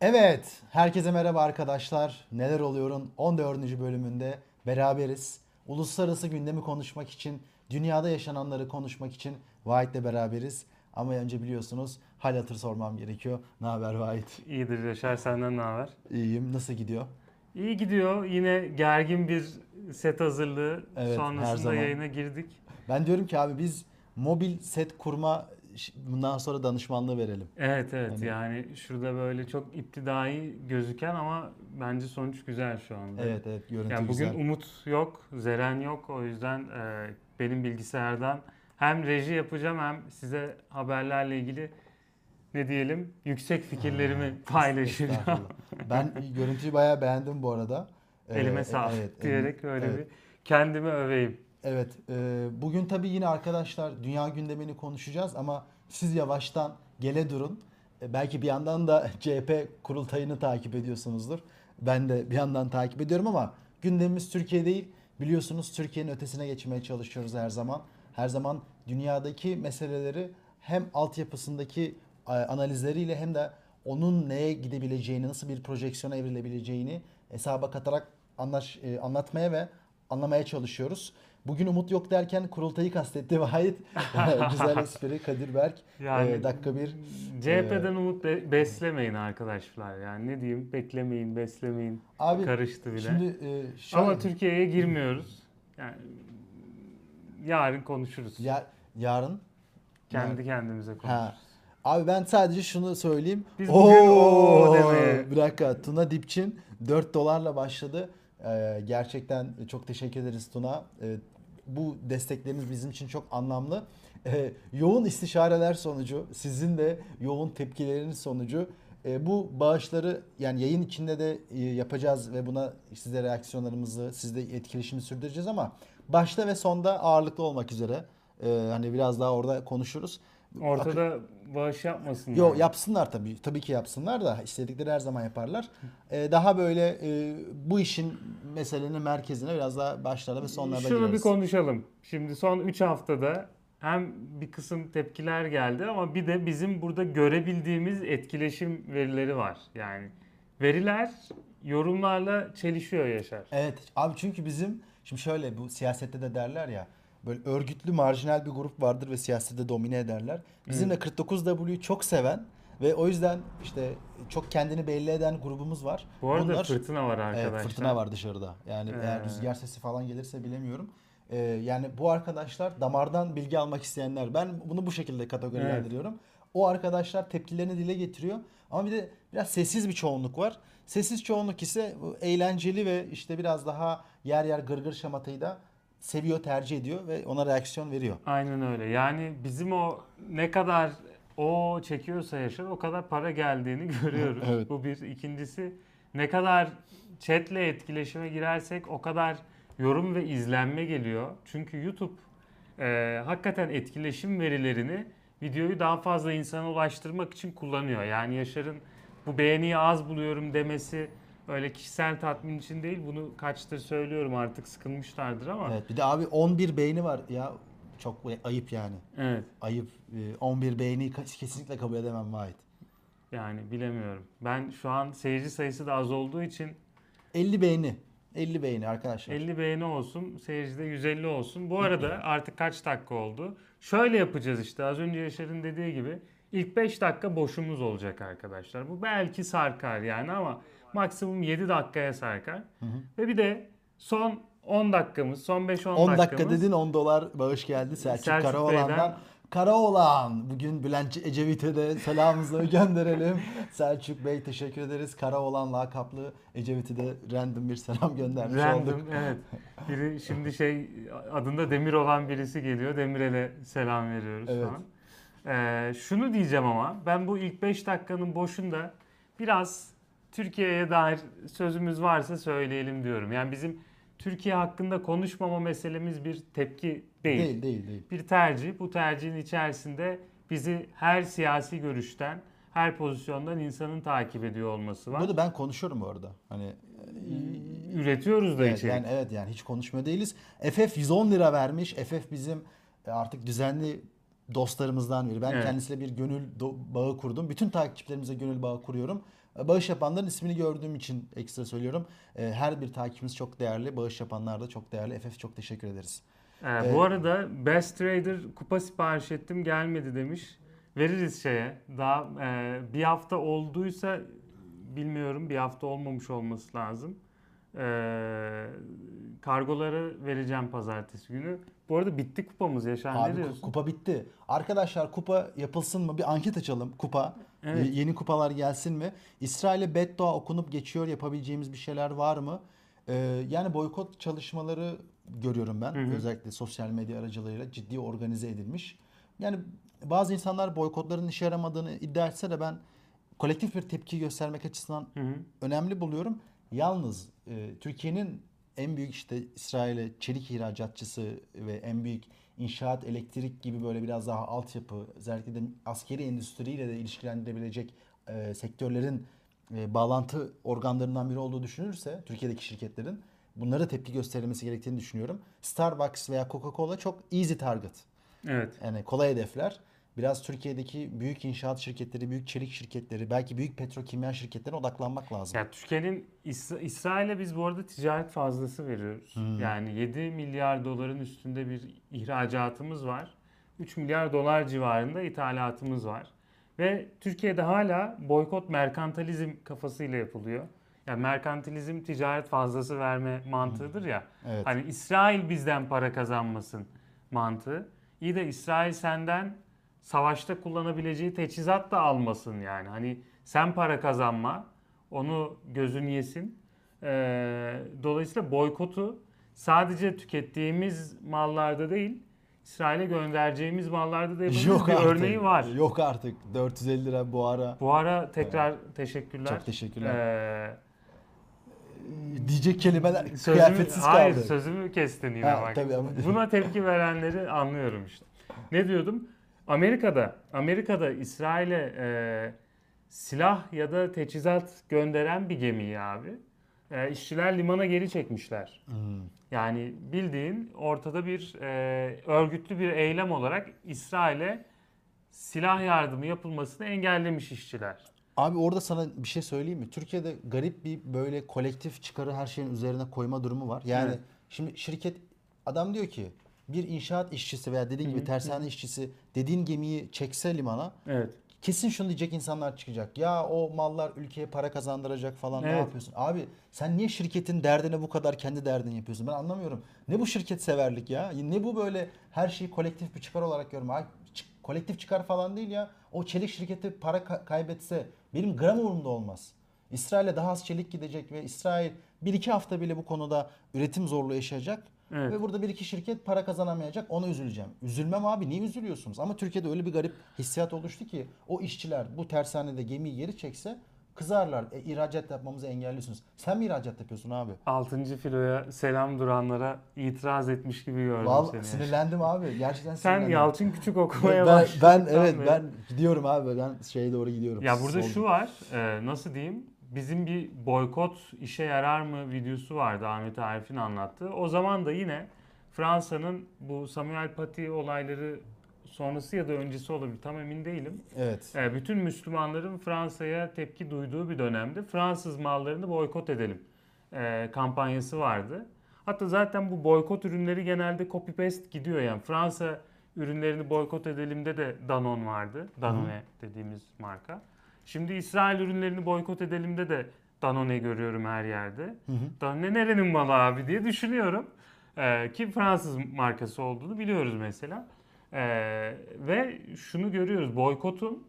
Evet, herkese merhaba arkadaşlar. Neler oluyor'un 14. bölümünde beraberiz. Uluslararası gündemi konuşmak için, dünyada yaşananları konuşmak için Vahit'le beraberiz. Ama önce biliyorsunuz hal hatır sormam gerekiyor. Ne haber Vahit? İyidir Yaşar senden ne haber? İyiyim. Nasıl gidiyor? İyi gidiyor. Yine gergin bir set hazırlığı. Evet, Sonrasında yayına girdik. Ben diyorum ki abi biz mobil set kurma bundan sonra danışmanlığı verelim. Evet evet Hani- yani şurada böyle çok iptidai gözüken ama bence sonuç güzel şu anda. Evet evet görüntü Yani bugün güzel. Umut yok, Zeren yok. O yüzden e, benim bilgisayardan hem reji yapacağım hem size haberlerle ilgili ne diyelim yüksek fikirlerimi paylaşacağım. Estağfurullah. Ben görüntüyü bayağı beğendim bu arada. Ee, Elime sağlık evet, diyerek öyle evet. bir kendimi öveyim. Evet, e, bugün tabii yine arkadaşlar dünya gündemini konuşacağız ama siz yavaştan gele durun. E, belki bir yandan da CHP kurultayını takip ediyorsunuzdur. Ben de bir yandan takip ediyorum ama gündemimiz Türkiye değil. Biliyorsunuz Türkiye'nin ötesine geçmeye çalışıyoruz her zaman. Her zaman dünyadaki meseleleri hem altyapısındaki e, analizleriyle hem de onun neye gidebileceğini, nasıl bir projeksiyona evrilebileceğini hesaba katarak anlaş, e, anlatmaya ve anlamaya çalışıyoruz. Bugün Umut yok derken kurultayı kastetti Vahit. Güzel espri Kadir Berk. Yani Ee, dakika bir. CHP'den umut be- beslemeyin arkadaşlar. Yani ne diyeyim? Beklemeyin, beslemeyin. Abi Karıştı bile. şimdi e, şöyle, Ama Türkiye'ye girmiyoruz. Yani yarın konuşuruz. ya, yarın Kendi kendimize konuşuruz. Ha. Abi ben sadece şunu söyleyeyim. Biz bugün o demeye- Bir dakika Tuna Dipçin 4 dolarla başladı. Ee, gerçekten çok teşekkür ederiz Tuna. Ee, bu destekleriniz bizim için çok anlamlı. Ee, yoğun istişareler sonucu, sizin de yoğun tepkileriniz sonucu e, bu bağışları yani yayın içinde de e, yapacağız ve buna size reaksiyonlarımızı, sizle etkileşimi sürdüreceğiz ama başta ve sonda ağırlıklı olmak üzere e, hani biraz daha orada konuşuruz. Ortada bağış yapmasınlar. Yo yapsınlar tabii. Tabii ki yapsınlar da istedikleri her zaman yaparlar. Ee, daha böyle e, bu işin meselenin merkezine biraz daha başlarda ve sonlarda Şunu bir konuşalım. Şimdi son 3 haftada hem bir kısım tepkiler geldi ama bir de bizim burada görebildiğimiz etkileşim verileri var. Yani veriler yorumlarla çelişiyor Yaşar. Evet abi çünkü bizim şimdi şöyle bu siyasette de derler ya böyle örgütlü marjinal bir grup vardır ve siyasette domine ederler. Bizim de 49W'yu çok seven ve o yüzden işte çok kendini belli eden grubumuz var. Bu arada Bunlar- fırtına var arkadaşlar. Evet, fırtına var dışarıda. Yani eğer Ee. rüzgar sesi falan gelirse bilemiyorum. Ee, yani bu arkadaşlar damardan bilgi almak isteyenler. Ben bunu bu şekilde kategorilendiriyorum. O arkadaşlar tepkilerini dile getiriyor. Ama bir de biraz sessiz bir çoğunluk var. Sessiz çoğunluk ise eğlenceli ve işte biraz daha yer yer gırgır şamatayı da seviyor, tercih ediyor ve ona reaksiyon veriyor. Aynen öyle. Yani bizim o ne kadar o çekiyorsa Yaşar o kadar para geldiğini görüyoruz. Evet. Bu bir. İkincisi ne kadar chatle etkileşime girersek o kadar yorum ve izlenme geliyor. Çünkü YouTube e, hakikaten etkileşim verilerini videoyu daha fazla insana ulaştırmak için kullanıyor. Yani Yaşar'ın bu beğeniyi az buluyorum demesi öyle kişisel tatmin için değil. Bunu kaçtır söylüyorum artık sıkılmışlardır ama. Evet, bir de abi 11 beğeni var ya çok ayıp yani. evet. Ayıp. Ee, 11 beğeni kesinlikle kabul edemem Vahit. Yani bilemiyorum. Ben şu an seyirci sayısı da az olduğu için 50 beğeni. 50 beğeni arkadaşlar. 50 beğeni olsun, seyircide 150 olsun. Bu arada artık kaç dakika oldu? Şöyle yapacağız işte az önce Yaşar'ın dediği gibi. ilk 5 dakika boşumuz olacak arkadaşlar. Bu belki sarkar yani ama maksimum 7 dakikaya sarkar. Ve bir de son 10 dakikamız, son 5-10 10 dakika dakikamız. dedin 10 dolar bağış geldi Selçuk, Selçuk Karaoğlan'dan. Karaoğlan. Bugün Bülent Ecevit'e de selamımızı gönderelim. Selçuk Bey teşekkür ederiz. Karaoğlan lakaplı Ecevit'e de random bir selam göndermiş Random, olduk. evet. Biri şimdi şey adında Demir olan birisi geliyor. Demirel'e selam veriyoruz Evet. falan. Ee, şunu diyeceğim ama ben bu ilk 5 dakikanın boşunda biraz Türkiye'ye dair sözümüz varsa söyleyelim diyorum. Yani bizim Türkiye hakkında konuşmama meselemiz bir tepki değil. Değil değil değil. Bir tercih. Bu tercihin içerisinde bizi her siyasi görüşten, her pozisyondan insanın takip ediyor olması var. Burada ben konuşuyorum bu arada. Hani Üretiyoruz da evet, içerik. yani evet yani hiç konuşmuyor değiliz. FF 110 lira vermiş. FF bizim e, artık düzenli dostlarımızdan biri. Ben Evet. kendisiyle bir gönül bağı kurdum. Bütün takipçilerimize gönül bağı kuruyorum. E, Bağış yapanların ismini gördüğüm için ekstra söylüyorum. E, Her bir takipçimiz çok değerli. Bağış yapanlar da çok değerli. FF çok teşekkür ederiz. Ee, Evet. Bu arada Best Trader kupa sipariş ettim gelmedi demiş. Veririz şeye. Daha e, bir hafta olduysa bilmiyorum bir hafta olmamış olması lazım. Ee, kargoları vereceğim pazartesi günü. Bu arada bitti kupamız Yaşar ne Abi ku- diyorsun? kupa bitti. Arkadaşlar kupa yapılsın mı? Bir anket açalım. Kupa. Evet. Yeni kupalar gelsin mi? İsrail'e beddua okunup geçiyor. Yapabileceğimiz bir şeyler var mı? Ee, yani boykot çalışmaları görüyorum ben. Hı hı. Özellikle sosyal medya aracılığıyla ciddi organize edilmiş. Yani bazı insanlar boykotların işe yaramadığını iddia etse de ben kolektif bir tepki göstermek açısından Hı hı. önemli buluyorum. Yalnız e, Türkiye'nin en büyük işte İsrail'e çelik ihracatçısı ve en büyük inşaat, elektrik gibi böyle biraz daha altyapı, özellikle de askeri endüstriyle de ilişkilendirebilecek e, sektörlerin e, bağlantı organlarından biri olduğu düşünülürse Türkiye'deki şirketlerin bunlara tepki gösterilmesi gerektiğini düşünüyorum. Starbucks veya Coca-Cola çok easy target. Evet. Yani kolay hedefler. Biraz Türkiye'deki büyük inşaat şirketleri, büyük çelik şirketleri, belki büyük petrokimya şirketlerine odaklanmak lazım. Ya Türkiye'nin İs- İsrail'e biz bu arada ticaret fazlası veriyoruz. Hmm. Yani 7 milyar doların üstünde bir ihracatımız var. 3 milyar dolar civarında ithalatımız var. Ve Türkiye'de hala boykot merkantilizm kafasıyla yapılıyor. Yani merkantilizm ticaret fazlası verme mantığıdır ya. Evet. Hani İsrail bizden para kazanmasın mantığı. İyi de İsrail senden savaşta kullanabileceği teçhizat da almasın yani. Hani sen para kazanma, onu gözün yesin. Ee, dolayısıyla boykotu sadece tükettiğimiz mallarda değil, İsrail'e göndereceğimiz mallarda da yapabiliriz. Yok bir artık. örneği var. Yok artık. 450 lira bu ara. Bu ara tekrar teşekkürler. Çok teşekkürler. Ee, Diyecek kelimeler Sözümü, kıyafetsiz hayır, kaldı. sözümü kestin yine Ha, bak. tabii ama- Buna tepki verenleri anlıyorum işte. Ne diyordum? Amerika'da, Amerika'da İsrail'e e, silah ya da teçhizat gönderen bir gemiyi abi. E, işçiler limana geri çekmişler. Hmm. Yani bildiğin ortada bir e, örgütlü bir eylem olarak İsrail'e silah yardımı yapılmasını engellemiş işçiler. Abi orada sana bir şey söyleyeyim mi? Türkiye'de garip bir böyle kolektif çıkarı her şeyin üzerine koyma durumu var. Yani Evet. şimdi şirket adam diyor ki bir inşaat işçisi veya dediğin gibi tersane işçisi dediğin gemiyi çekse limana Evet. kesin şunu diyecek insanlar çıkacak. Ya o mallar ülkeye para kazandıracak falan ne Evet. yapıyorsun? Abi sen niye şirketin derdine bu kadar kendi derdini yapıyorsun? Ben anlamıyorum. Ne bu şirket severlik ya? Ne bu böyle her şeyi kolektif bir çıkar olarak görme? Ay, kolektif çıkar falan değil ya. O çelik şirketi para ka- kaybetse benim gram umurumda olmaz. İsrail'e daha az çelik gidecek ve İsrail bir iki hafta bile bu konuda üretim zorluğu yaşayacak. Evet. Ve burada bir iki şirket para kazanamayacak ona üzüleceğim. Üzülmem abi niye üzülüyorsunuz? Ama Türkiye'de öyle bir garip hissiyat oluştu ki o işçiler bu tersanede gemiyi geri çekse kızarlar. E, ihracat yapmamızı engelliyorsunuz. Sen mi ihracat yapıyorsun abi? 6. filoya selam duranlara itiraz etmiş gibi gördüm Vallahi seni. sinirlendim abi. Gerçekten Sen sinirlendim. Yalçın Küçük ben, okumaya ben, başladın. evet ben gidiyorum abi. Ben şeye doğru gidiyorum. Ya burada Sol- şu var, e, nasıl diyeyim? Bizim bir boykot işe yarar mı videosu vardı Ahmet Arif'in anlattığı. O zaman da yine Fransa'nın bu Samuel Paty olayları sonrası ya da öncesi olabilir tam emin değilim. Evet. E, bütün Müslümanların Fransa'ya tepki duyduğu bir dönemde Fransız mallarını boykot edelim e, kampanyası vardı. Hatta zaten bu boykot ürünleri genelde copy paste gidiyor yani. Fransa ürünlerini boykot edelimde de Danone vardı. Danone dediğimiz marka. Şimdi İsrail ürünlerini boykot edelimde de Danone görüyorum her yerde. Hı hı. Danone nerenin malı abi diye düşünüyorum. Ee, ki Fransız markası olduğunu biliyoruz mesela. Ee, ve şunu görüyoruz. Boykotun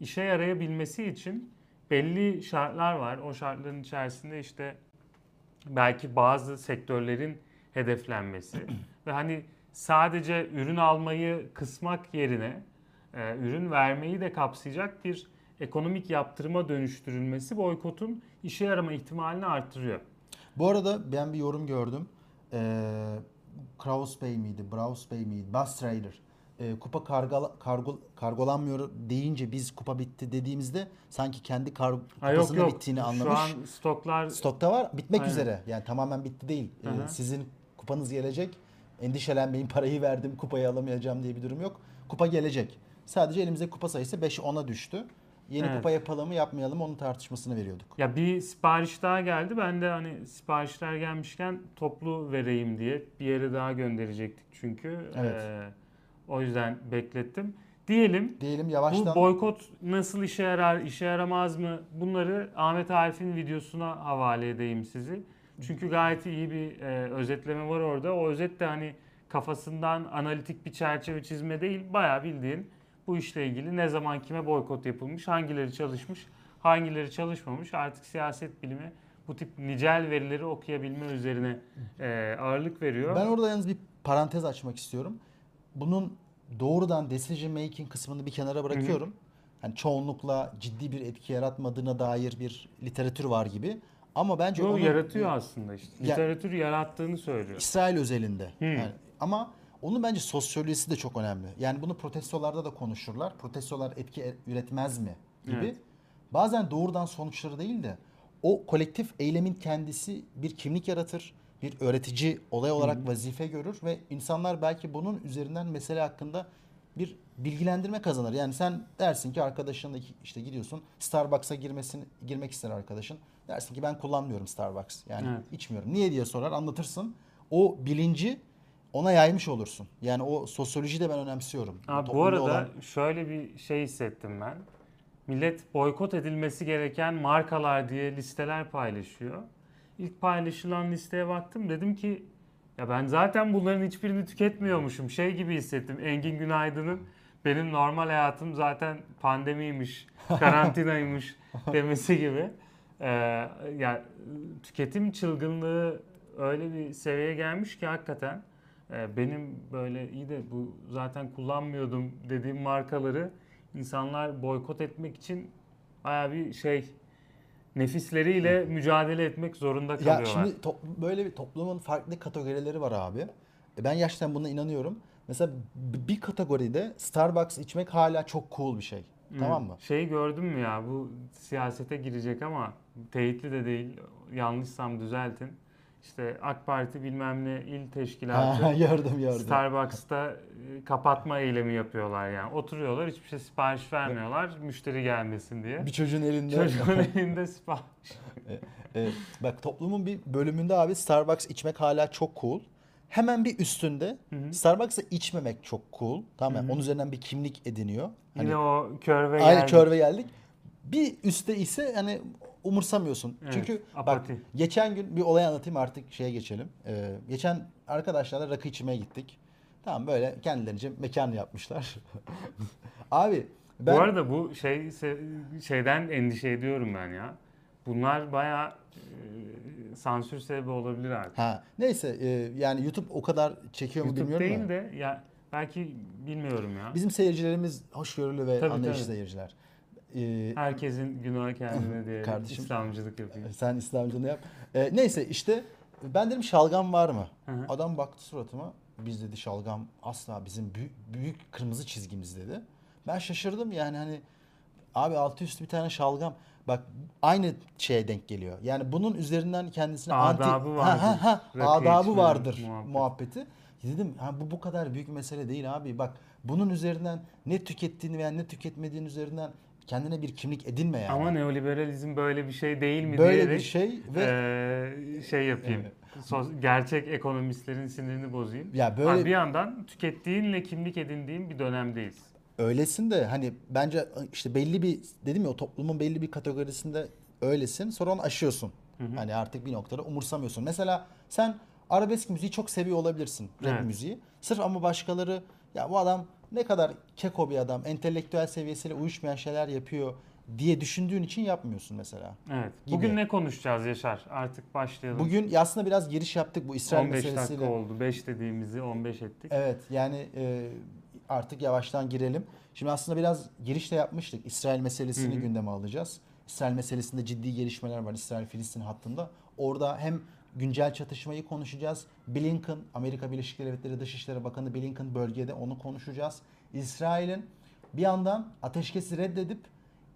işe yarayabilmesi için belli şartlar var. O şartların içerisinde işte belki bazı sektörlerin hedeflenmesi ve hani sadece ürün almayı kısmak yerine e, ürün vermeyi de kapsayacak bir ekonomik yaptırıma dönüştürülmesi boykotun işe yarama ihtimalini artırıyor. Bu arada ben bir yorum gördüm. Ee, Kraus Bey miydi? Braus Bey miydi? Bus Trader. Ee, kupa kargala, kargo, kargolanmıyor deyince biz kupa bitti dediğimizde sanki kendi kar, yok kupasının yok. bittiğini Şu anlamış. an stoklar Stokta var. Bitmek Aynen. üzere. Yani tamamen bitti değil. Ee, sizin kupanız gelecek. Endişelenmeyin parayı verdim kupayı alamayacağım diye bir durum yok. Kupa gelecek. Sadece elimize kupa sayısı 5 10'a düştü. Yeni Evet. kupa yapalım mı yapmayalım onun tartışmasını veriyorduk. Ya bir sipariş daha geldi. Ben de hani siparişler gelmişken toplu vereyim diye bir yere daha gönderecektik çünkü. Evet. Ee, o yüzden beklettim. Diyelim Diyelim bu yavaştan boykot nasıl işe yarar, işe yaramaz mı? Bunları Ahmet Arif'in videosuna havale edeyim sizi. Çünkü gayet iyi bir e, özetleme var orada. O özet de hani kafasından analitik bir çerçeve çizme değil, bayağı bildiğin bu işle ilgili ne zaman kime boykot yapılmış, hangileri çalışmış, hangileri çalışmamış. Artık siyaset bilimi bu tip nicel verileri okuyabilme üzerine e, ağırlık veriyor. Ben orada yalnız bir parantez açmak istiyorum. Bunun doğrudan decision making kısmını bir kenara bırakıyorum. Hani çoğunlukla ciddi bir etki yaratmadığına dair bir literatür var gibi. Ama bence Yo, onun yaratıyor aslında işte. Ya- Literatür yarattığını söylüyor. İsrail özelinde. Hmm. Yani ama onun bence sosyolojisi de çok önemli. Yani bunu protestolarda da konuşurlar. Protestolar etki üretmez mi gibi. Evet. Bazen doğrudan sonuçları değil de o kolektif eylemin kendisi bir kimlik yaratır. Bir öğretici olay olarak vazife görür ve insanlar belki bunun üzerinden mesele hakkında bir bilgilendirme kazanır. Yani sen dersin ki arkadaşınla işte gidiyorsun Starbucks'a girmesini girmek ister arkadaşın. Dersin ki ben kullanmıyorum Starbucks. Yani Evet. içmiyorum. Niye diye sorar anlatırsın. O bilinci ona yaymış olursun. Yani o sosyolojiyi de ben önemsiyorum. Abi bu arada olan- şöyle bir şey hissettim ben. Millet boykot edilmesi gereken markalar diye listeler paylaşıyor. İlk paylaşılan listeye baktım dedim ki ya ben zaten bunların hiçbirini tüketmiyormuşum. Şey gibi hissettim. Engin Günaydın'ın benim normal hayatım zaten pandemiymiş, karantinaymış demesi gibi. Ee, ya tüketim çılgınlığı öyle bir seviyeye gelmiş ki hakikaten benim böyle iyi de bu zaten kullanmıyordum dediğim markaları insanlar boykot etmek için baya bir şey nefisleriyle mücadele etmek zorunda Ya kalıyorlar. şimdi top- böyle bir toplumun farklı kategorileri var abi. E Ben gerçekten buna inanıyorum. Mesela bir kategoride Starbucks içmek hala çok cool bir şey. Hı. Tamam mı? Şey gördün mü ya bu siyasete girecek ama teyitli de değil yanlışsam düzeltin. İşte AK Parti bilmem ne il teşkilatı Ha, gördüm gördüm. Starbucks'ta e, kapatma eylemi yapıyorlar yani. Oturuyorlar hiçbir şey sipariş vermiyorlar müşteri gelmesin diye. Bir çocuğun elinde. Çocuğun elinde sipariş. Evet, bak toplumun bir bölümünde abi Starbucks içmek hala çok cool. Hemen bir üstünde. Starbucks'ı içmemek çok cool. Tamam hı. Onun üzerinden bir kimlik ediniyor. Hani Yine o körve aynı geldi. körve geldik. Bir üstte ise hani umursamıyorsun. Evet, Çünkü bak apati. geçen gün bir olay anlatayım artık şeye geçelim. Ee, geçen arkadaşlarla rakı içmeye gittik. Tamam böyle kendilerince mekan yapmışlar. abi ben Bu arada bu şey şeyden endişe ediyorum ben ya. Bunlar bayağı e, sansür sebebi olabilir artık. ha neyse e, yani YouTube o kadar çekiyor mu YouTube bilmiyorum değil da. de ya belki bilmiyorum ya. Bizim seyircilerimiz hoşgörülü ve Tabii, anlayışlı tabii. seyirciler. Ee, Herkesin günahı kendine diye Kardeşim. İslamcılık yapıyor. sen İslamcını yap. Ee, neyse işte ben dedim şalgam var mı? Hı hı. Adam baktı suratıma. Biz dedi şalgam asla bizim büyük, büyük kırmızı çizgimiz dedi. Ben şaşırdım yani hani abi altı üstü bir tane şalgam. Bak aynı şeye denk geliyor. Yani bunun üzerinden kendisine anti Adabı ha, vardır. ha, ha, Rakı adabı vardır muhabbeti. muhabbeti. Dedim ha, bu bu kadar büyük mesele değil abi. Bak bunun üzerinden ne tükettiğini veya ne tüketmediğin üzerinden kendine bir kimlik edinme yani. Ama neoliberalizm böyle bir şey değil mi Böyle diyerek bir şey ve eee, şey yapayım. Sos- gerçek ekonomistlerin sinirini bozayım. ya böyle bir yandan tükettiğinle kimlik edindiğin bir dönemdeyiz. Öylesin de hani bence işte belli bir dedim ya o toplumun belli bir kategorisinde öylesin sonra onu aşıyorsun. Hı hı. Hani artık bir noktada umursamıyorsun. Mesela sen arabesk müziği çok seviyor olabilirsin. Rap Evet. müziği. Sırf ama başkaları ya bu adam ne kadar keko bir adam, entelektüel seviyesiyle uyuşmayan şeyler yapıyor diye düşündüğün için yapmıyorsun mesela. Evet. Gibi. Bugün ne konuşacağız Yaşar? Artık başlayalım. Bugün aslında biraz giriş yaptık bu İsrail 15 meselesiyle. dakika oldu. 5 dediğimizi 15 ettik. Evet yani e, artık yavaştan girelim. Şimdi aslında biraz giriş de yapmıştık. İsrail meselesini Hı hı. gündeme alacağız. İsrail meselesinde ciddi gelişmeler var İsrail-Filistin hattında. Orada hem güncel çatışmayı konuşacağız. Blinken, Amerika Birleşik Devletleri Dışişleri Bakanı Blinken bölgede onu konuşacağız. İsrail'in bir yandan ateşkesi reddedip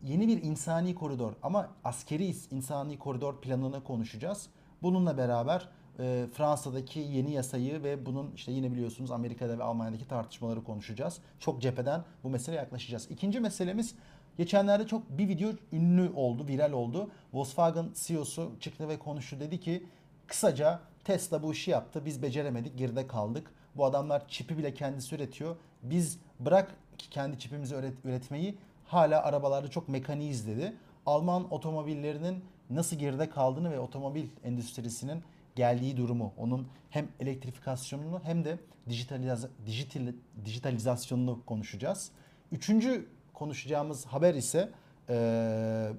yeni bir insani koridor ama askeri insani koridor planını konuşacağız. Bununla beraber e, Fransa'daki yeni yasayı ve bunun işte yine biliyorsunuz Amerika'da ve Almanya'daki tartışmaları konuşacağız. Çok cepheden bu meseleye yaklaşacağız. İkinci meselemiz geçenlerde çok bir video ünlü oldu, viral oldu. Volkswagen CEO'su çıktı ve konuştu. Dedi ki kısaca Tesla bu işi yaptı. Biz beceremedik, geride kaldık. Bu adamlar çipi bile kendisi üretiyor. Biz bırak ki kendi çipimizi üret- üretmeyi hala arabalarda çok mekaniğiz dedi. Alman otomobillerinin nasıl geride kaldığını ve otomobil endüstrisinin geldiği durumu, onun hem elektrifikasyonunu hem de dijitaliz dijital dijitalizasyonunu konuşacağız. Üçüncü konuşacağımız haber ise eee,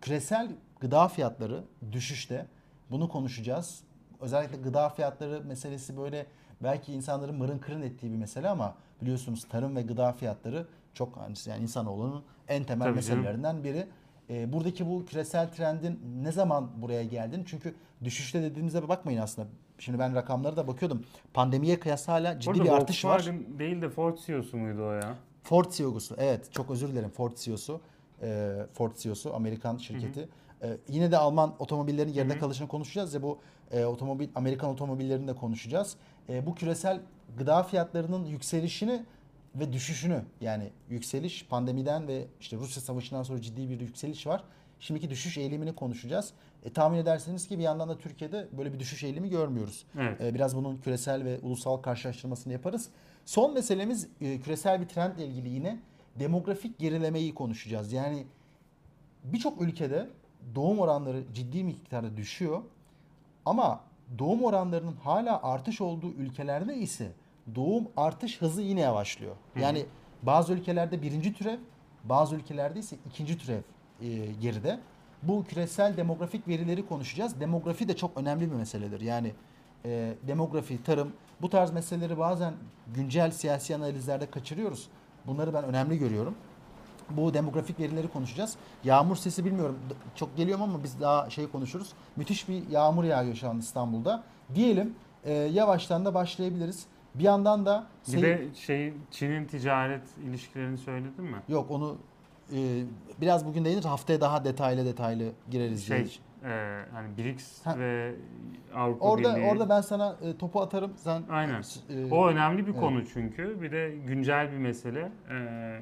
küresel gıda fiyatları düşüşte. Bunu konuşacağız. Özellikle gıda fiyatları meselesi böyle belki insanların mırın kırın ettiği bir mesele ama biliyorsunuz tarım ve gıda fiyatları çok yani insanoğlunun en temel Tabii canım. meselelerinden biri. Ee, buradaki bu küresel trendin ne zaman buraya geldiğini çünkü düşüşte dediğimize bakmayın aslında. Şimdi ben rakamlara da bakıyordum. Pandemiye kıyasla hala ciddi Orada bir artış var. Değil de Ford CEO'su muydu o ya? Ford CEO'su. Evet çok özür dilerim Ford CEO'su. Ee, Ford CEO'su Amerikan şirketi. Ee, yine de Alman otomobillerin geride Hı hı. kalışını konuşacağız ya bu e, otomobil Amerikan otomobillerini de konuşacağız. E, bu küresel gıda fiyatlarının yükselişini ve düşüşünü yani yükseliş pandemiden ve işte Rusya savaşından sonra ciddi bir yükseliş var. Şimdiki düşüş eğilimini konuşacağız. E, tahmin edersiniz ki bir yandan da Türkiye'de böyle bir düşüş eğilimi görmüyoruz. Evet. E, Biraz bunun küresel ve ulusal karşılaştırmasını yaparız. Son meselemiz e, küresel bir trendle ilgili yine demografik gerilemeyi konuşacağız. Yani birçok ülkede doğum oranları ciddi miktarda düşüyor. Ama doğum oranlarının hala artış olduğu ülkelerde ise doğum artış hızı yine yavaşlıyor. Hı. Yani bazı ülkelerde birinci türev, bazı ülkelerde ise ikinci türev e, geride. Bu küresel demografik verileri konuşacağız. Demografi de çok önemli bir meseledir. Yani e, demografi, tarım bu tarz meseleleri bazen güncel siyasi analizlerde kaçırıyoruz. Bunları ben önemli görüyorum. Bu demografik verileri konuşacağız. Yağmur sesi bilmiyorum. Çok geliyorum ama biz daha şey konuşuruz. Müthiş bir yağmur yağıyor şu an İstanbul'da. Diyelim e, yavaştan da başlayabiliriz. Bir yandan da Bir de şey Çin'in ticaret ilişkilerini söyledin mi? yok onu e, biraz bugün değinir haftaya daha detaylı detaylı gireriz. diye. Şey e, hani BRICS Ha. ve Avrupa Orada Birliği. orada ben sana e, topu atarım. Sen Aynen. e, O önemli bir Evet. konu çünkü. Bir de güncel bir mesele. Ee,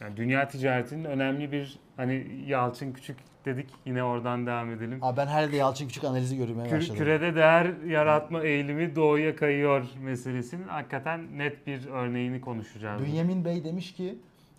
yani dünya ticaretinin önemli bir hani Yalçın Küçük dedik yine oradan devam edelim. Abi ben her yerde Yalçın Küçük analizi görmeye Kü- başladım. kürede değer yaratma eğilimi doğuya kayıyor meselesinin hakikaten net bir örneğini konuşacağız. Bünyamin Bey demiş ki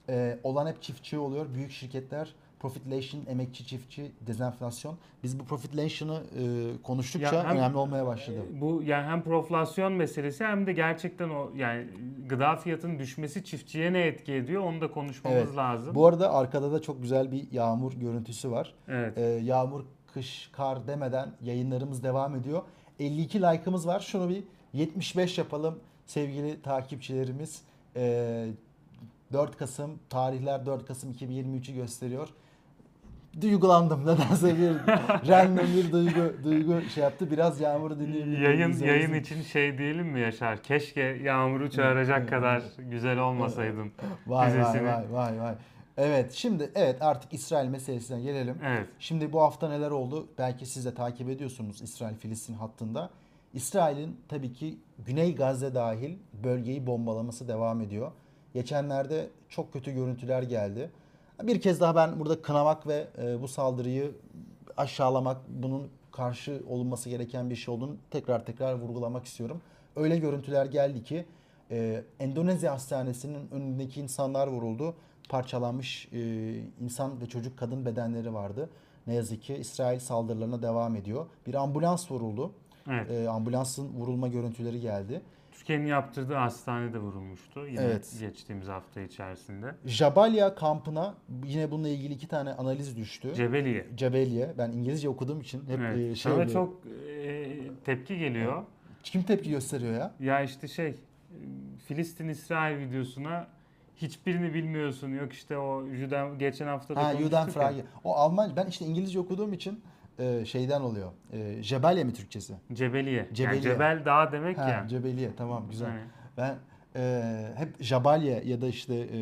e, olan hep çiftçi oluyor. Büyük şirketler profitleşin, emekçi çiftçi, dezenflasyon. Biz bu profitlation'ı e, konuştukça Ya hem- önemli olmaya başladı. Bu yani hem proflasyon meselesi hem de gerçekten o yani gıda fiyatının düşmesi çiftçiye ne etki ediyor onu da konuşmamız Evet. lazım. Bu arada arkada da çok güzel bir yağmur görüntüsü var. evet. E, yağmur, kış, kar demeden yayınlarımız devam ediyor. 52 like'ımız var. Şunu bir 75 yapalım sevgili takipçilerimiz. E, 4 Kasım, tarihler 4 Kasım 2023'ü gösteriyor. Duygulandım nedense bir random bir duygu duygu şey yaptı. Biraz yağmuru dinleyelim. Yayın Bize yayın için şey diyelim mi Yaşar? Keşke Yağmur'u çağıracak kadar güzel olmasaydın. Vay vay dizisini. vay vay vay. Evet şimdi evet artık İsrail meselesine gelelim. Evet. Şimdi bu hafta neler oldu? Belki siz de takip ediyorsunuz İsrail-Filistin hattında. İsrail'in tabii ki Güney Gazze dahil bölgeyi bombalaması devam ediyor. Geçenlerde çok kötü görüntüler geldi. Bir kez daha ben burada kınamak ve e, bu saldırıyı aşağılamak, bunun karşı olunması gereken bir şey olduğunu tekrar tekrar vurgulamak istiyorum. Öyle görüntüler geldi ki e, Endonezya hastanesinin önündeki insanlar vuruldu. Parçalanmış e, insan ve çocuk kadın bedenleri vardı. Ne yazık ki İsrail saldırılarına devam ediyor. Bir ambulans vuruldu. Evet. E, ambulansın vurulma görüntüleri geldi. Türkiye'nin yaptırdığı hastanede vurulmuştu yine Evet. geçtiğimiz hafta içerisinde. Jabalia kampına yine bununla ilgili iki tane analiz düştü. Cebeliye. Cebeliye. Ben İngilizce okuduğum için hep Evet. e, şey Sana çok e, tepki geliyor. kim tepki gösteriyor ya? Ya işte şey Filistin-İsrail videosuna hiçbirini bilmiyorsun. Yok işte o Juden geçen hafta da Ha Juden. Frage. O Alman ben işte İngilizce okuduğum için e, şeyden oluyor. E, Jebelye mi Türkçesi? Cebeliye. Cebeliye. Yani Cebel Dağ demek Ha, ya. Cebeliye tamam güzel. Yani Ben e, hep Jabalye ya da işte e,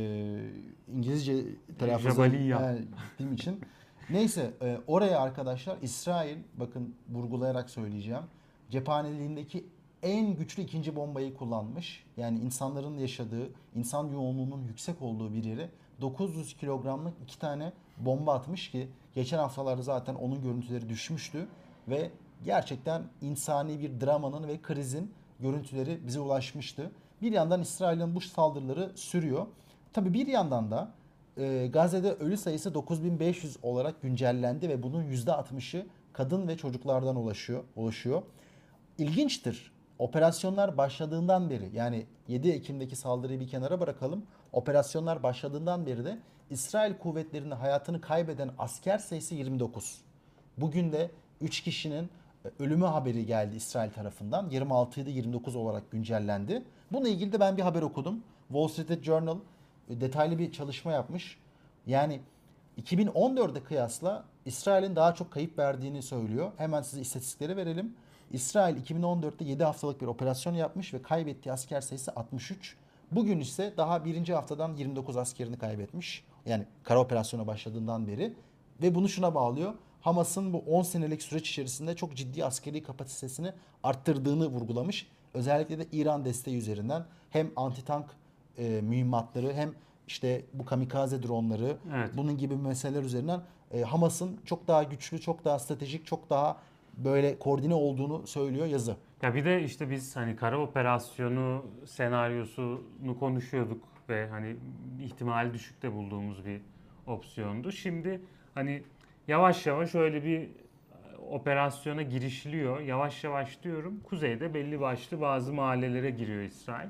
İngilizce telaffuz Jabaliya. ettiğim için. Neyse e, oraya arkadaşlar İsrail bakın vurgulayarak söyleyeceğim. cephaneliğindeki en güçlü ikinci bombayı kullanmış. Yani insanların yaşadığı, insan yoğunluğunun yüksek olduğu bir yere 900 kilogramlık iki tane bomba atmış ki geçen haftalarda zaten onun görüntüleri düşmüştü ve gerçekten insani bir dramanın ve krizin görüntüleri bize ulaşmıştı. Bir yandan İsrail'in bu saldırıları sürüyor. Tabi bir yandan da e, Gazze'de ölü sayısı 9500 olarak güncellendi ve bunun %60'ı kadın ve çocuklardan ulaşıyor, oluşuyor. İlginçtir. Operasyonlar başladığından beri yani 7 Ekim'deki saldırıyı bir kenara bırakalım. Operasyonlar başladığından beri de İsrail kuvvetlerinde hayatını kaybeden asker sayısı 29. Bugün de 3 kişinin e, ölümü haberi geldi İsrail tarafından. 26 idi 29 olarak güncellendi. Bununla ilgili de ben bir haber okudum. Wall Street Journal e, detaylı bir çalışma yapmış. Yani 2014'e kıyasla İsrail'in daha çok kayıp verdiğini söylüyor. Hemen size istatistikleri verelim. İsrail 2014'te 7 haftalık bir operasyon yapmış ve kaybettiği asker sayısı 63. Bugün ise daha birinci haftadan 29 askerini kaybetmiş. Yani kara operasyona başladığından beri. Ve bunu şuna bağlıyor. Hamas'ın bu 10 senelik süreç içerisinde çok ciddi askeri kapasitesini arttırdığını vurgulamış. Özellikle de İran desteği üzerinden hem anti-tank e, mühimmatları hem işte bu kamikaze dronları Evet. bunun gibi meseleler üzerinden e, Hamas'ın çok daha güçlü, çok daha stratejik, çok daha böyle koordine olduğunu söylüyor yazı. Ya bir de işte biz hani kara operasyonu senaryosunu konuşuyorduk ve hani ihtimali düşükte bulduğumuz bir opsiyondu. Şimdi hani yavaş yavaş öyle bir e, operasyona girişiliyor. Yavaş yavaş diyorum. Kuzeyde belli başlı bazı mahallelere giriyor İsrail.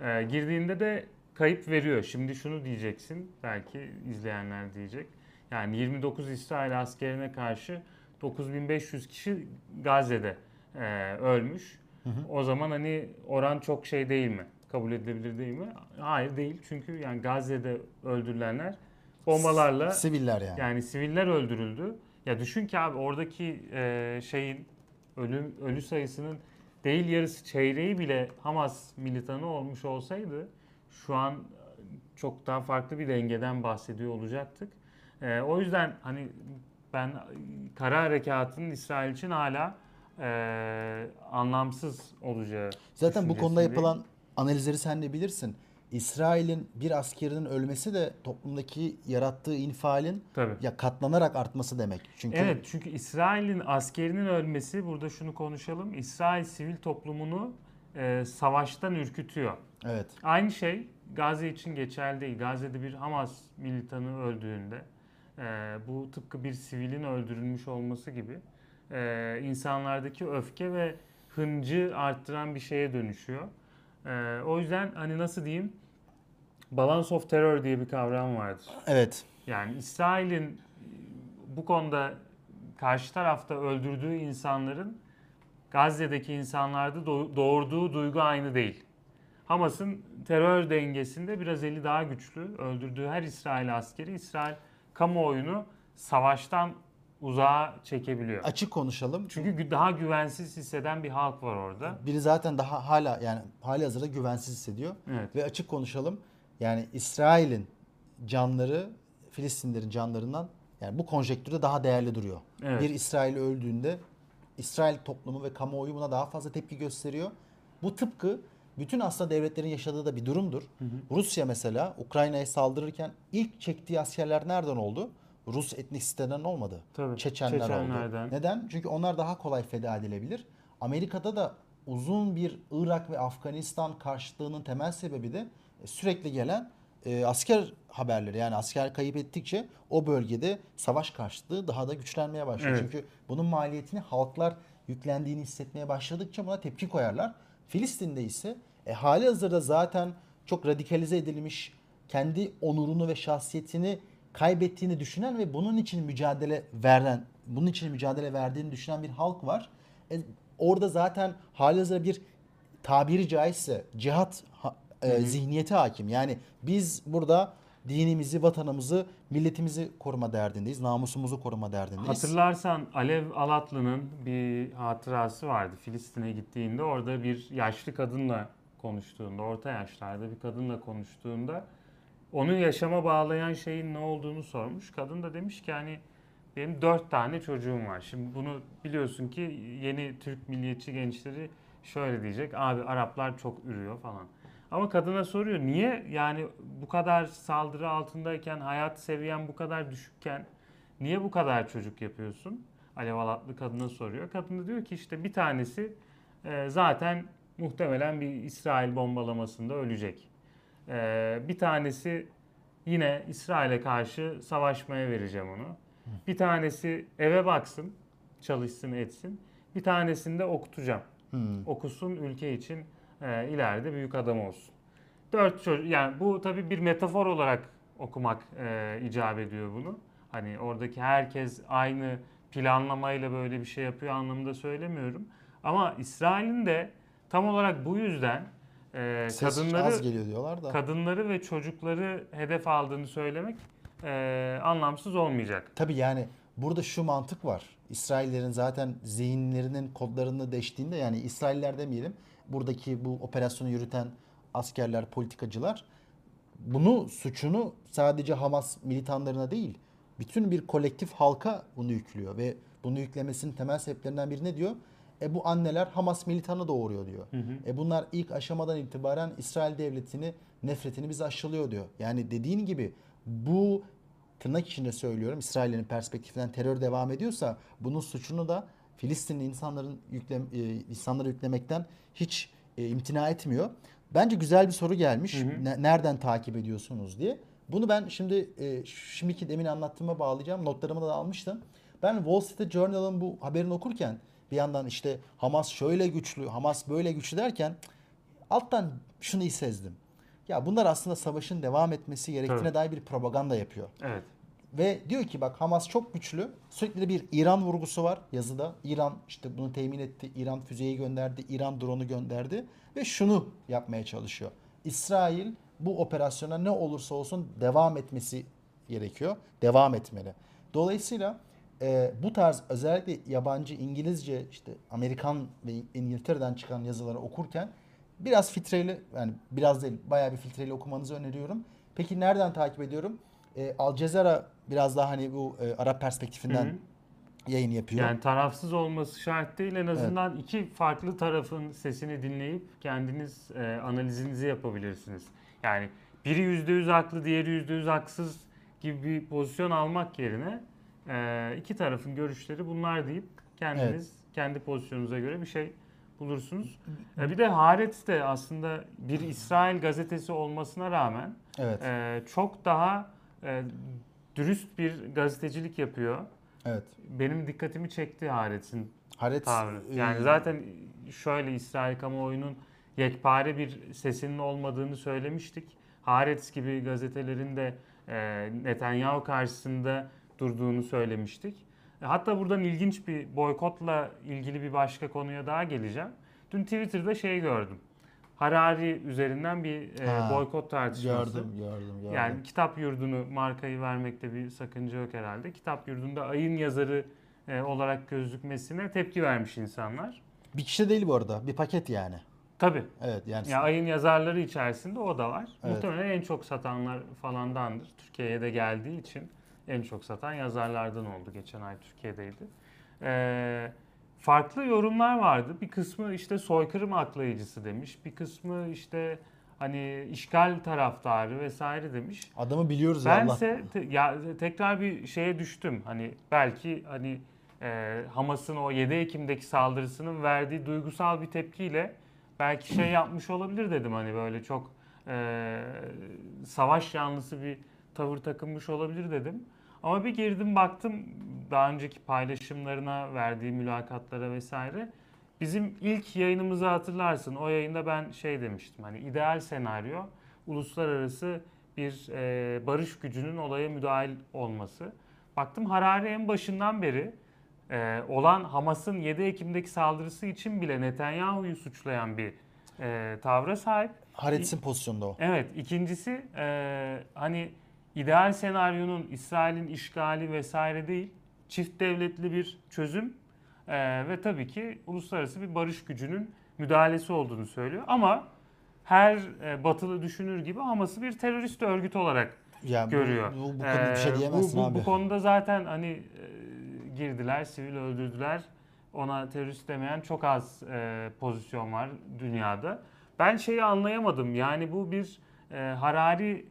Ee, girdiğinde de kayıp veriyor. Şimdi şunu diyeceksin. Belki izleyenler diyecek. Yani 29 İsrail askerine karşı 9500 kişi Gazze'de e, ölmüş. O zaman hani oran çok şey değil mi? Kabul edilebilir değil mi? Hayır değil. Çünkü yani Gazze'de öldürülenler bombalarla Siviller yani. yani siviller öldürüldü. Ya düşün ki abi oradaki e, şeyin ölüm ölü sayısının değil yarısı çeyreği bile Hamas militanı olmuş olsaydı şu an çok daha farklı bir dengeden bahsediyor olacaktık. E, o yüzden hani ben kara harekatının İsrail için hala e, anlamsız olacağı Zaten bu konuda yapılan analizleri sen de bilirsin. İsrail'in bir askerinin ölmesi de toplumdaki yarattığı infialin Tabii. ya katlanarak artması demek. Çünkü Evet çünkü İsrail'in askerinin ölmesi burada şunu konuşalım. İsrail sivil toplumunu e, savaştan ürkütüyor. evet. Aynı şey Gazze için geçerli değil. Gazze'de bir Hamas militanı öldüğünde e, bu tıpkı bir sivilin öldürülmüş olması gibi e, insanlardaki öfke ve hıncı arttıran bir şeye dönüşüyor. E, o yüzden hani nasıl diyeyim balance of terror diye bir kavram vardır. Evet. Yani İsrail'in bu konuda karşı tarafta öldürdüğü insanların Gazze'deki insanlarda doğ- doğurduğu duygu aynı değil. Hamas'ın terör dengesinde biraz eli daha güçlü. Öldürdüğü her İsrail askeri İsrail kamuoyunu savaştan uzağa çekebiliyor. Açık konuşalım. Çünkü daha güvensiz hisseden bir halk var orada. Biri zaten daha hala yani hali hazırda güvensiz hissediyor. Evet. Ve açık konuşalım. Yani İsrail'in canları Filistinlerin canlarından yani bu konjektürde daha değerli duruyor. Evet. Bir İsrail öldüğünde İsrail toplumu ve kamuoyu buna daha fazla tepki gösteriyor. Bu tıpkı bütün aslında devletlerin yaşadığı da bir durumdur. Rusya mesela Ukrayna'ya saldırırken ilk çektiği askerler nereden oldu? Rus etnik sitelerinden olmadı. Tabii, Çeçenler Çeçenlerden. oldu. Neden? Çünkü onlar daha kolay feda edilebilir. Amerika'da da uzun bir Irak ve Afganistan karşıtlığının temel sebebi de e, sürekli gelen e, asker haberleri. Yani asker kayıp ettikçe o bölgede savaş karşıtlığı daha da güçlenmeye başlıyor. Evet. Çünkü bunun maliyetini halklar yüklendiğini hissetmeye başladıkça buna tepki koyarlar. Filistin'de ise e, hali hazırda zaten çok radikalize edilmiş, kendi onurunu ve şahsiyetini kaybettiğini düşünen ve bunun için mücadele veren, bunun için mücadele verdiğini düşünen bir halk var. E, orada zaten halihazırda bir tabiri caizse cihat ha- e, zihniyeti hakim. Yani biz burada dinimizi, vatanımızı, milletimizi koruma derdindeyiz. Namusumuzu koruma derdindeyiz. Hatırlarsan Alev Alatlı'nın bir hatırası vardı Filistin'e gittiğinde. Orada bir yaşlı kadınla konuştuğunda, orta yaşlarda bir kadınla konuştuğunda onu yaşama bağlayan şeyin ne olduğunu sormuş. Kadın da demiş ki hani benim dört tane çocuğum var. Şimdi bunu biliyorsun ki yeni Türk milliyetçi gençleri şöyle diyecek. Abi Araplar çok ürüyor falan. Ama kadına soruyor niye yani bu kadar saldırı altındayken hayat seviyen bu kadar düşükken niye bu kadar çocuk yapıyorsun? Alev Alatlı kadına soruyor. Kadın da diyor ki işte bir tanesi e, zaten muhtemelen bir İsrail bombalamasında ölecek. E, bir tanesi yine İsrail'e karşı savaşmaya vereceğim onu. Bir tanesi eve baksın, çalışsın etsin. Bir tanesini de okutacağım. Hmm. Okusun ülke için e, ileride büyük adam olsun. Dört çocuk yani bu tabii bir metafor olarak okumak e, icap ediyor bunu. Hani oradaki herkes aynı planlamayla böyle bir şey yapıyor anlamında söylemiyorum. Ama İsrail'in de tam olarak bu yüzden e, Ses kadınları az geliyor diyorlar da. kadınları ve çocukları hedef aldığını söylemek e, anlamsız olmayacak. Tabii yani burada şu mantık var. İsraillerin zaten zihinlerinin kodlarını deştiğinde yani İsrailler demeyelim. Buradaki bu operasyonu yürüten askerler, politikacılar bunu suçunu sadece Hamas militanlarına değil, bütün bir kolektif halka bunu yüklüyor ve bunu yüklemesinin temel sebeplerinden biri ne diyor? E bu anneler Hamas militanı doğuruyor diyor. E bunlar ilk aşamadan itibaren İsrail devletini, nefretini bize aşılıyor diyor. Yani dediğin gibi bu tırnak içinde söylüyorum İsrail'in perspektifinden terör devam ediyorsa bunun suçunu da Filistinli insanların yükle, e, insanlara yüklemekten hiç e, imtina etmiyor. Bence güzel bir soru gelmiş. Hı hı. Ne- nereden takip ediyorsunuz diye. Bunu ben şimdi e, şimdiki demin anlattığıma bağlayacağım. Notlarımı da almıştım. Ben Wall Street Journal'ın bu haberini okurken bir yandan işte Hamas şöyle güçlü, Hamas böyle güçlü derken alttan şunu sezdim. Ya bunlar aslında savaşın devam etmesi gerektiğine Tabii. dair bir propaganda yapıyor. Evet. Ve diyor ki bak Hamas çok güçlü. Sürekli de bir İran vurgusu var yazıda. İran işte bunu temin etti. İran füzeyi gönderdi. İran drone'u gönderdi. Ve şunu yapmaya çalışıyor. İsrail bu operasyona ne olursa olsun devam etmesi gerekiyor. Devam etmeli. Dolayısıyla e, bu tarz özellikle yabancı İngilizce işte Amerikan ve İngiltere'den çıkan yazıları okurken biraz filtreli yani biraz değil bayağı bir filtreli okumanızı öneriyorum. Peki nereden takip ediyorum? E, Al Jazeera biraz daha hani bu e, Arap perspektifinden Hı hı. yayın yapıyor. Yani tarafsız olması şart değil. En azından iki farklı tarafın sesini dinleyip kendiniz e, analizinizi yapabilirsiniz. Yani biri yüzde yüz haklı, diğeri yüzde yüz haksız gibi bir pozisyon almak yerine e, iki tarafın görüşleri bunlar deyip kendiniz kendi pozisyonunuza göre bir şey bulursunuz. E, bir de Haaretz de aslında bir İsrail gazetesi olmasına rağmen evet. e, çok daha e, dürüst bir gazetecilik yapıyor. Evet. Benim dikkatimi çekti Haaretz'in Haaretz tavrı. e, Yani zaten şöyle İsrail kamuoyunun yekpare bir sesinin olmadığını söylemiştik. Haaretz gibi gazetelerin de e, Netanyahu karşısında durduğunu söylemiştik. E, Hatta buradan ilginç bir boykotla ilgili bir başka konuya daha geleceğim. Dün Twitter'da şey gördüm. Harari üzerinden bir e, Ha, boykot tartışması. gördüm, gördüm, gördüm. Yani kitap yurdunu markayı vermekte bir sakınca yok herhalde. Kitap yurdunda ayın yazarı e, olarak gözükmesine tepki vermiş insanlar. bir kişi değil bu arada. Bir paket yani. Tabii. Evet yani. Ya ayın yazarları içerisinde o da var. Evet. Muhtemelen en çok satanlar falandandır. Türkiye'ye de geldiği için en çok satan yazarlardan oldu. Geçen ay Türkiye'deydi. Ee, farklı yorumlar vardı. Bir kısmı işte soykırım aklayıcısı demiş. Bir kısmı işte hani işgal taraftarı vesaire demiş. Adamı biliyoruz ya Allah. Bense te- ya tekrar bir şeye düştüm. Hani belki hani e, Hamas'ın o 7 Ekim'deki saldırısının verdiği duygusal bir tepkiyle belki şey yapmış olabilir dedim hani böyle çok e, savaş yanlısı bir tavır takınmış olabilir dedim. Ama bir girdim baktım daha önceki paylaşımlarına, verdiği mülakatlara vesaire. Bizim ilk yayınımızı hatırlarsın. O yayında ben şey demiştim. Hani ideal senaryo uluslararası bir e, barış gücünün olaya müdahil olması. Baktım Harari en başından beri e, olan Hamas'ın 7 Ekim'deki saldırısı için bile Netanyahu'yu suçlayan bir e, tavra sahip. Haaretz'in pozisyonunda o. Evet, ikincisi e, hani ideal senaryonun İsrail'in işgali vesaire değil, çift devletli bir çözüm e, ve tabii ki uluslararası bir barış gücünün müdahalesi olduğunu söylüyor. Ama her e, batılı düşünür gibi Hamas'ı bir terörist örgüt olarak bu- görüyor. Bu, bu, konuda bir şey Ee, diyemezsin bu, bu, abi. Bu konuda zaten hani e, girdiler, sivil öldürdüler. Ona terörist demeyen çok az e, pozisyon var dünyada. Ben şeyi anlayamadım. Yani bu bir e, Harari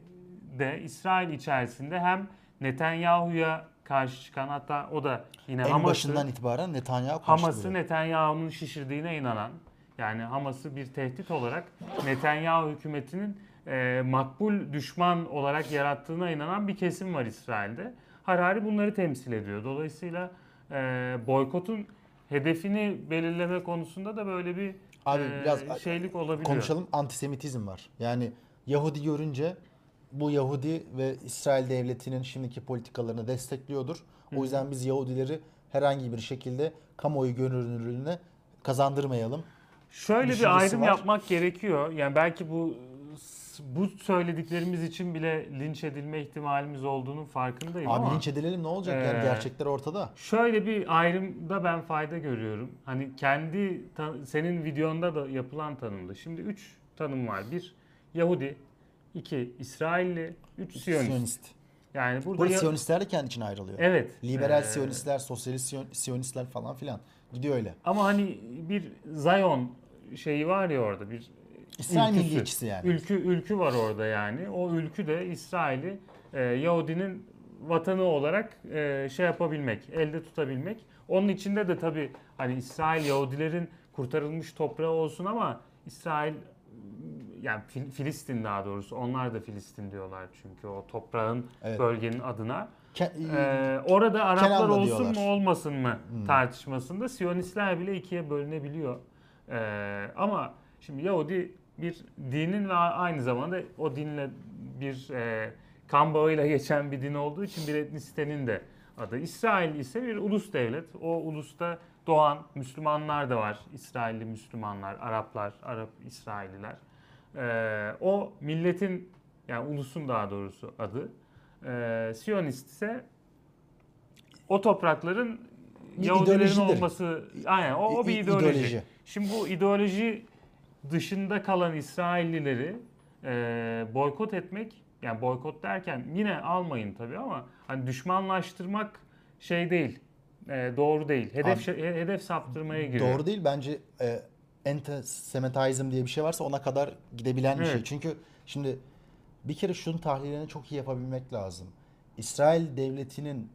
de İsrail içerisinde hem Netanyahu'ya karşı çıkan hatta o da yine en Hamas'ı başından itibaren Netanyahu Hamas'ı. Netanyahu'nun şişirdiğine inanan yani Hamas'ı bir tehdit olarak Netanyahu hükümetinin e, makbul düşman olarak yarattığına inanan bir kesim var İsrail'de. Harari bunları temsil ediyor. Dolayısıyla e, boykotun hedefini belirleme konusunda da böyle bir Abi e, biraz şeylik olabiliyor. konuşalım antisemitizm var. Yani Yahudi görünce bu Yahudi ve İsrail devletinin şimdiki politikalarını destekliyordur. O yüzden biz Yahudileri herhangi bir şekilde kamuoyu görünürlüğüne kazandırmayalım. Şöyle bir ayrım var. yapmak gerekiyor. Yani belki bu bu söylediklerimiz için bile linç edilme ihtimalimiz olduğunun farkındayım Abi ama linç edilelim ne olacak yani Ee, gerçekler ortada. şöyle bir ayrımda ben fayda görüyorum. Hani kendi senin videonda da yapılan tanımda. Şimdi 3 tanım var. Bir Yahudi, iki İsrailli, üç Siyonist. Siyonist. Yani burada Burada ya- Siyonistler de kendi içine ayrılıyor. evet. Liberal Ee, Siyonistler, Sosyalist Siyon- Siyonistler falan filan. Gidiyor öyle. Ama hani bir Zion şeyi var ya orada bir İsrail ülküsü. milliyetçisi yani. Ülkü ülkü var orada yani. O ülkü de İsrail'i e, Yahudinin vatanı olarak e, şey yapabilmek, elde tutabilmek. Onun içinde de tabii hani İsrail Yahudilerin kurtarılmış toprağı olsun ama İsrail yani Fil- Filistin daha doğrusu onlar da Filistin diyorlar çünkü o toprağın Evet. bölgenin adına. Ke- Ee, orada Araplar Kenan'la olsun diyorlar. mu olmasın mı Hmm. tartışmasında Siyonistler bile ikiye bölünebiliyor. Ee, ama şimdi Yahudi bir dinin ve aynı zamanda o dinle bir e, kan bağıyla geçen bir din olduğu için bir etnisitenin de adı. İsrail ise bir ulus devlet. O ulusta doğan Müslümanlar da var. İsrailli Müslümanlar, Araplar, Arap İsrailliler. Ee, o milletin yani ulusun daha doğrusu adı. Ee, Siyonist ise o toprakların Yahudilerin olması aynen o, o bir ideoloji. ideoloji. Şimdi bu ideoloji dışında kalan İsraillileri e, boykot etmek yani boykot derken yine almayın tabii ama hani düşmanlaştırmak şey değil. e, doğru değil. Hedef Abi, şey- hedef saptırmaya giriyor. Doğru değil bence e, antisemitizm diye bir şey varsa ona kadar gidebilen bir şey. Çünkü şimdi bir kere şunun tahlilini çok iyi yapabilmek lazım. İsrail devletinin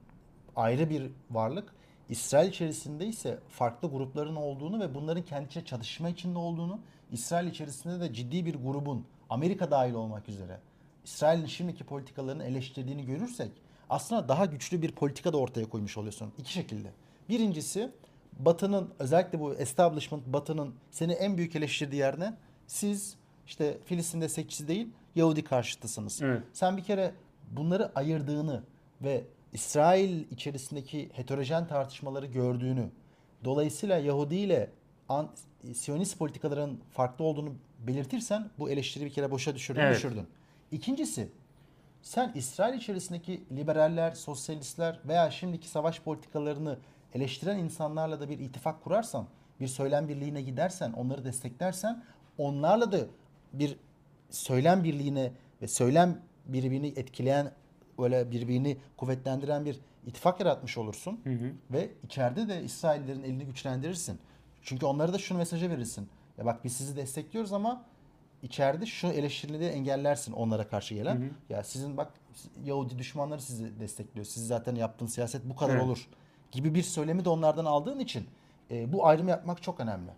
ayrı bir varlık. İsrail içerisinde ise farklı grupların olduğunu ve bunların kendi içinde çatışma içinde olduğunu, İsrail içerisinde de ciddi bir grubun Amerika dahil olmak üzere İsrail'in şimdiki politikalarını eleştirdiğini görürsek aslında daha güçlü bir politika da ortaya koymuş oluyorsun. İki şekilde. Birincisi Batı'nın özellikle bu establishment Batı'nın seni en büyük eleştirdiği yer ne? Siz işte Filistin destekçisi değil Yahudi karşıtısınız. Evet. Sen bir kere bunları ayırdığını ve İsrail içerisindeki heterojen tartışmaları gördüğünü, dolayısıyla Yahudi ile an- Siyonist politikaların farklı olduğunu belirtirsen bu eleştiri bir kere boşa düşürdün, Evet. düşürdün. İkincisi, sen İsrail içerisindeki liberaller, sosyalistler veya şimdiki savaş politikalarını eleştiren insanlarla da bir ittifak kurarsan, bir söylem birliğine gidersen, onları desteklersen, onlarla da bir söylem birliğine ve söylem birbirini etkileyen, öyle birbirini kuvvetlendiren bir ittifak yaratmış olursun. Hı hı. Ve içeride de İsraillerin elini güçlendirirsin. Çünkü onlara da şunu mesajı verirsin. Ya bak biz sizi destekliyoruz ama içeride şu eleştirileri engellersin onlara karşı gelen. Hı hı. Ya sizin bak Yahudi düşmanları sizi destekliyor. Siz zaten yaptığınız siyaset bu kadar Evet. olur gibi bir söylemi de onlardan aldığın için e, bu ayrımı yapmak çok önemli.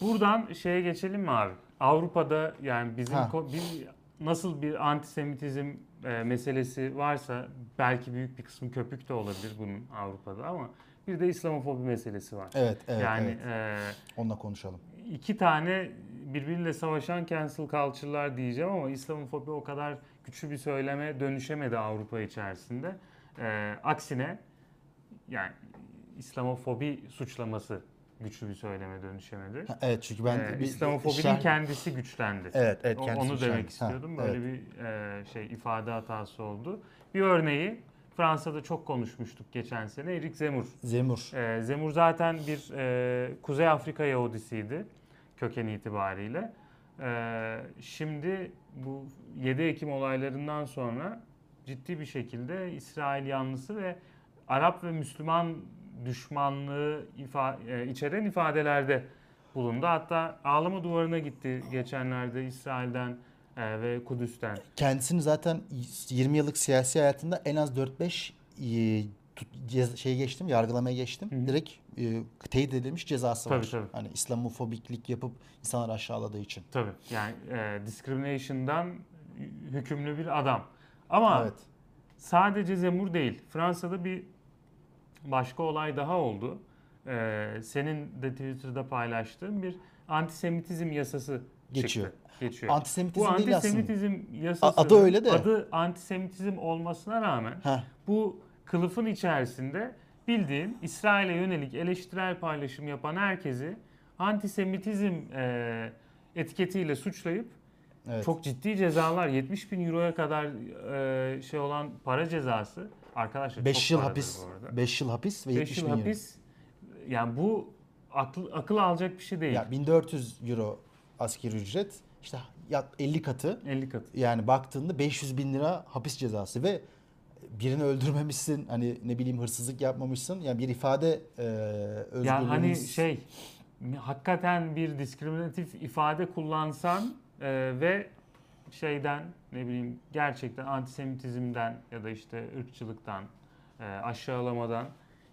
Buradan şeye geçelim mi abi? Avrupa'da yani bizim Ha. bir, nasıl bir antisemitizm e, meselesi varsa belki büyük bir kısmı köpük de olabilir bunun Avrupa'da ama bir de İslamofobi meselesi var. Evet, evet, yani evet. e, Onunla konuşalım. iki tane birbiriyle savaşan cancel culture'lar diyeceğim ama İslamofobi o kadar güçlü bir söyleme dönüşemedi Avrupa içerisinde. Ee, aksine yani İslamofobi suçlaması güçlü bir söyleme dönüşemedi. Ha, Evet çünkü ben Ee, bir- İslamofobinin şer- kendisi güçlendi. Evet, evet kendisi Onu güçlendi. demek Ha, istiyordum. evet. Böyle bir e, şey ifade hatası oldu. Bir örneği Fransa'da çok konuşmuştuk geçen sene. Erik Zemmour. Zemur. Ee, Zemur zaten bir e, Kuzey Afrika Yahudisiydi köken itibariyle. Ee, şimdi bu 7 Ekim olaylarından sonra ciddi bir şekilde İsrail yanlısı ve Arap ve Müslüman düşmanlığı ifa- e, içeren ifadelerde bulundu. Hatta ağlama duvarına gitti geçenlerde İsrail'den e, ve Kudüs'ten. Kendisini zaten 20 yıllık siyasi hayatında en az 4-5 e, şey geçtim, yargılamaya geçtim. Hı. Direkt e, teyit edilmiş cezası var. Tabii, tabii. Hani İslamofobiklik yapıp insanları aşağıladığı için. Tabii yani e, discrimination'dan hükümlü bir adam. Ama Evet. sadece Zemur değil. Fransa'da bir başka olay daha oldu. E, senin de Twitter'da paylaştığın bir antisemitizm yasası Geçiyor. çıktı. Geçiyor. Antisemitizm Bu değil aslında. antisemitizm yasası adı öyle de. adı antisemitizm olmasına rağmen Heh, bu kılıfın içerisinde bildiğin İsrail'e yönelik eleştirel paylaşım yapan herkesi antisemitizm e, etiketiyle suçlayıp evet. çok ciddi cezalar 70 bin euroya kadar e, şey olan para cezası arkadaşlar 5 çok yıl hapis, bu arada. 5 yıl hapis ve 5 70 yıl bin euro. hapis yani bu akıl, akıl alacak bir şey değil. Ya 1400 euro askeri ücret işte yak 50 katı 50 katı. yani baktığında 500 bin lira hapis cezası ve birini öldürmemişsin hani ne bileyim hırsızlık yapmamışsın yani bir ifade e, özgürlüğünüz Ya hani şey hakikaten bir diskriminatif ifade kullansan e, ve şeyden ne bileyim gerçekten antisemitizmden ya da işte ırkçılıktan e, aşağılamadan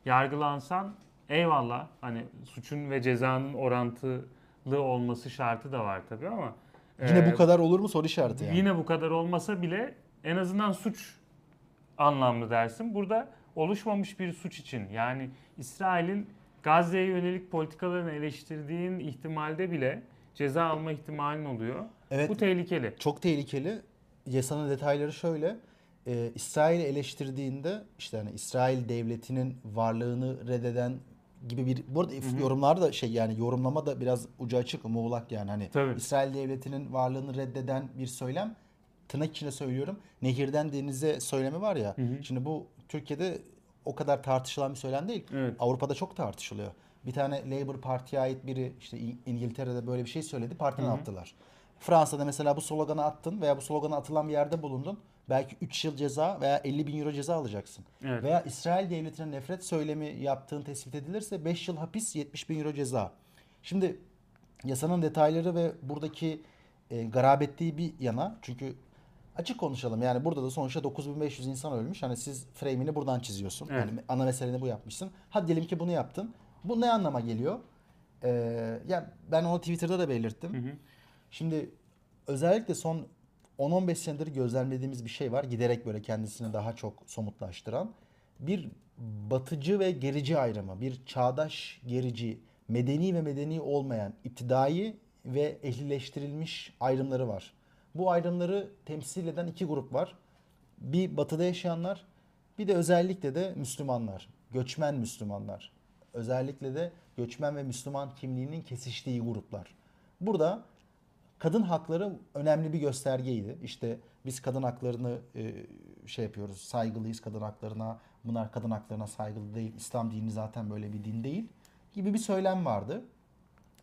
yargılansan eyvallah hani suçun ve cezanın orantılı olması şartı da var tabii ama yine e, bu kadar olur mu soru işareti yani. Yine bu kadar olmasa bile en azından suç anlamlı dersin. Burada oluşmamış bir suç için yani İsrail'in Gazze'ye yönelik politikalarını eleştirdiğin ihtimalde bile ceza alma ihtimalin oluyor. Evet. Bu tehlikeli. Çok tehlikeli. Yasanın detayları şöyle. Ee, İsrail'i eleştirdiğinde işte hani İsrail devletinin varlığını reddeden gibi bir bu arada hı. yorumlar da şey yani yorumlama da biraz ucu açık muğlak yani hani Tabii. İsrail devletinin varlığını reddeden bir söylem tırnak içinde söylüyorum. Nehirden denize söylemi var ya. Hı hı. Şimdi bu Türkiye'de o kadar tartışılan bir söylem değil. Evet. Avrupa'da çok tartışılıyor. Bir tane Labour Parti'ye ait biri işte İngiltere'de böyle bir şey söyledi. Partiden Hı hı. attılar. Fransa'da mesela bu sloganı attın veya bu sloganı atılan bir yerde bulundun. Belki 3 yıl ceza veya 50 bin euro ceza alacaksın. Evet. Veya İsrail devletine nefret söylemi yaptığın tespit edilirse 5 yıl hapis 70 bin euro ceza. Şimdi yasanın detayları ve buradaki e, garabetliği bir yana. Çünkü açık konuşalım yani burada da sonuçta 9500 insan ölmüş. Hani siz frame'ini buradan çiziyorsun. Evet. Yani ana meseleni bu yapmışsın. Hadi diyelim ki bunu yaptın. Bu ne anlama geliyor? Ee, ya ben onu Twitter'da da belirttim. Hı hı. Şimdi özellikle son 10-15 senedir gözlemlediğimiz bir şey var. Giderek böyle kendisini daha çok somutlaştıran. Bir batıcı ve gerici ayrımı. Bir çağdaş gerici, medeni ve medeni olmayan, iptidai ve ehlileştirilmiş ayrımları var. Bu ayrımları temsil eden iki grup var. Bir batıda yaşayanlar, bir de özellikle de Müslümanlar. Göçmen Müslümanlar. Özellikle de göçmen ve Müslüman kimliğinin kesiştiği gruplar. Burada kadın hakları önemli bir göstergeydi. İşte biz kadın haklarını e, şey yapıyoruz, saygılıyız kadın haklarına. Bunlar kadın haklarına saygılı değil. İslam dini zaten böyle bir din değil gibi bir söylem vardı.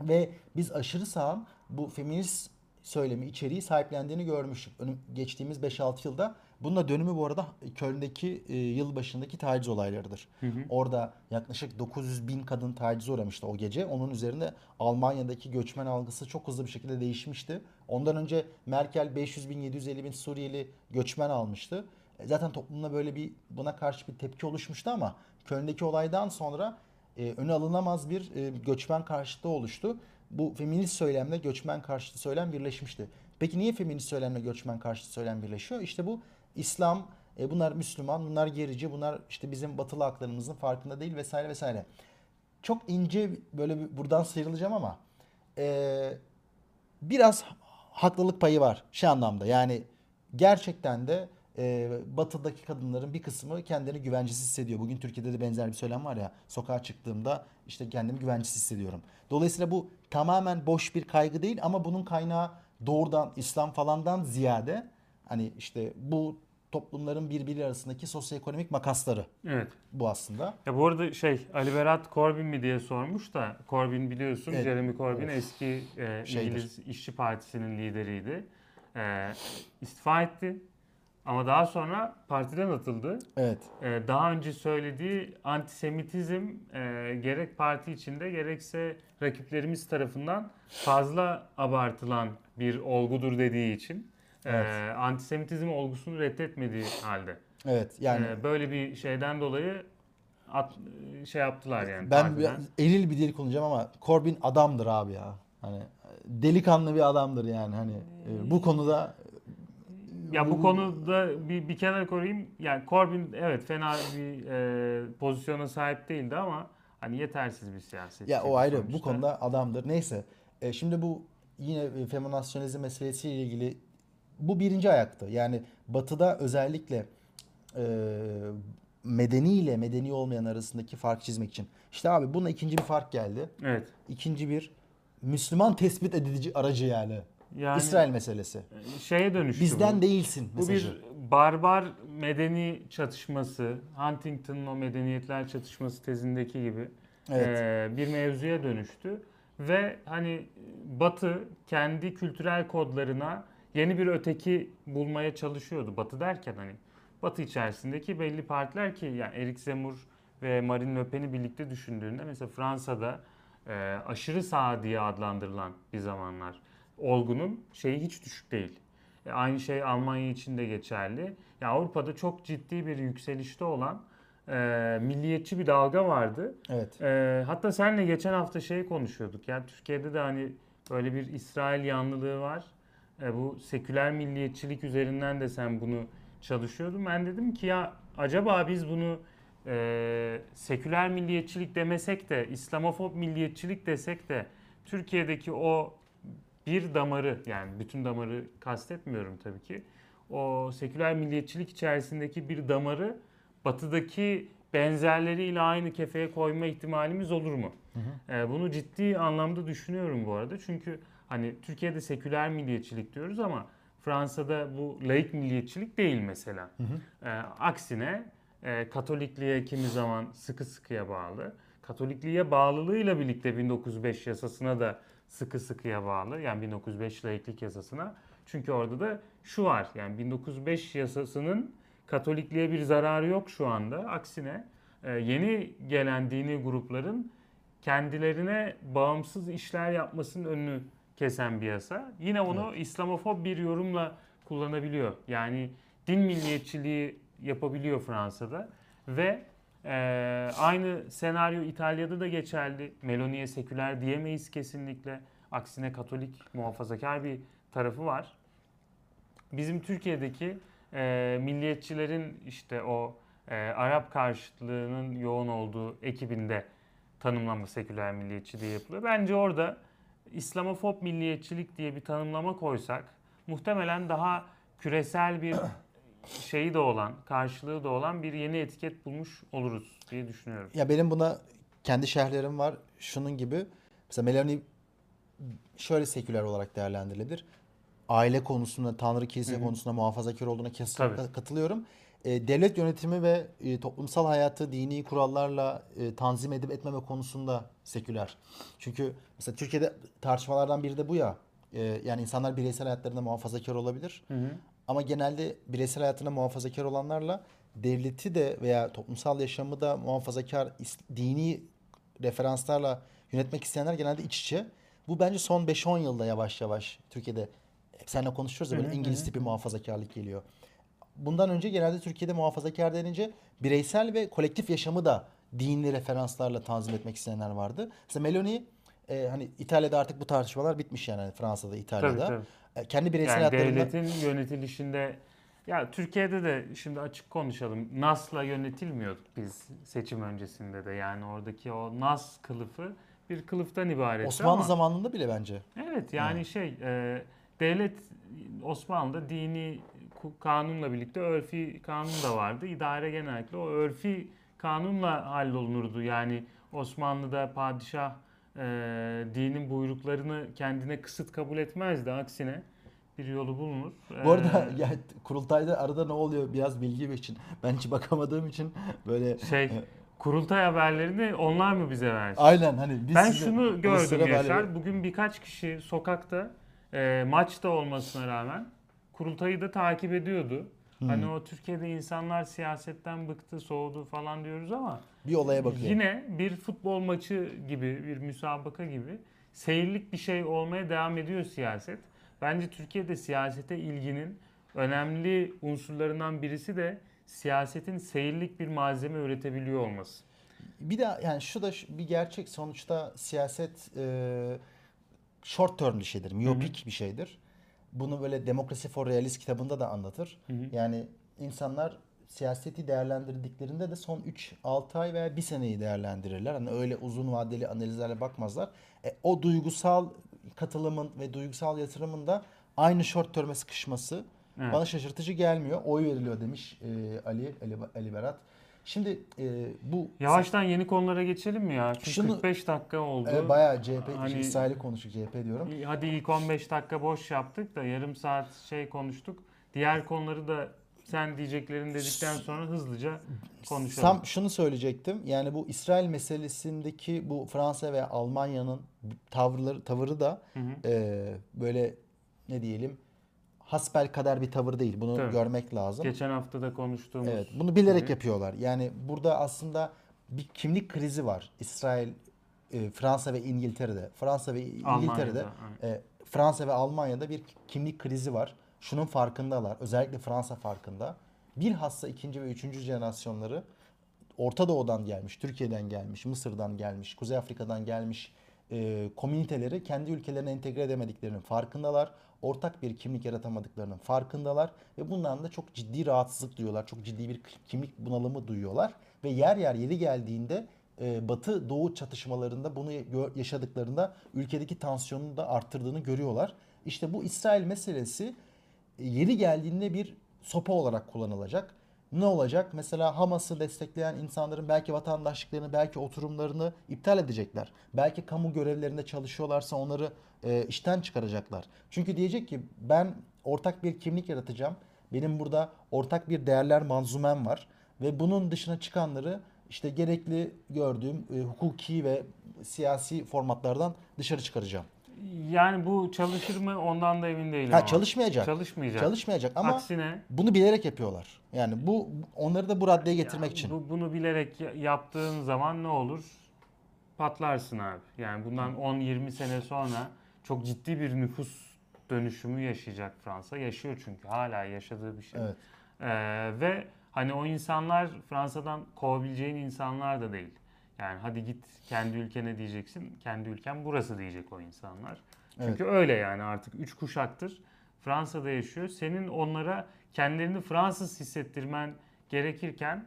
Ve biz aşırı sağın bu feminist söylemi, içeriği sahiplendiğini görmüştük. Önüm, geçtiğimiz 5-6 yılda. Bunun da dönümü bu arada Köln'deki e, yıl başındaki taciz olaylarıdır. Hı hı. Orada yaklaşık 900 bin kadın tacize uğramıştı o gece. Onun üzerinde Almanya'daki göçmen algısı çok hızlı bir şekilde değişmişti. Ondan önce Merkel 500 bin 750 bin Suriyeli göçmen almıştı. E, Zaten toplumda böyle bir buna karşı bir tepki oluşmuştu ama Köln'deki olaydan sonra e, öne alınamaz bir e, göçmen karşıtı oluştu. Bu feminist söylemle göçmen karşıtı söylem birleşmişti. Peki niye feminist söylemle göçmen karşıtı söylem birleşiyor? İşte bu İslam, e, bunlar Müslüman, bunlar gerici, bunlar işte bizim batılı haklarımızın farkında değil vesaire vesaire. Çok ince böyle bir buradan sıyrılacağım ama e, biraz haklılık payı var şey anlamda. Yani gerçekten de e, batıdaki kadınların bir kısmı kendini güvencesiz hissediyor. Bugün Türkiye'de de benzer bir söylem var ya sokağa çıktığımda işte kendimi güvencesiz hissediyorum. Dolayısıyla bu tamamen boş bir kaygı değil ama bunun kaynağı doğrudan İslam falandan ziyade hani işte bu toplumların birbiri arasındaki sosyoekonomik makasları Evet. bu aslında. Ya bu arada şey Ali Berat Corbyn mi diye sormuş da Corbyn biliyorsun Evet. Jeremy Corbyn Of. eski e, Şeydir. İngiliz İşçi Partisi'nin lideriydi. E, istifa etti. Ama daha sonra partiden atıldı. Evet. Ee, daha önce söylediği antisemitizm e, gerek parti içinde gerekse rakiplerimiz tarafından fazla abartılan bir olgudur dediği için e, Evet. antisemitizm olgusunu reddetmediği halde. Evet. Yani E, böyle bir şeyden dolayı at, şey yaptılar yani. ben bir- eril bir dil kullanacağım ama Corbyn adamdır abi ya. Hani delikanlı bir adamdır yani hani e, bu konuda Ya bu konuda bir, bir kenara koyayım. Yani Corbyn evet fena bir e, pozisyona sahip değildi ama hani yetersiz bir siyasetçi. Ya o ayrı. sonuçta. Bu konuda adamdır. Neyse. E, şimdi bu yine e, feminasyonizm meselesiyle ilgili bu birinci ayaktı. Yani Batı'da özellikle e, medeni ile medeni olmayan arasındaki fark çizmek için. İşte abi buna ikinci bir fark geldi. Evet. İkinci bir Müslüman tespit edici aracı yani. Yani İsrail meselesi. şeye dönüştü Bizden bu. değilsin Bu mesajı. bir barbar medeni çatışması, Huntington'ın o medeniyetler çatışması tezindeki gibi Evet. e, bir mevzuya dönüştü. Ve hani Batı kendi kültürel kodlarına yeni bir öteki bulmaya çalışıyordu. Batı derken hani Batı içerisindeki belli partiler ki yani Eric Zemmour ve Marine Le Pen'i birlikte düşündüğünde mesela Fransa'da e, aşırı sağ diye adlandırılan bir zamanlar olgunun şeyi hiç düşük değil. E, aynı şey Almanya için de geçerli. Ya Avrupa'da çok ciddi bir yükselişte olan e, milliyetçi bir dalga vardı. Evet. Ee, hatta senle geçen hafta şey konuşuyorduk. Yani Türkiye'de de hani böyle bir İsrail yanlılığı var. Ee, bu seküler milliyetçilik üzerinden de sen bunu çalışıyordun. Ben dedim ki ya acaba biz bunu e, seküler milliyetçilik demesek de İslamofob milliyetçilik desek de Türkiye'deki o bir damarı yani bütün damarı kastetmiyorum tabii ki. O seküler milliyetçilik içerisindeki bir damarı batıdaki benzerleriyle aynı kefeye koyma ihtimalimiz olur mu? Ee, bunu ciddi anlamda düşünüyorum bu arada. Çünkü hani Türkiye'de seküler milliyetçilik diyoruz ama Fransa'da bu laik milliyetçilik değil mesela. Ee, aksine e, Katolikliğe kimi zaman sıkı sıkıya bağlı. Katolikliğe bağlılığıyla birlikte 1905 yasasına da sıkı sıkıya bağlı. Yani 1905 laiklik yasasına. Çünkü orada da şu var. Yani 1905 yasasının Katolikliğe bir zararı yok şu anda. Aksine e, yeni gelen dini grupların kendilerine bağımsız işler yapmasının önünü kesen bir yasa. Yine onu İslamofob bir yorumla kullanabiliyor. Yani din milliyetçiliği yapabiliyor Fransa'da ve e, aynı senaryo İtalya'da da geçerli. Meloni'ye seküler diyemeyiz kesinlikle. Aksine Katolik muhafazakar bir tarafı var. Bizim Türkiye'deki e, milliyetçilerin işte o e, Arap karşıtlığının yoğun olduğu ekibinde tanımlama seküler milliyetçi diye yapılıyor. Bence orada İslamofob milliyetçilik diye bir tanımlama koysak muhtemelen daha küresel bir şeyi de olan, karşılığı da olan bir yeni etiket bulmuş oluruz diye düşünüyorum. Ya benim buna kendi şerhlerim var. Şunun gibi. Mesela Melanie şöyle seküler olarak değerlendirilebilir. Aile konusunda, Tanrı kilise Hı hı. konusunda muhafazakar olduğuna kesinlikle Tabii. katılıyorum. E, devlet yönetimi ve e, toplumsal hayatı dini kurallarla e, tanzim edip etmeme konusunda seküler. Çünkü mesela Türkiye'de tartışmalardan biri de bu ya. E, yani insanlar bireysel hayatlarında muhafazakar olabilir. Hı hı. Ama genelde bireysel hayatına muhafazakar olanlarla devleti de veya toplumsal yaşamı da muhafazakar dini referanslarla yönetmek isteyenler genelde iç içe. Bu bence son 5-10 yılda yavaş yavaş Türkiye'de hep seninle konuşuyoruz ya böyle Hı hı, İngiliz hı. tipi muhafazakarlık geliyor. Bundan önce genelde Türkiye'de muhafazakar denince bireysel ve kolektif yaşamı da dini referanslarla tanzim etmek isteyenler vardı. Mesela Meloni e, hani İtalya'da artık bu tartışmalar bitmiş yani hani Fransa'da, İtalya'da. Tabii, tabii. E, kendi bireysel Yani hayatlarında devletin yönetilişinde ya Türkiye'de de şimdi açık konuşalım. NAS'la yönetilmiyorduk biz seçim öncesinde de. Yani oradaki o NAS kılıfı bir kılıftan ibaretti Osmanlı ama zamanında bile bence. evet yani şey e, devlet Osmanlı'da dini kanunla birlikte örfi kanun da vardı. İdare genellikle o örfi kanunla hallolunurdu. Yani Osmanlı'da padişah e, dinin buyruklarını kendine kısıt kabul etmezdi. Aksine bir yolu bulunur. Bu arada E, ya, kurultayda arada ne oluyor biraz bilgi için. Ben hiç bakamadığım için böyle şey kurultay haberlerini onlar mı bize versin? aynen hani biz ben size şunu gördüm Yaşar. Bugün birkaç kişi sokakta e, maçta olmasına rağmen kurultayı da takip ediyordu. Hani o Türkiye'de insanlar siyasetten bıktı, soğudu falan diyoruz ama Bir olaya bakıyor. yine bir futbol maçı gibi, bir müsabaka gibi seyirlik bir şey olmaya devam ediyor siyaset. Bence Türkiye'de siyasete ilginin önemli unsurlarından birisi de siyasetin seyirlik bir malzeme üretebiliyor olması. Bir de yani şu da bir gerçek sonuçta siyaset e, short term bir şeydir. Miyopik bir şeydir. Bunu böyle Demokrasi for Realist kitabında da anlatır. Yani insanlar siyaseti değerlendirdiklerinde de son 3-6 ay veya 1 seneyi değerlendirirler. Hani öyle uzun vadeli analizlerle bakmazlar. E, o duygusal katılımın ve duygusal yatırımın da aynı short term'e sıkışması Evet. bana şaşırtıcı gelmiyor. Oy veriliyor demiş e, Ali, Ali Ali Berat. Şimdi e, bu Yavaştan yeni konulara geçelim mi ya? Çünkü Şunu- 45 dakika oldu. e, bayağı CHP, Hani- İsrail'i konuştuk CHP diyorum. Hadi ilk 15 dakika boş yaptık da yarım saat şey konuştuk. Diğer konuları da sen diyeceklerini dedikten sonra hızlıca konuşalım. Tam şunu söyleyecektim. Yani bu İsrail meselesindeki bu Fransa ve Almanya'nın tavırları tavırı da Hı hı. e, böyle ne diyelim hasbel kadar bir tavır değil. Bunu Tabii. görmek lazım. Geçen hafta da konuştuğumuz. Evet, bunu bilerek gibi. yapıyorlar. Yani burada aslında bir kimlik krizi var. İsrail, e, Fransa ve İngiltere'de. Fransa ve İngiltere'de, e, Fransa ve Almanya'da bir kimlik krizi var. Şunun farkındalar. Özellikle Fransa farkında. Bilhassa ikinci ve üçüncü jenerasyonları Orta Doğu'dan gelmiş, Türkiye'den gelmiş, Mısır'dan gelmiş, Kuzey Afrika'dan gelmiş e, komüniteleri kendi ülkelerine entegre edemediklerinin farkındalar. Ortak bir kimlik yaratamadıklarının farkındalar ve bundan da çok ciddi rahatsızlık duyuyorlar. Çok ciddi bir kimlik bunalımı duyuyorlar ve yer yer yeri geldiğinde e, Batı Doğu çatışmalarında bunu yaşadıklarında ülkedeki tansiyonunu da arttırdığını görüyorlar. İşte bu İsrail meselesi e, yeri geldiğinde bir sopa olarak kullanılacak. Ne olacak? Mesela Hamas'ı destekleyen insanların belki vatandaşlıklarını, belki oturumlarını iptal edecekler. Belki kamu görevlerinde çalışıyorlarsa onları e, işten çıkaracaklar. Çünkü diyecek ki ben ortak bir kimlik yaratacağım. Benim burada ortak bir değerler manzumem var ve bunun dışına çıkanları işte gerekli gördüğüm e, hukuki ve siyasi formatlardan dışarı çıkaracağım. Yani bu çalışır mı ondan da emin değilim Ha ama. çalışmayacak. Çalışmayacak. Çalışmayacak ama Aksine bunu bilerek yapıyorlar. Yani bu onları da bu raddeye getirmek ya için. bu, bunu bilerek ya- yaptığın zaman ne olur? Patlarsın abi. Yani bundan 10-20 sene sonra çok ciddi bir nüfus dönüşümü yaşayacak Fransa. Yaşıyor çünkü hala yaşadığı bir şey. Evet. Ee, ve hani o insanlar Fransa'dan kovabileceğin insanlar da değil. Yani hadi git kendi ülkene diyeceksin. Kendi ülken burası diyecek o insanlar. Çünkü öyle yani artık 3 kuşaktır Fransa'da yaşıyor. Senin onlara kendilerini Fransız hissettirmen gerekirken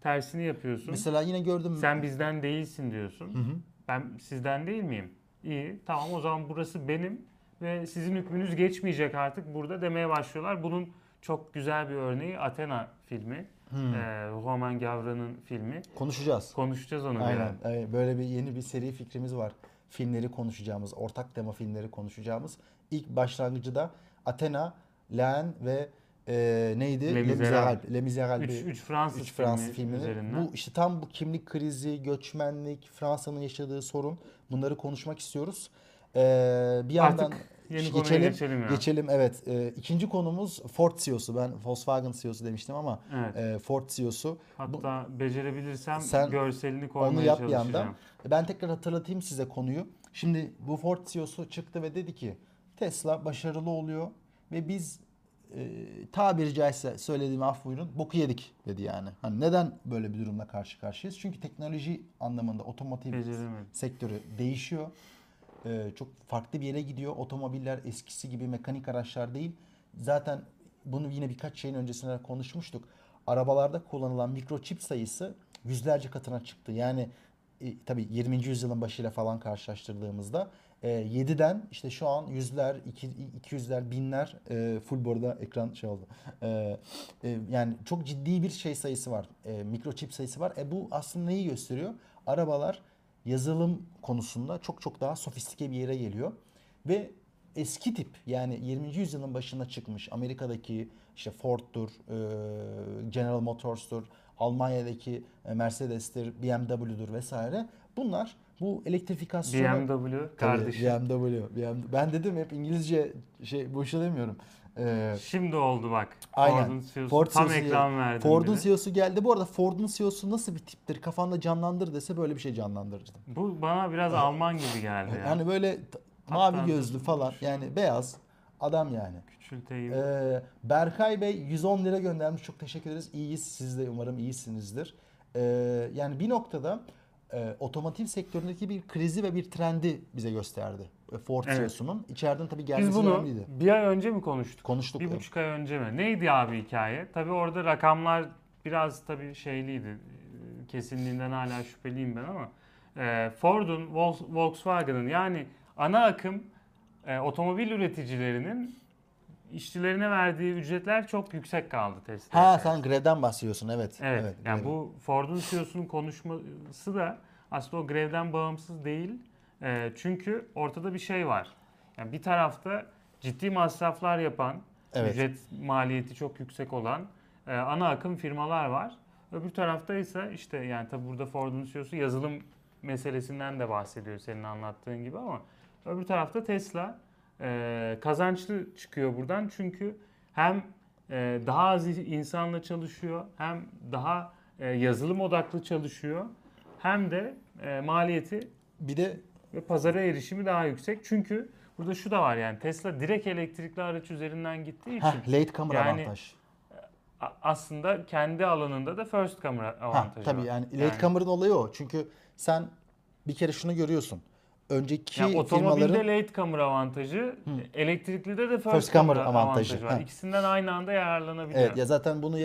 tersini yapıyorsun. Mesela yine gördüm. Sen bizden değilsin diyorsun. Hı hı. Ben sizden değil miyim? İyi tamam o zaman burası benim ve sizin hükmünüz geçmeyecek artık burada demeye başlıyorlar. Bunun çok güzel bir örneği Athena filmi. Hmm. Ee, Roman Gavra'nın filmi. Konuşacağız. Konuşacağız onu Aynen. Evet, böyle bir yeni bir seri fikrimiz var. Filmleri konuşacağımız, ortak tema filmleri konuşacağımız. İlk başlangıcı da Athena, Lean ve e, neydi? Le. Miserables. Le Miserables. Üç, üç Fransız, Üç Fransız filmi filmini. üzerinden. Bu işte tam bu kimlik krizi, göçmenlik, Fransa'nın yaşadığı sorun bunları konuşmak istiyoruz. Ee, bir yandan Artık yeni konuya geçelim ya. Geçelim evet. Ee, ikinci konumuz Ford CEO'su. Ben Volkswagen CEO'su demiştim ama Evet. e, Ford CEO'su. Hatta becerebilirsem Sen görselini koymaya Onu yap çalışacağım. yandan. Ben tekrar hatırlatayım size konuyu. Şimdi bu Ford CEO'su çıktı ve dedi ki Tesla başarılı oluyor ve biz e, tabiri caizse söylediğimi af buyurun boku yedik dedi yani. Hani neden böyle bir durumla karşı karşıyayız? Çünkü teknoloji anlamında otomotiv Beceremedim. sektörü değişiyor. Ee, çok farklı bir yere gidiyor. Otomobiller eskisi gibi mekanik araçlar değil. Zaten bunu yine birkaç şeyin öncesinde konuşmuştuk. Arabalarda kullanılan mikroçip sayısı yüzlerce katına çıktı. Yani e, tabii 20. yüzyılın başıyla falan karşılaştırdığımızda e, 7'den işte şu an yüzler, iki- 200'ler, binler e, full bu ekran şey oldu. E, e, yani çok ciddi bir şey sayısı var. E, mikroçip sayısı var. E bu aslında neyi gösteriyor? Arabalar yazılım konusunda çok çok daha sofistike bir yere geliyor. Ve eski tip yani 20. yüzyılın başına çıkmış Amerika'daki işte Ford'dur, e, General Motors'tur, Almanya'daki e, Mercedes'tir, BMW'dur vesaire. Bunlar bu elektrifikasyonu BMW Tabii, kardeşim. BMW, BMW. Ben dedim hep İngilizce şey boşa demiyorum. Ee, Şimdi oldu bak. Aynen. Ford'un CEO'su Ford tam CEO'su ekran verdim. Ford'un bile. CEO'su geldi. Bu arada Ford'un CEO'su nasıl bir tiptir? Kafanda canlandır dese böyle bir şey canlandırırdım. Bu bana biraz Alman gibi geldi ya. Yani böyle Hatta mavi gözlü falan yani beyaz adam yani. Küçülteyim. Ee, Berkay Bey 110 lira göndermiş. Çok teşekkür ederiz. İyiyiz. Siz de umarım iyisinizdir. Ee, yani bir noktada e, otomotiv sektöründeki bir krizi ve bir trendi bize gösterdi. E, Ford Evet. CEO'sunun. İçeriden tabii gelmesi Biz bunu önemliydi. bir ay önce mi konuştuk? Konuştuk. Bir evet. buçuk ay önce mi? Neydi abi hikaye? Tabii orada rakamlar biraz tabii şeyliydi. Kesinliğinden hala şüpheliyim ben ama e, Ford'un, Vol- Volkswagen'ın yani ana akım e, otomobil üreticilerinin işçilerine verdiği ücretler çok yüksek kaldı Tesla'ya. Ha sen grevden bahsediyorsun evet. Evet. yani grev. bu Ford'un CEO'sunun konuşması da aslında o grevden bağımsız değil. Ee, çünkü ortada bir şey var. Yani bir tarafta ciddi masraflar yapan, Evet. ücret maliyeti çok yüksek olan e, ana akım firmalar var. Öbür tarafta ise işte yani tabi burada Ford'un CEO'su yazılım meselesinden de bahsediyor senin anlattığın gibi ama öbür tarafta Tesla e, kazançlı çıkıyor buradan çünkü hem e, daha az insanla çalışıyor hem daha e, yazılım odaklı çalışıyor hem de e, maliyeti Bir de ve pazara erişimi daha yüksek. Çünkü burada şu da var yani Tesla direkt elektrikli araç üzerinden gittiği için heh, late comer Yani avantaj. aslında kendi alanında da first comer Ha, avantajı tabii var. yani late comer'ın olayı o. Çünkü sen bir kere şunu görüyorsun. Önceki Yani otomobilde firmaların late comer avantajı, elektriklide de first, First comer, comer avantajı, avantajı. var. İkisinden aynı anda yararlanabiliyor. Evet ya zaten bunu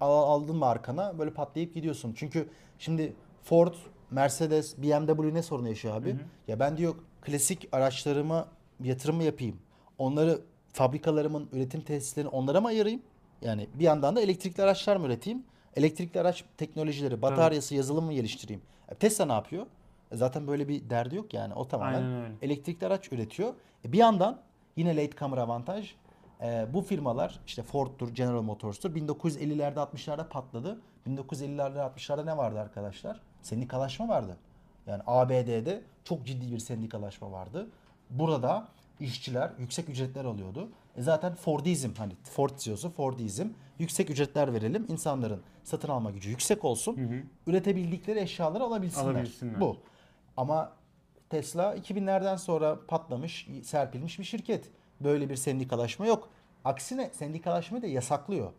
aldın mı arkana böyle patlayıp gidiyorsun. Çünkü şimdi Ford, Mercedes, BMW ne sorunu yaşıyor abi? Ya ben diyor klasik araçlarıma yatırım mı yapayım? Onları fabrikalarımın üretim tesislerini onlara mı ayırayım? Yani bir yandan da elektrikli araçlar mı üreteyim? Elektrikli araç teknolojileri, bataryası, yazılım mı geliştireyim? E, Tesla ne yapıyor? Zaten böyle bir derdi yok yani. O tamamen elektrikli araç üretiyor. E, bir yandan yine late comer avantaj. e, bu firmalar işte Ford'dur, General Motors'tur. 1950'lerde 60'larda patladı. 1950'lerde 60'larda ne vardı arkadaşlar? Sendikalaşma vardı. Yani ABD'de çok ciddi bir sendikalaşma vardı. Burada işçiler yüksek ücretler alıyordu. E zaten Fordizm hani Ford CEO'su Fordizm yüksek ücretler verelim insanların satın alma gücü yüksek olsun. Üretebildikleri eşyaları alabilsinler. Alabilsinler. Bu. Ama Tesla 2000'lerden sonra patlamış, serpilmiş bir şirket. Böyle bir sendikalaşma yok. Aksine sendikalaşmayı da yasaklıyor.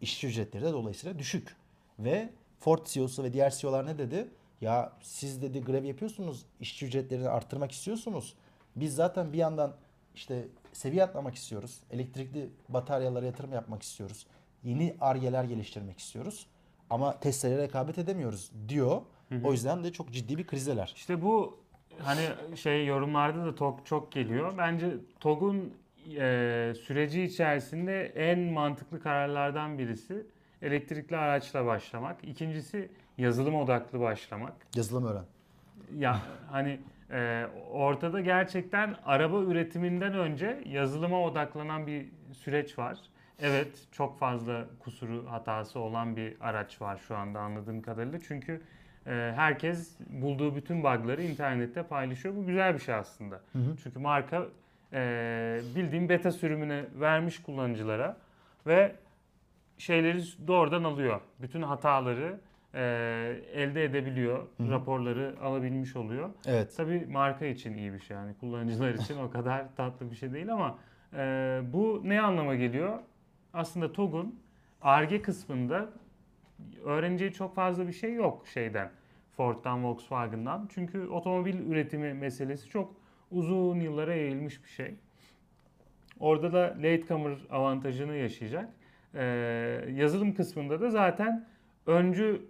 İşçi ücretleri de dolayısıyla düşük. Ve Ford CEO'su ve diğer CEO'lar ne dedi? Ya siz dedi grev yapıyorsunuz, işçi ücretlerini arttırmak istiyorsunuz. Biz zaten bir yandan işte seviye atlamak istiyoruz. Elektrikli bataryalara yatırım yapmak istiyoruz. Yeni argeler geliştirmek istiyoruz. Ama Tesla'ya rekabet edemiyoruz diyor. O yüzden de çok ciddi bir krizeler. İşte bu hani şey yorumlarda da TOG çok geliyor. Bence TOG'un e, süreci içerisinde en mantıklı kararlardan birisi elektrikli araçla başlamak. İkincisi yazılım odaklı başlamak. Yazılım öğren. Ya hani e, ortada gerçekten araba üretiminden önce yazılıma odaklanan bir süreç var. Evet çok fazla kusuru hatası olan bir araç var şu anda anladığım kadarıyla. Çünkü herkes bulduğu bütün bug'ları internette paylaşıyor. Bu güzel bir şey aslında. Çünkü marka e, bildiğim beta sürümüne vermiş kullanıcılara ve şeyleri doğrudan alıyor. Bütün hataları e, elde edebiliyor. Raporları alabilmiş oluyor. Evet. Tabii marka için iyi bir şey yani kullanıcılar için o kadar tatlı bir şey değil ama e, bu ne anlama geliyor? Aslında TOG'un ARGE kısmında öğreneceği çok fazla bir şey yok şeyden. Ford'dan, Volkswagen'dan. Çünkü otomobil üretimi meselesi çok uzun yıllara yayılmış bir şey. Orada da latecomer avantajını yaşayacak. Ee, yazılım kısmında da zaten öncü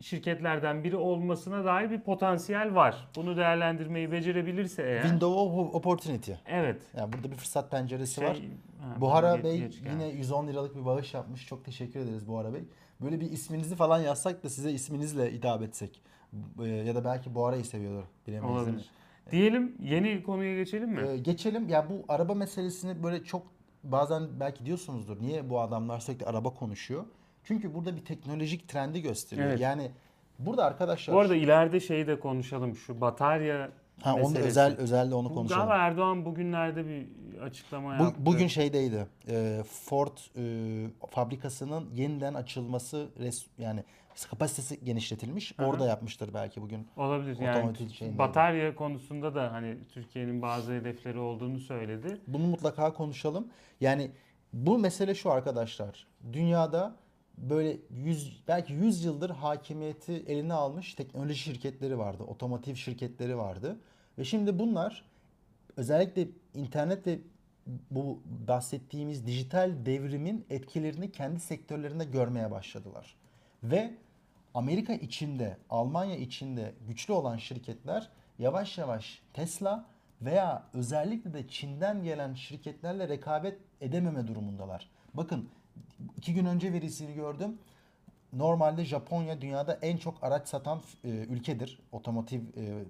şirketlerden biri olmasına dair bir potansiyel var. Bunu değerlendirmeyi becerebilirse eğer. Window of opportunity. Evet. Yani burada bir fırsat penceresi Şey, var. ha, Buhara Bey yine 110 liralık bir bağış yapmış. Çok teşekkür ederiz Buhara Bey. Böyle bir isminizi falan yazsak da size isminizle hitap etsek. Ee, Ya da belki Buhara'yı seviyordur. Bilemeyiz değil mi? Olabilir. Diyelim yeni konuya geçelim mi? Ee, geçelim. Ya bu araba meselesini böyle çok bazen belki diyorsunuzdur. Niye bu adamlar sürekli araba konuşuyor? Çünkü burada bir teknolojik trendi gösteriyor. Evet. Yani burada arkadaşlar Bu arada ileride şeyi de konuşalım. Şu batarya ha, onu meselesi. özel özelde onu konuşalım. Galiba Erdoğan bugünlerde bir açıklama Bu, yaptı. bugün şeydeydi. e, Ford e, fabrikasının yeniden açılması res, yani kapasitesi genişletilmiş. Hı hı. Orada yapmıştır belki bugün. olabilir. Yani otomotiv şeyindeydi. batarya konusunda da hani Türkiye'nin bazı hedefleri olduğunu söyledi. Bunu mutlaka konuşalım. Yani bu mesele şu arkadaşlar. Dünyada böyle 100 belki 100 yıldır hakimiyeti eline almış teknoloji şirketleri vardı, otomotiv şirketleri vardı ve şimdi bunlar özellikle internet ve bu bahsettiğimiz dijital devrimin etkilerini kendi sektörlerinde görmeye başladılar. Ve Amerika içinde, Almanya içinde güçlü olan şirketler yavaş yavaş Tesla veya özellikle de Çin'den gelen şirketlerle rekabet edememe durumundalar. Bakın iki gün önce verisini gördüm. Normalde Japonya dünyada en çok araç satan e, ülkedir. Otomotiv e,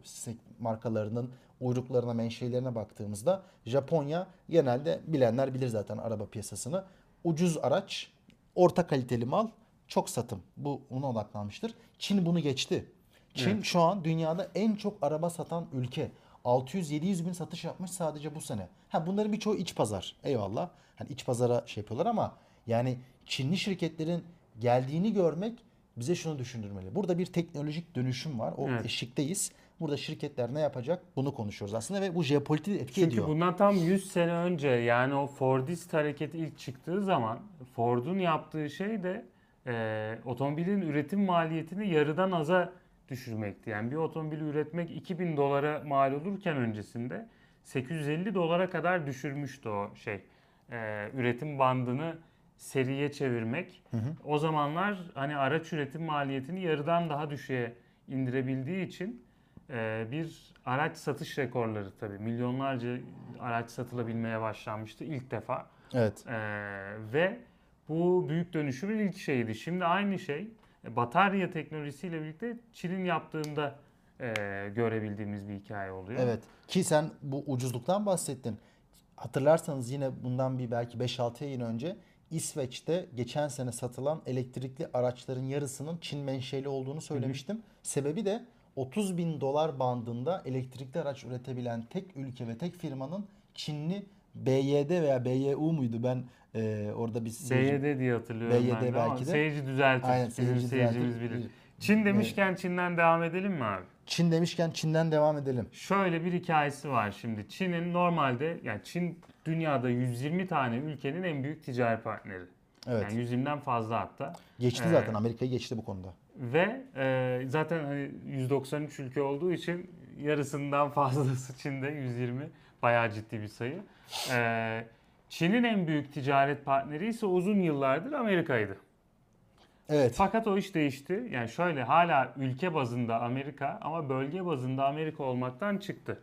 markalarının uyruklarına, menşeilerine baktığımızda Japonya genelde bilenler bilir zaten araba piyasasını. Ucuz araç, orta kaliteli mal, çok satım. Bu ona odaklanmıştır. Çin bunu geçti. Çin Evet. şu an dünyada en çok araba satan ülke. 600-700 bin satış yapmış sadece bu sene. Ha bunların birçoğu iç pazar. Eyvallah. Hani iç pazara şey yapıyorlar ama yani Çinli şirketlerin geldiğini görmek bize şunu düşündürmeli. Burada bir teknolojik dönüşüm var. O Evet. eşikteyiz. Burada şirketler ne yapacak? Bunu konuşuyoruz aslında ve bu jeopolitik etki Çünkü ediyor. bundan tam 100 sene önce yani o Fordist hareketi ilk çıktığı zaman Ford'un yaptığı şey de e, otomobilin üretim maliyetini yarıdan aza düşürmekti. Yani bir otomobili üretmek 2000 dolara mal olurken öncesinde 850 dolara kadar düşürmüştü o şey. E, üretim bandını seriye çevirmek. O zamanlar hani araç üretim maliyetini yarıdan daha düşüğe indirebildiği için e, bir araç satış rekorları tabii. Milyonlarca araç satılabilmeye başlanmıştı ilk defa. Evet. E, ve bu büyük dönüşümün ilk şeydi. Şimdi aynı şey e, batarya teknolojisiyle birlikte Çin'in yaptığında e, görebildiğimiz bir hikaye oluyor. Evet. Ki sen bu ucuzluktan bahsettin. Hatırlarsanız yine bundan bir belki 5-6 yıl önce İsveç'te geçen sene satılan elektrikli araçların yarısının Çin menşeli olduğunu söylemiştim. Sebebi de 30 bin dolar bandında elektrikli araç üretebilen tek ülke ve tek firmanın Çinli BYD veya BYU muydu? Ben e, orada bir SYD diye hatırlıyorum BYD ben de ama belki de. seyirci düzeltir. Aynen, Bizim seyirci seyircimiz düzeltir. bilir. Çin demişken Çin'den devam edelim mi abi? Çin demişken Çin'den devam edelim. Şöyle bir hikayesi var şimdi. Çin'in normalde yani Çin dünyada 120 tane ülkenin en büyük ticari partneri. Evet. Yani 120'den fazla hatta. geçti Ee, zaten Amerika'yı geçti bu konuda. Ve e, zaten hani 193 ülke olduğu için yarısından fazlası Çin'de 120 bayağı ciddi bir sayı. E, Çin'in en büyük ticaret partneri ise uzun yıllardır Amerika'ydı. Evet. Fakat o iş değişti. Yani şöyle hala ülke bazında Amerika ama bölge bazında Amerika olmaktan çıktı.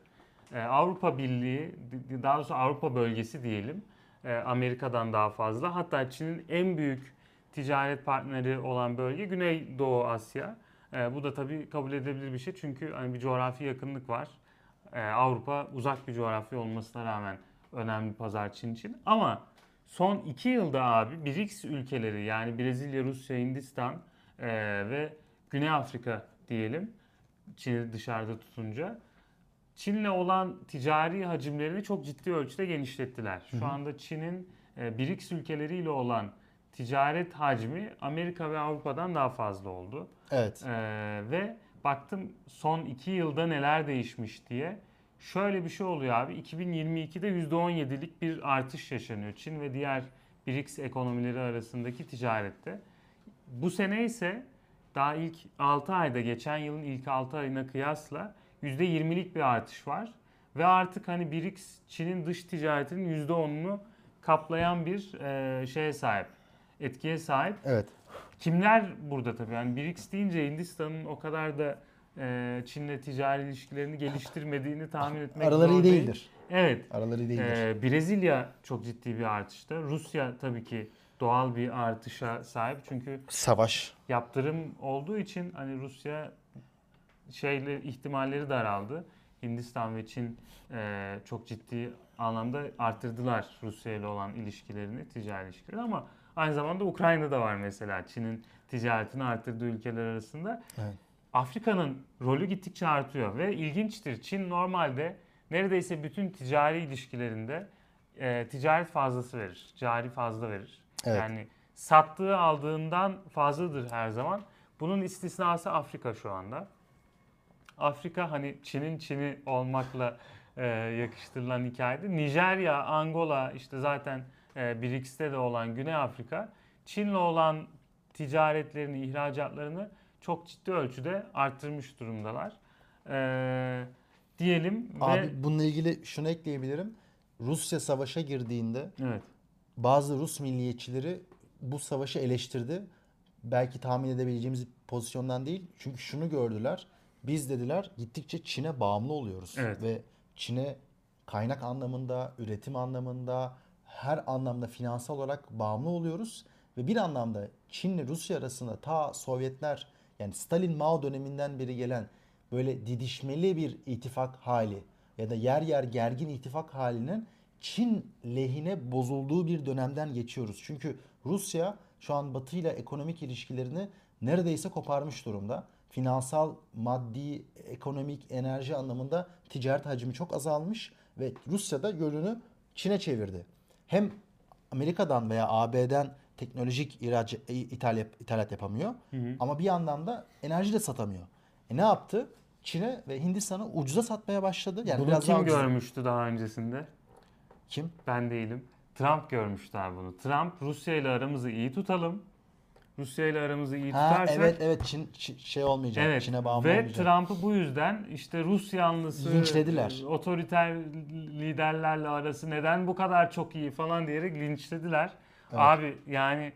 Ee, Avrupa Birliği, daha doğrusu Avrupa bölgesi diyelim, e, Amerika'dan daha fazla. Hatta Çin'in en büyük ticaret partneri olan bölge Güneydoğu Asya. Ee, bu da tabii kabul edilebilir bir şey çünkü hani bir coğrafi yakınlık var. Ee, Avrupa uzak bir coğrafya olmasına rağmen önemli pazar Çin için. Ama son iki yılda abi BRICS ülkeleri yani Brezilya, Rusya, Hindistan e, ve Güney Afrika diyelim Çin'i dışarıda tutunca Çin'le olan ticari hacimlerini çok ciddi ölçüde genişlettiler. Şu anda Çin'in e, BRICS ülkeleriyle olan ticaret hacmi Amerika ve Avrupa'dan daha fazla oldu. Evet. Ee, ve baktım son 2 yılda neler değişmiş diye. Şöyle bir şey oluyor abi. 2022'de %17'lik bir artış yaşanıyor Çin ve diğer BRICS ekonomileri arasındaki ticarette. Bu sene ise daha ilk 6 ayda geçen yılın ilk 6 ayına kıyasla %20'lik bir artış var. Ve artık hani BRICS Çin'in dış ticaretinin %10'unu kaplayan bir e, şeye sahip. Etkiye sahip. Evet. Kimler burada tabii? Yani BRICS deyince Hindistan'ın o kadar da e, Çin'le ticari ilişkilerini geliştirmediğini tahmin etmek Araları iyi değil. değildir. Evet. Araları iyi değildir. E, Brezilya çok ciddi bir artışta. Rusya tabii ki doğal bir artışa sahip. Çünkü Savaş. yaptırım olduğu için hani Rusya şeyle ihtimalleri daraldı. Hindistan ve Çin e, çok ciddi anlamda arttırdılar Rusya ile olan ilişkilerini, ticari ilişkileri ama aynı zamanda Ukrayna'da var mesela Çin'in ticaretini arttırdığı ülkeler arasında. Evet. Afrika'nın rolü gittikçe artıyor ve ilginçtir. Çin normalde neredeyse bütün ticari ilişkilerinde e, ticaret fazlası verir. Cari fazla verir. Evet. Yani sattığı aldığından fazladır her zaman. Bunun istisnası Afrika şu anda. Afrika hani Çin'in Çin'i olmakla e, yakıştırılan hikayede. Nijerya, Angola işte zaten e, BRICS'te de olan Güney Afrika Çin'le olan ticaretlerini, ihracatlarını çok ciddi ölçüde arttırmış durumdalar. E, diyelim ve Abi bununla ilgili şunu ekleyebilirim. Rusya savaşa girdiğinde evet. bazı Rus milliyetçileri bu savaşı eleştirdi. Belki tahmin edebileceğimiz bir pozisyondan değil. Çünkü şunu gördüler. Biz dediler gittikçe Çin'e bağımlı oluyoruz. Evet. Ve Çin'e kaynak anlamında, üretim anlamında, her anlamda finansal olarak bağımlı oluyoruz. Ve bir anlamda Çin'le Rusya arasında ta Sovyetler yani Stalin Mao döneminden beri gelen böyle didişmeli bir ittifak hali ya da yer yer gergin ittifak halinin Çin lehine bozulduğu bir dönemden geçiyoruz. Çünkü Rusya şu an Batı ile ekonomik ilişkilerini neredeyse koparmış durumda. Finansal, maddi, ekonomik, enerji anlamında ticaret hacmi çok azalmış ve Rusya da yönünü Çin'e çevirdi. Hem Amerika'dan veya AB'den teknolojik ihraç, ithal yap- ithalat yapamıyor ama bir yandan da enerji de satamıyor. E ne yaptı? Çin'e ve Hindistan'a ucuza satmaya başladı. Yani Bunu biraz daha kim ucuza- görmüştü daha öncesinde? Kim? Ben değilim. Trump görmüştü abi bunu. Trump Rusya ile aramızı iyi tutalım. Rusya ile aramızı iyi Ha tutarsak evet evet Çin, şey olmayacak. Evet Çin'e bağımlı ve olmayacak. Trump'ı bu yüzden işte Rus yanlısı, Linçlediler. e, otoriter liderlerle arası neden bu kadar çok iyi falan diyerek linçlediler. Evet. Abi yani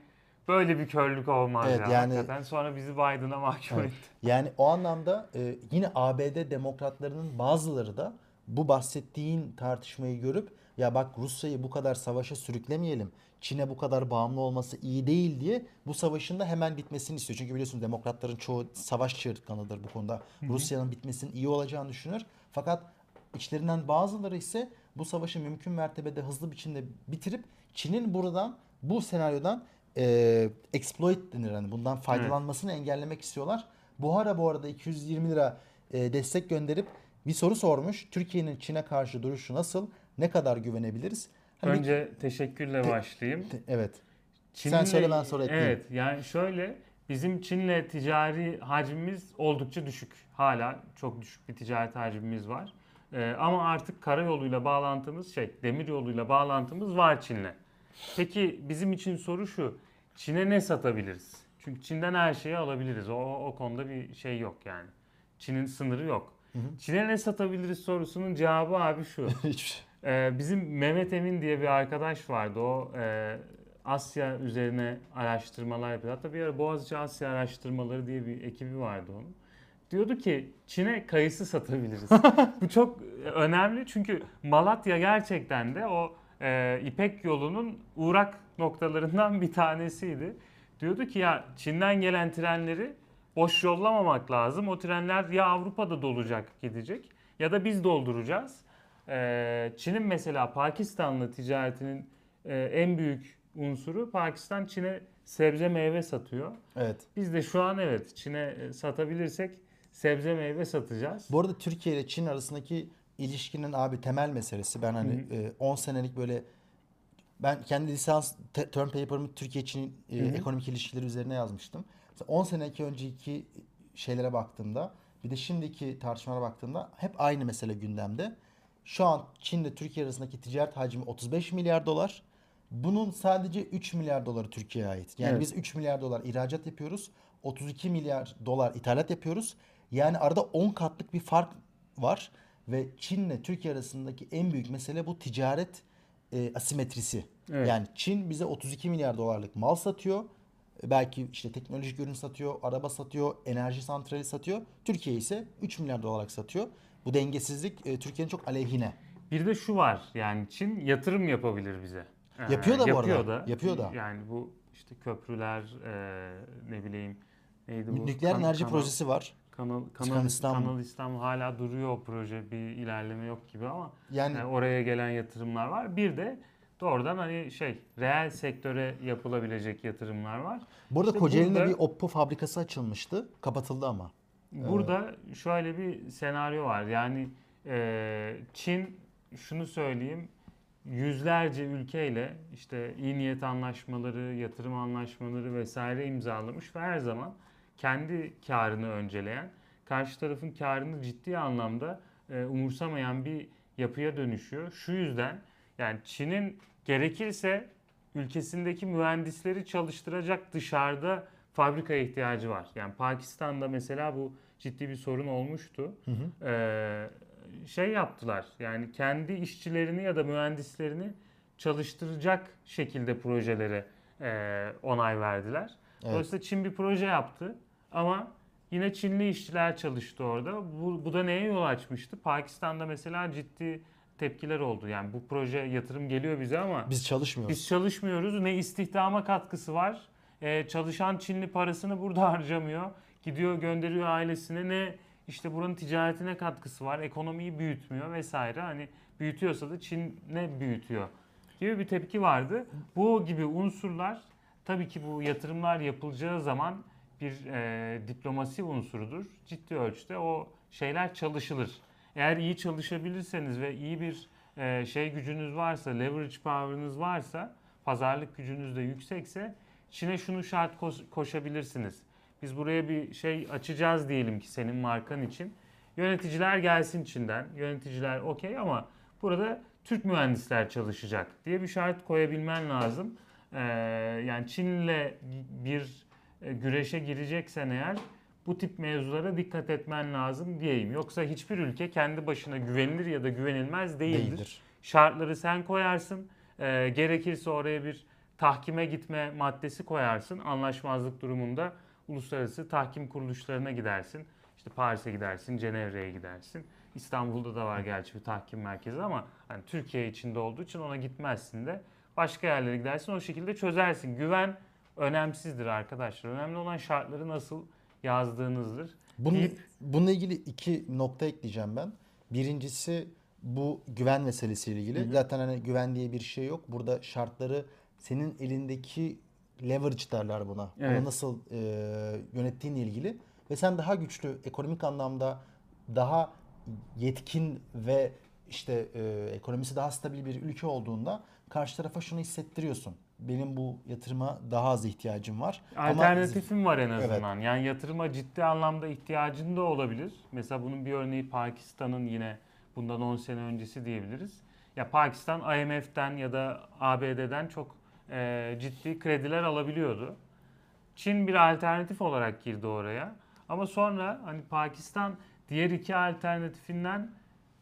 böyle bir körlük olmaz Evet, ya yani- hakikaten. Sonra bizi Biden'a mahkum Evet. etti. Yani o anlamda e, yine ABD demokratlarının bazıları da bu bahsettiğin tartışmayı görüp ya bak Rusya'yı bu kadar savaşa sürüklemeyelim. Çin'e bu kadar bağımlı olması iyi değil diye bu savaşın da hemen bitmesini istiyor. Çünkü biliyorsun demokratların çoğu savaş çığırtkanıdır bu konuda. Rusya'nın bitmesinin iyi olacağını düşünür. Fakat içlerinden bazıları ise bu savaşı mümkün mertebede hızlı biçimde bitirip Çin'in buradan bu senaryodan e, exploit denir hani bundan faydalanmasını engellemek istiyorlar. Buhara bu arada 220 lira e, destek gönderip bir soru sormuş. Türkiye'nin Çin'e karşı duruşu nasıl? Ne kadar güvenebiliriz? Hani bir- Önce teşekkürle başlayayım. Te- evet. Çin'le- Sen söyle, ben sonra ekleyeyim. Evet yani şöyle bizim Çin'le ticari hacmimiz oldukça düşük. Hala çok düşük bir ticaret hacmimiz var. Ee, ama artık karayoluyla bağlantımız şey demir yoluyla bağlantımız var Çin'le. Peki bizim için soru şu. Çin'e ne satabiliriz? Çünkü Çin'den her şeyi alabiliriz. O, o konuda bir şey yok yani. Çin'in sınırı yok. Çin'e ne satabiliriz sorusunun cevabı abi şu. Hiçbir şey. Ee, bizim Mehmet Emin diye bir arkadaş vardı. O e, Asya üzerine araştırmalar yapıyor. Hatta bir ara Boğaziçi Asya Araştırmaları diye bir ekibi vardı onun. Diyordu ki Çin'e kayısı satabiliriz. Bu çok önemli çünkü Malatya gerçekten de o e, İpek yolunun uğrak noktalarından bir tanesiydi. Diyordu ki ya Çin'den gelen trenleri boş yollamamak lazım. O trenler ya Avrupa'da dolacak gidecek ya da biz dolduracağız. Ee, Çin'in mesela Pakistan'la ticaretinin e, en büyük unsuru Pakistan Çin'e sebze meyve satıyor. Evet. Biz de şu an evet Çin'e e, satabilirsek sebze meyve satacağız. Bu arada Türkiye ile Çin arasındaki ilişkinin abi temel meselesi. Ben hani e, 10 senelik böyle ben kendi lisans te- term paper'ımı Türkiye Çin e, ekonomik ilişkileri üzerine yazmıştım. Mesela 10 seneki önceki şeylere baktığımda bir de şimdiki tartışmalara baktığımda hep aynı mesele gündemde. Şu an Çin ile Türkiye arasındaki ticaret hacmi 35 milyar dolar. Bunun sadece 3 milyar doları Türkiye'ye ait. Yani Evet. biz 3 milyar dolar ihracat yapıyoruz. 32 milyar dolar ithalat yapıyoruz. Yani arada 10 katlık bir fark var ve Çin ile Türkiye arasındaki en büyük mesele bu ticaret e, asimetrisi. Evet. Yani Çin bize 32 milyar dolarlık mal satıyor. Belki işte teknolojik ürün satıyor, araba satıyor, enerji santrali satıyor. Türkiye ise 3 milyar dolarlık satıyor. Bu dengesizlik e, Türkiye'nin çok aleyhine. Bir de şu var yani Çin yatırım yapabilir bize. Ee, Yapıyor da bu yapıyor arada, yapıyor da. Yani bu işte köprüler e, ne bileyim neydi bu? Nükleer Kan- enerji kanal- projesi var. Kanal, kanal, İstanbul. Kanal İstanbul hala duruyor o proje. Bir ilerleme yok gibi ama Yani yani oraya gelen yatırımlar var. Bir de doğrudan hani şey reel sektöre yapılabilecek yatırımlar var. burada işte Kocaeli'nde burada- bir Oppo fabrikası açılmıştı. Kapatıldı ama. Burada şöyle bir senaryo var. Yani e, Çin şunu söyleyeyim yüzlerce ülkeyle işte iyi niyet anlaşmaları, yatırım anlaşmaları vesaire imzalamış ve her zaman kendi karını önceleyen, karşı tarafın karını ciddi anlamda e, umursamayan bir yapıya dönüşüyor. Şu yüzden yani Çin'in gerekirse ülkesindeki mühendisleri çalıştıracak dışarıda fabrikaya ihtiyacı var. Yani Pakistan'da mesela bu ciddi bir sorun olmuştu. Hı hı. Ee, şey yaptılar. Yani kendi işçilerini ya da mühendislerini çalıştıracak şekilde projelere e, onay verdiler. Evet. Dolayısıyla Çin bir proje yaptı ama yine Çinli işçiler çalıştı orada. Bu, bu da neye yol açmıştı? Pakistan'da mesela ciddi tepkiler oldu. Yani bu proje yatırım geliyor bize ama Biz çalışmıyoruz. biz çalışmıyoruz. Ne istihdama katkısı var. Ee, çalışan Çinli parasını burada harcamıyor. Gidiyor gönderiyor ailesine. Ne işte buranın ticaretine katkısı var. Ekonomiyi büyütmüyor vesaire. Hani büyütüyorsa da Çin ne büyütüyor gibi bir tepki vardı. Bu gibi unsurlar tabii ki bu yatırımlar yapılacağı zaman bir e, diplomasi unsurudur. Ciddi ölçüde o şeyler çalışılır. Eğer iyi çalışabilirseniz ve iyi bir e, şey gücünüz varsa, leverage power'ınız varsa, pazarlık gücünüz de yüksekse Çin'e şunu şart koş- koşabilirsiniz. Biz buraya bir şey açacağız diyelim ki senin markan için. Yöneticiler gelsin Çin'den. Yöneticiler okey ama burada Türk mühendisler çalışacak diye bir şart koyabilmen lazım. Ee, yani Çin'le bir e, güreşe gireceksen eğer bu tip mevzulara dikkat etmen lazım diyeyim. Yoksa hiçbir ülke kendi başına güvenilir ya da güvenilmez değildir. Değildir. Şartları sen koyarsın. Ee, gerekirse oraya bir tahkime gitme maddesi koyarsın. Anlaşmazlık durumunda uluslararası tahkim kuruluşlarına gidersin. İşte Paris'e gidersin, Cenevre'ye gidersin. İstanbul'da da var gerçi bir tahkim merkezi ama hani Türkiye içinde olduğu için ona gitmezsin de başka yerlere gidersin o şekilde çözersin. Güven önemsizdir arkadaşlar. Önemli olan şartları nasıl yazdığınızdır. Bunun, deyip- bununla ilgili iki nokta ekleyeceğim ben. Birincisi bu güven meselesiyle ilgili. Hı. Zaten hani güven diye bir şey yok. Burada şartları senin elindeki leverage derler buna. Evet. Onu nasıl e, yönettiğinle ilgili. Ve sen daha güçlü, ekonomik anlamda daha yetkin ve işte e, ekonomisi daha stabil bir ülke olduğunda karşı tarafa şunu hissettiriyorsun. Benim bu yatırıma daha az ihtiyacım var. Ama Alternatifim var en Evet. azından. Yani yatırıma ciddi anlamda ihtiyacın da olabilir. Mesela bunun bir örneği Pakistan'ın yine bundan 10 sene öncesi diyebiliriz. Ya Pakistan IMF'den ya da ABD'den çok e, ciddi krediler alabiliyordu. Çin bir alternatif olarak girdi oraya. Ama sonra hani Pakistan diğer iki alternatifinden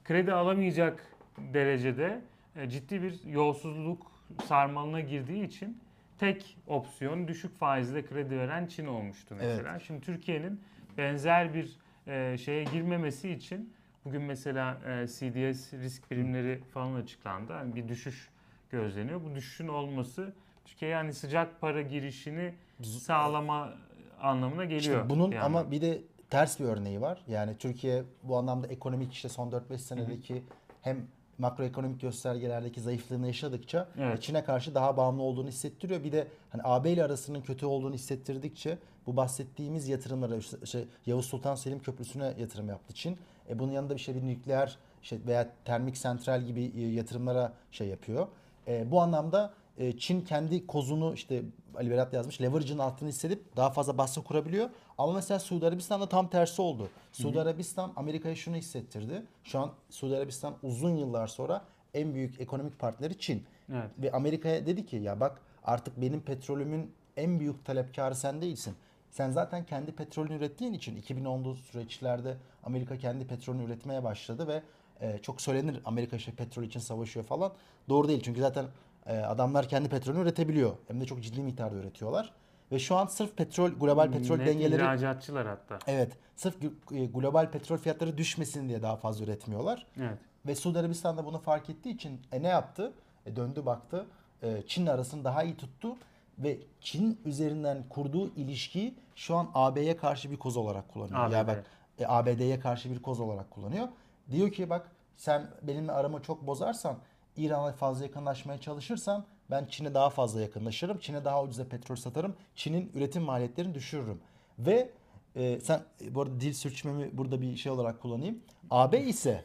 kredi alamayacak derecede ciddi bir yolsuzluk sarmalına girdiği için tek opsiyon düşük faizle kredi veren Çin olmuştu mesela. Şimdi Türkiye'nin benzer bir e, şeye girmemesi için bugün mesela e, CDS risk primleri falan açıklandı. Yani bir düşüş gözleniyor. Bu düşüşün olması Türkiye'ye yani sıcak para girişini sağlama anlamına geliyor. İşte bunun bir ama bir de ters bir örneği var. Yani Türkiye bu anlamda ekonomik işte son 4-5 senedeki hem makroekonomik göstergelerdeki zayıflığını yaşadıkça Evet. Çin'e karşı daha bağımlı olduğunu hissettiriyor. Bir de hani AB ile arasının kötü olduğunu hissettirdikçe bu bahsettiğimiz yatırımlara işte Yavuz Sultan Selim Köprüsü'ne yatırım yaptı Çin. E bunun yanında bir şey bir nükleer işte veya termik santral gibi e, yatırımlara şey yapıyor. E, bu anlamda e, Çin kendi kozunu işte Ali Berat yazmış leverage'ın altını hissedip daha fazla baskı kurabiliyor. Ama mesela Suudi Arabistan'da tam tersi oldu. Suudi Arabistan Amerika'ya şunu hissettirdi. Şu an Suudi Arabistan uzun yıllar sonra en büyük ekonomik partneri Çin. Evet. Ve Amerika'ya dedi ki ya bak artık benim petrolümün en büyük talepkarı sen değilsin. Sen zaten kendi petrolünü ürettiğin için 2010'lu süreçlerde Amerika kendi petrolünü üretmeye başladı ve e, çok söylenir Amerika işte petrol için savaşıyor falan. Doğru değil çünkü zaten adamlar kendi petrolünü üretebiliyor. Hem de çok ciddi miktarda üretiyorlar. Ve şu an sırf petrol, global petrol Net dengeleri ihracatçılar hatta. evet sırf e, global petrol fiyatları düşmesin diye daha fazla üretmiyorlar. Evet. Ve Suudi Arabistan da bunu fark ettiği için e, ne yaptı? E, döndü baktı. E, Çin'le arasını daha iyi tuttu. Ve Çin üzerinden kurduğu ilişkiyi şu an AB'ye karşı bir koz olarak kullanıyor. ABD. Ya bak e, ABD'ye karşı bir koz olarak kullanıyor. Diyor ki bak sen benimle aramı çok bozarsan İran'a fazla yakınlaşmaya çalışırsan ben Çin'e daha fazla yakınlaşırım. Çin'e daha ucuza petrol satarım. Çin'in üretim maliyetlerini düşürürüm. Ve e, sen bu arada dil sürçmemi burada bir şey olarak kullanayım. AB ise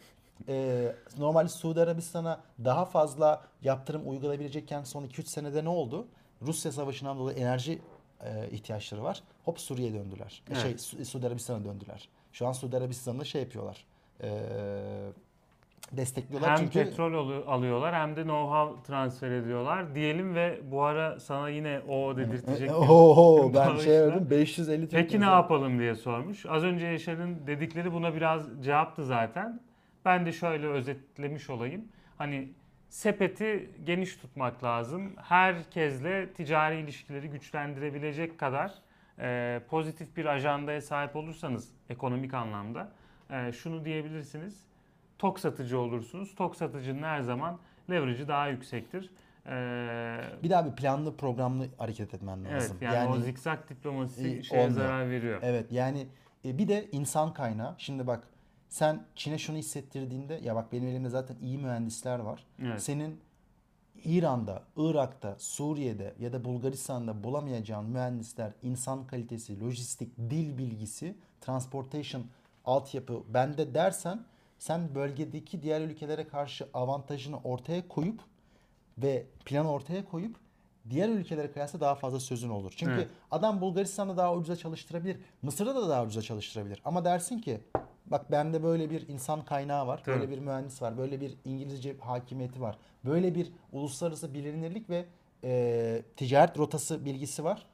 e, normalde Suudi Arabistan'a daha fazla yaptırım uygulayabilecekken son 2-3 senede ne oldu? Rusya Savaşı'ndan dolayı enerji e, ihtiyaçları var. Hop Suriye'ye döndüler. E, Evet. Şey Su- Suudi Arabistan'a döndüler. Şu an Suudi Arabistan'da şey yapıyorlar. E, destekliyorlar Hem çünkü petrol alı- alıyorlar hem de know-how transfer ediyorlar. Diyelim ve bu ara sana yine o dedirtecek. bir- Oho ben şey verdim 550 Türk Peki ne yapalım diye sormuş. Az önce Yaşar'ın dedikleri buna biraz cevaptı zaten. Ben de şöyle özetlemiş olayım. Hani sepeti geniş tutmak lazım. Herkesle ticari ilişkileri güçlendirebilecek kadar e, pozitif bir ajandaya sahip olursanız ekonomik anlamda e, şunu diyebilirsiniz. Tok satıcı olursunuz. Tok satıcının her zaman leverage'ı daha yüksektir. E, Bir daha bir planlı programlı hareket etmen evet lazım. yani, o zikzak diplomasi e, şeye olmuyor. zarar veriyor. Evet yani e, bir de insan kaynağı. Şimdi bak sen Çin'e şunu hissettirdiğinde ya bak benim elimde zaten iyi mühendisler var. Evet. Senin İran'da, Irak'ta, Suriye'de ya da Bulgaristan'da bulamayacağın mühendisler, insan kalitesi, lojistik, dil bilgisi, transportation, altyapı bende dersen sen bölgedeki diğer ülkelere karşı avantajını ortaya koyup ve planı ortaya koyup diğer ülkelere kıyasla daha fazla sözün olur. Çünkü Evet. adam Bulgaristan'da daha ucuza çalıştırabilir. Mısır'da da daha ucuza çalıştırabilir. Ama dersin ki bak bende böyle bir insan kaynağı var. Tabii. Böyle bir mühendis var. Böyle bir İngilizce hakimiyeti var. Böyle bir uluslararası bilinirlik ve e, ticaret rotası bilgisi var.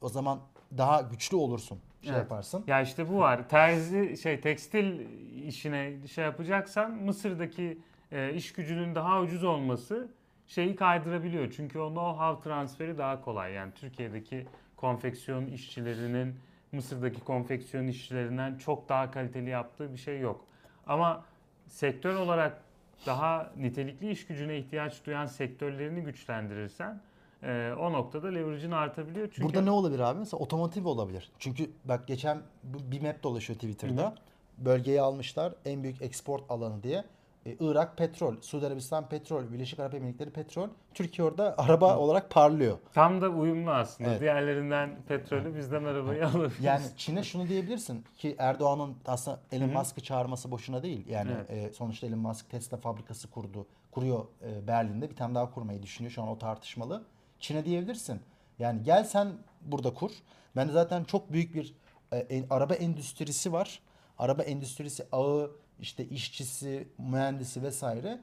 O zaman daha güçlü olursun. Şey Evet. yaparsın. Ya işte bu var. Terzi şey tekstil işine şey yapacaksan Mısır'daki e, iş gücünün daha ucuz olması şeyi kaydırabiliyor. Çünkü o know-how transferi daha kolay. Yani Türkiye'deki konfeksiyon işçilerinin Mısır'daki konfeksiyon işçilerinden çok daha kaliteli yaptığı bir şey yok. Ama sektör olarak daha nitelikli iş gücüne ihtiyaç duyan sektörlerini güçlendirirsen e, o noktada leverage'ın artabiliyor. Çünkü Burada ne olabilir abi? Mesela otomotiv olabilir. Çünkü bak geçen bir map dolaşıyor Twitter'da. Hı hı. Bölgeyi almışlar en büyük export alanı diye. E, Irak petrol, Suudi Arabistan petrol, Birleşik Arap Emirlikleri petrol. Türkiye orada araba olarak parlıyor. Tam da uyumlu aslında. Evet. Diğerlerinden petrolü bizden arabayı alabiliriz. Yani Çin'e şunu diyebilirsin ki Erdoğan'ın aslında Elon Hı hı. Musk'ı çağırması boşuna değil. Yani e, sonuçta Elon Musk Tesla fabrikası kurdu. Kuruyor e, Berlin'de. Bir tane daha kurmayı düşünüyor. Şu an o tartışmalı. Çin'e diyebilirsin. Yani gel sen burada kur. Ben zaten çok büyük bir e, en- araba endüstrisi var. Araba endüstrisi ağı, işte işçisi, mühendisi vesaire.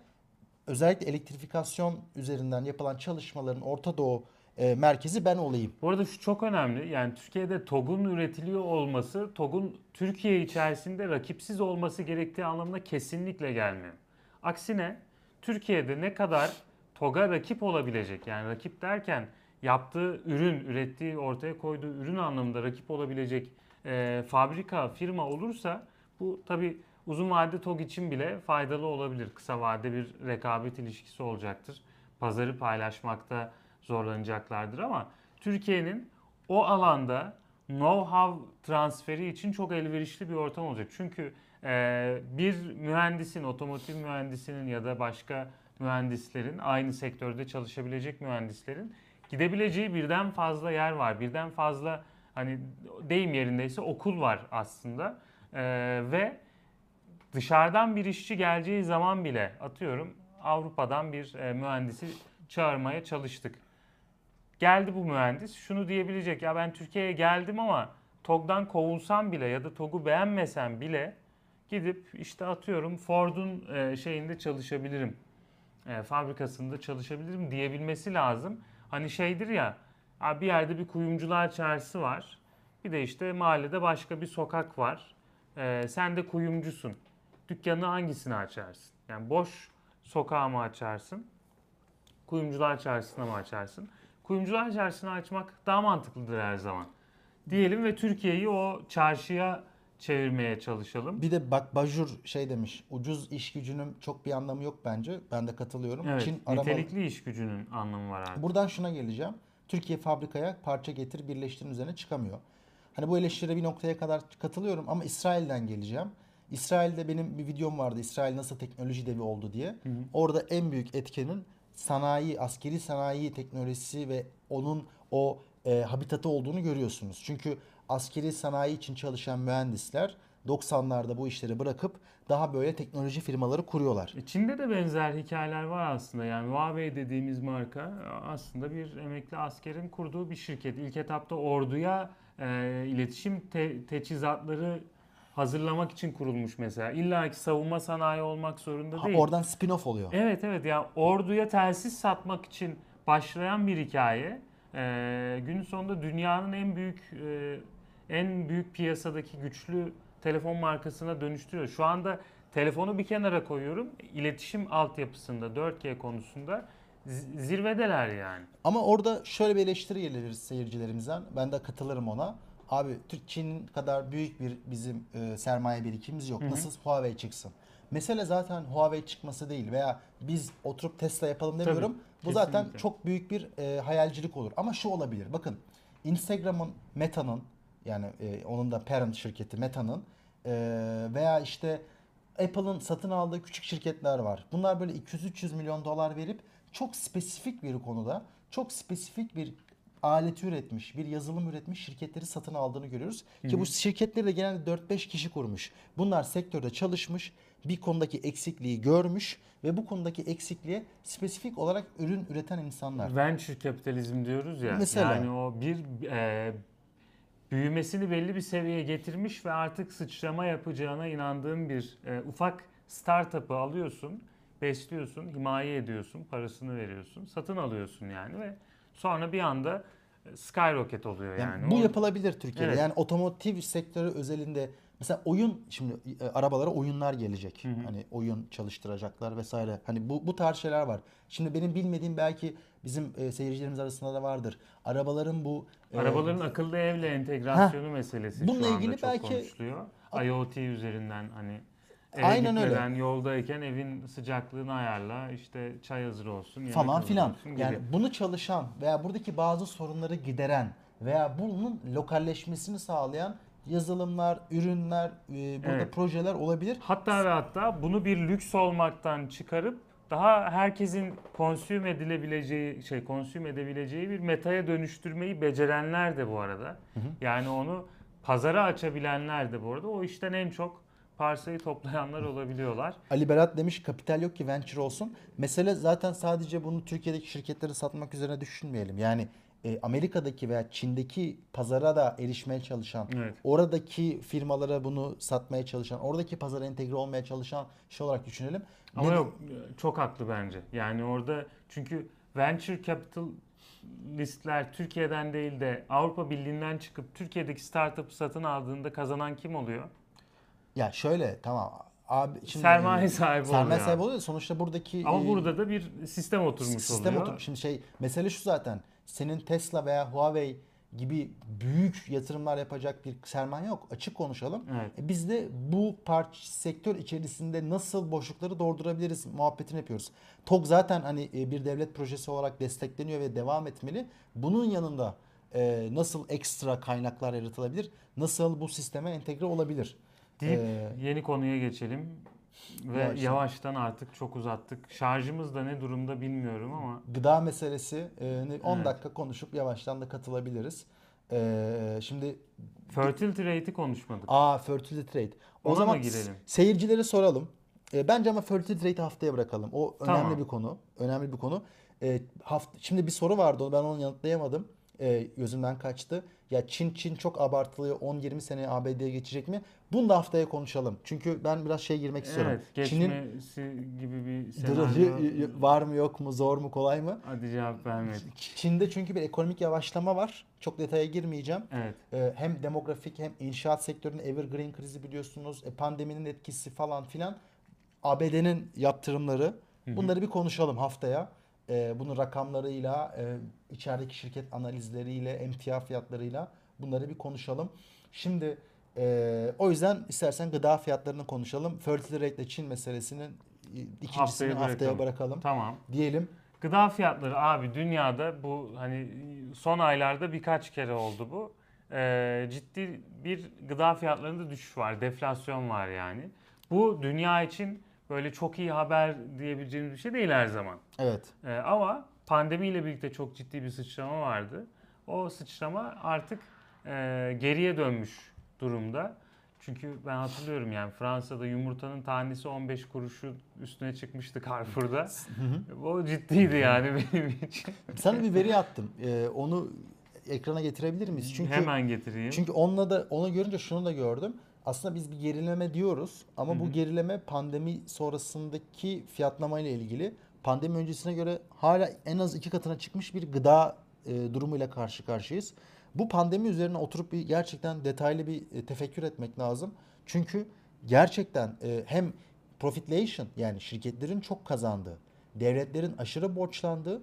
Özellikle elektrifikasyon üzerinden yapılan çalışmaların Orta Doğu e, merkezi ben olayım. Bu arada şu çok önemli. Yani Türkiye'de TOG'un üretiliyor olması, TOG'un Türkiye içerisinde rakipsiz olması gerektiği anlamına kesinlikle gelmiyor. Aksine Türkiye'de ne kadar TOG'a rakip olabilecek, yani rakip derken yaptığı ürün, ürettiği, ortaya koyduğu ürün anlamında rakip olabilecek e, fabrika, firma olursa bu tabi uzun vadede TOG için bile faydalı olabilir. Kısa vadede bir rekabet ilişkisi olacaktır. Pazarı paylaşmakta zorlanacaklardır ama Türkiye'nin o alanda know-how transferi için çok elverişli bir ortam olacak. Çünkü e, bir mühendisin, otomotiv mühendisinin ya da başka mühendislerin, aynı sektörde çalışabilecek mühendislerin gidebileceği birden fazla yer var. Birden fazla hani deyim yerindeyse okul var aslında. E, ve dışarıdan bir işçi geleceği zaman bile atıyorum Avrupa'dan bir e, mühendisi çağırmaya çalıştık. Geldi bu mühendis şunu diyebilecek ya ben Türkiye'ye geldim ama TOG'dan kovulsam bile ya da TOG'u beğenmesem bile gidip işte atıyorum Ford'un e, şeyinde çalışabilirim. E, fabrikasında çalışabilirim diyebilmesi lazım. Hani şeydir ya "Aa, bir yerde bir kuyumcular çarşısı var. Bir de işte mahallede başka bir sokak var. E, sen de kuyumcusun. Dükkanı hangisini açarsın? Yani boş sokağı mı açarsın? Kuyumcular çarşısına mı açarsın? Kuyumcular çarşısını açmak daha mantıklıdır her zaman. Diyelim ve Türkiye'yi o çarşıya çevirmeye çalışalım. Bir de bak Bajur şey demiş. Ucuz iş gücünün çok bir anlamı yok bence. Ben de katılıyorum. Evet, Çin aramalı. nitelikli iş gücünün anlamı var artık. Buradan şuna geleceğim. Türkiye fabrikaya parça getir birleştirin üzerine çıkamıyor. Hani bu eleştiri bir noktaya kadar katılıyorum ama İsrail'den geleceğim. İsrail'de benim bir videom vardı. İsrail nasıl teknoloji devi oldu diye. Orada en büyük etkenin sanayi, askeri sanayi teknolojisi ve onun o e, habitatı olduğunu görüyorsunuz. Çünkü askeri sanayi için çalışan mühendisler 90'larda bu işleri bırakıp daha böyle teknoloji firmaları kuruyorlar. E, Çin'de de benzer hikayeler var aslında. Yani Huawei dediğimiz marka aslında bir emekli askerin kurduğu bir şirket. İlk etapta orduya e, iletişim te- teçhizatları hazırlamak için kurulmuş mesela. İlla ki savunma sanayi olmak zorunda Ha, değil. oradan spin-off oluyor. Evet evet ya orduya telsiz satmak için başlayan bir hikaye. Ee, günün sonunda dünyanın en büyük e, en büyük piyasadaki güçlü telefon markasına dönüştürüyor. Şu anda telefonu bir kenara koyuyorum. İletişim altyapısında 4G konusunda zirvedeler yani. Ama orada şöyle bir eleştiri gelir seyircilerimizden. Ben de katılırım ona. Abi Çin'in kadar büyük bir bizim e, sermaye birikimimiz yok. Hı hı. Nasıl Huawei çıksın? Mesele zaten Huawei çıkması değil veya biz oturup Tesla yapalım demiyorum. Bu zaten çok büyük bir e, hayalcilik olur. Ama şu olabilir. Bakın Instagram'ın, Meta'nın yani e, onun da parent şirketi Meta'nın e, veya işte Apple'ın satın aldığı küçük şirketler var. Bunlar böyle 200-300 milyon dolar verip çok spesifik bir konuda çok spesifik bir aleti üretmiş, bir yazılım üretmiş şirketleri satın aldığını görüyoruz. Ki bu şirketleri de genelde 4-5 kişi kurmuş. Bunlar sektörde çalışmış, bir konudaki eksikliği görmüş ve bu konudaki eksikliğe spesifik olarak ürün üreten insanlar. Venture kapitalizm diyoruz ya. Mesela. Yani o bir e, büyümesini belli bir seviyeye getirmiş ve artık sıçrama yapacağına inandığın bir e, ufak startup'ı alıyorsun, besliyorsun, himaye ediyorsun, parasını veriyorsun, satın alıyorsun yani ve sonra bir anda e, skyrocket oluyor Yani yani. bu yapılabilir Türkiye'de. Evet. Yani otomotiv sektörü özelinde mesela oyun şimdi e, arabalara oyunlar gelecek. Hı hı. Hani oyun çalıştıracaklar vesaire. Hani bu bu tarz şeyler var. Şimdi benim bilmediğim belki bizim e, seyircilerimiz arasında da vardır. Arabaların bu Arabaların akıllı evle entegrasyonu meselesi Bununla şu anda ilgili çok belki- konuşuluyor. IoT üzerinden hani eve Aynen gitmeden yoldayken evin sıcaklığını ayarla işte çay hazır olsun yemek falan hazır filan. olsun gibi. Yani bunu çalışan veya buradaki bazı sorunları gideren veya bunun lokalleşmesini sağlayan yazılımlar, ürünler, e, burada Evet. projeler olabilir. Hatta ve hatta bunu bir lüks olmaktan çıkarıp daha herkesin konsüm edilebileceği şey konsüm edebileceği bir metaya dönüştürmeyi becerenler de bu arada. Yani onu pazara açabilenler de bu arada o işten en çok parsayı toplayanlar olabiliyorlar. Ali Berat demiş kapital yok ki venture olsun. Mesele zaten sadece bunu Türkiye'deki şirketleri satmak üzerine düşünmeyelim. Yani e, Amerika'daki veya Çin'deki pazara da erişmeye çalışan, Evet. oradaki firmalara bunu satmaya çalışan, oradaki pazara entegre olmaya çalışan şey olarak düşünelim. Ama Ne- yok çok haklı bence. Yani orada çünkü venture capitalistler Türkiye'den değil de Avrupa Birliği'nden çıkıp Türkiye'deki startup'ı satın aldığında kazanan kim oluyor? Ya şöyle tamam abi şimdi Sermaye sahibi sermaye oluyor. sahibi oluyor. Sonuçta buradaki Ama e, burada da bir sistem oturmuş sistem oluyor. otur- Şimdi şey mesele şu zaten. Senin Tesla veya Huawei gibi büyük yatırımlar yapacak bir sermaye yok. Açık konuşalım. Evet. E Biz de bu parç sektör içerisinde nasıl boşlukları doldurabiliriz muhabbetini yapıyoruz. TOG zaten hani e, bir devlet projesi olarak destekleniyor ve devam etmeli. Bunun yanında e, nasıl ekstra kaynaklar yaratılabilir? Nasıl bu sisteme entegre olabilir? Deyip Ee, yeni konuya geçelim. Ve Yavaştan. yavaştan. artık çok uzattık. Şarjımız da ne durumda bilmiyorum ama Gıda meselesi e, 10 Evet. dakika konuşup yavaştan da katılabiliriz. E, şimdi fertility rate'i konuşmadık. aa fertility rate. O Ona zaman girelim? seyircilere soralım. E, bence ama fertility rate'i haftaya bırakalım. O önemli Tamam. bir konu. Önemli bir konu. E, haft şimdi bir soru vardı. onu- Ben onu yanıtlayamadım. E, gözümden kaçtı. Ya Çin Çin çok abartılıyor. 10-20 sene ABD'ye geçecek mi? Bunu da haftaya konuşalım. Çünkü ben biraz şey girmek istiyorum. Evet, Çin'in gibi bir senaryo. var mı yok mu zor mu kolay mı? Hadi cevap vermedik. Çin'de çünkü bir ekonomik yavaşlama var. Çok detaya girmeyeceğim. Evet. Ee, hem demografik hem inşaat sektörünün evergreen krizi biliyorsunuz. E, pandeminin etkisi falan filan. ABD'nin yaptırımları. Bunları bir konuşalım haftaya. Ee, bunun rakamlarıyla, e, içerideki şirket analizleriyle, emtia fiyatlarıyla bunları bir konuşalım. Şimdi e, o yüzden istersen gıda fiyatlarını konuşalım. Fertility rate ile Çin meselesinin e, ikincisini Haftaya haftaya, bırakalım. bırakalım. Tamam. Diyelim. Gıda fiyatları abi dünyada bu hani son aylarda birkaç kere oldu bu. Ee, ciddi bir gıda fiyatlarında düşüş var, deflasyon var yani. Bu dünya için böyle çok iyi haber diyebileceğimiz bir şey değil her zaman. Evet. Ee, ama pandemiyle birlikte çok ciddi bir sıçrama vardı. O sıçrama artık e, geriye dönmüş durumda. Çünkü ben hatırlıyorum yani Fransa'da yumurtanın tanesi 15 kuruşu üstüne çıkmıştı Carrefour'da. o ciddiydi yani benim için. Sana bir veri attım. Ee, onu ekrana getirebilir miyiz? Çünkü Hemen getireyim. çünkü onunla da onu görünce şunu da gördüm. Aslında biz bir gerileme diyoruz ama Hı bu gerileme pandemi sonrasındaki fiyatlama ile ilgili. Pandemi öncesine göre hala en az iki katına çıkmış bir gıda e, durumuyla karşı karşıyayız. Bu pandemi üzerine oturup bir gerçekten detaylı bir e, tefekkür etmek lazım. Çünkü gerçekten e, hem profitleation yani şirketlerin çok kazandığı, devletlerin aşırı borçlandığı,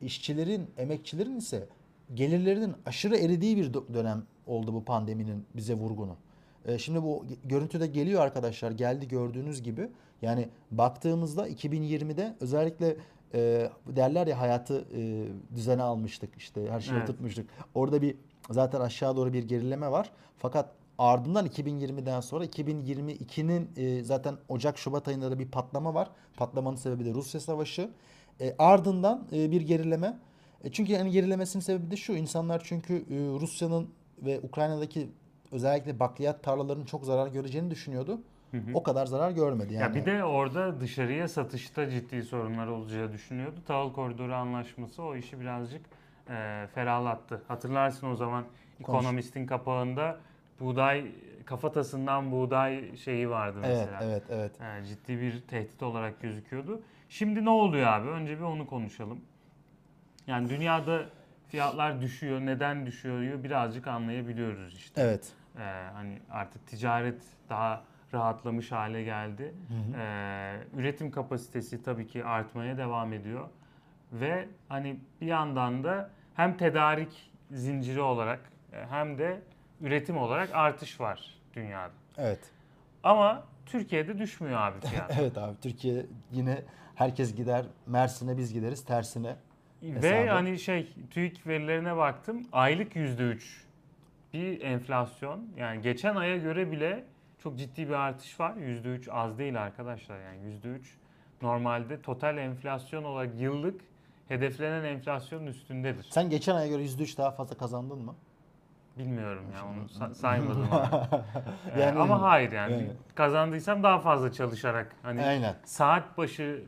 işçilerin, emekçilerin ise gelirlerinin aşırı eridiği bir dö- dönem oldu bu pandeminin bize vurgunu. E, Şimdi bu görüntüde geliyor arkadaşlar. Geldi gördüğünüz gibi. Yani baktığımızda 2020'de özellikle e, derler ya hayatı e, düzene almıştık işte her şeyi Evet. oturtmuştuk. Orada bir zaten aşağı doğru bir gerileme var. Fakat ardından 2020'den sonra 2022'nin e, zaten Ocak Şubat ayında da bir patlama var. Patlamanın sebebi de Rusya Savaşı. E, ardından e, bir gerileme. E, çünkü yani gerilemesinin sebebi de şu. insanlar çünkü e, Rusya'nın ve Ukrayna'daki özellikle bakliyat tarlalarının çok zarar göreceğini düşünüyordu. Hı hı. O kadar zarar görmedi yani. Ya bir de orada dışarıya satışta ciddi sorunlar olacağı düşünüyordu. Tahıl koridoru anlaşması o işi birazcık e, ferahlattı. Hatırlarsın o zaman Konuş. Economist'in kapağında buğday kafatasından buğday şeyi vardı Evet, mesela. evet, evet. Yani ciddi bir tehdit olarak gözüküyordu. Şimdi ne oluyor abi? Önce bir onu konuşalım. Yani dünyada fiyatlar düşüyor. Neden düşüyor? Birazcık anlayabiliyoruz işte. Evet. Ee, hani artık ticaret daha rahatlamış hale geldi. Hı hı. Ee, üretim kapasitesi tabii ki artmaya devam ediyor. Ve hani bir yandan da hem tedarik zinciri olarak e, hem de üretim olarak artış var dünyada. Evet. Ama Türkiye'de düşmüyor abi fiyat. Evet abi Türkiye yine herkes gider Mersin'e biz gideriz tersine. Ve Hesabı. hani şey TÜİK verilerine baktım aylık %3 bir enflasyon. Yani geçen aya göre bile çok ciddi bir artış var. %3 az değil arkadaşlar yani %3 normalde total enflasyon olarak yıllık hedeflenen enflasyonun üstündedir. Sen geçen aya göre %3 daha fazla kazandın mı? Bilmiyorum ya onu sa- saymadım. Ee, Yani- ama hayır yani Yani. kazandıysam daha fazla çalışarak hani Aynen. saat başı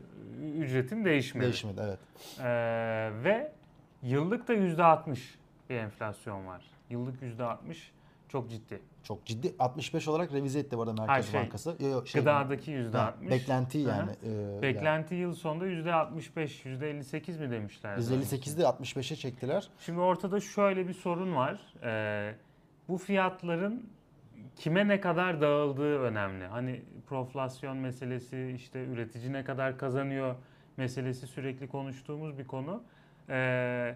ücretim değişmedi. Değişmedi evet. Ee, ve yıllık da %60 bir enflasyon var. Yıllık %60 çok ciddi. Çok ciddi. 65 olarak revize etti bu arada Merkez Hayır, şey, Bankası. Yo, yo, şey, Gıdadaki ha, %60. beklenti yani. e, yani. Beklenti yıl sonunda %65, %58 mi demişler? %58'de 65'e çektiler. Şimdi ortada şöyle bir sorun var. Ee, bu fiyatların kime ne kadar dağıldığı önemli. Hani proflasyon meselesi, işte üretici ne kadar kazanıyor meselesi sürekli konuştuğumuz bir konu. Ee,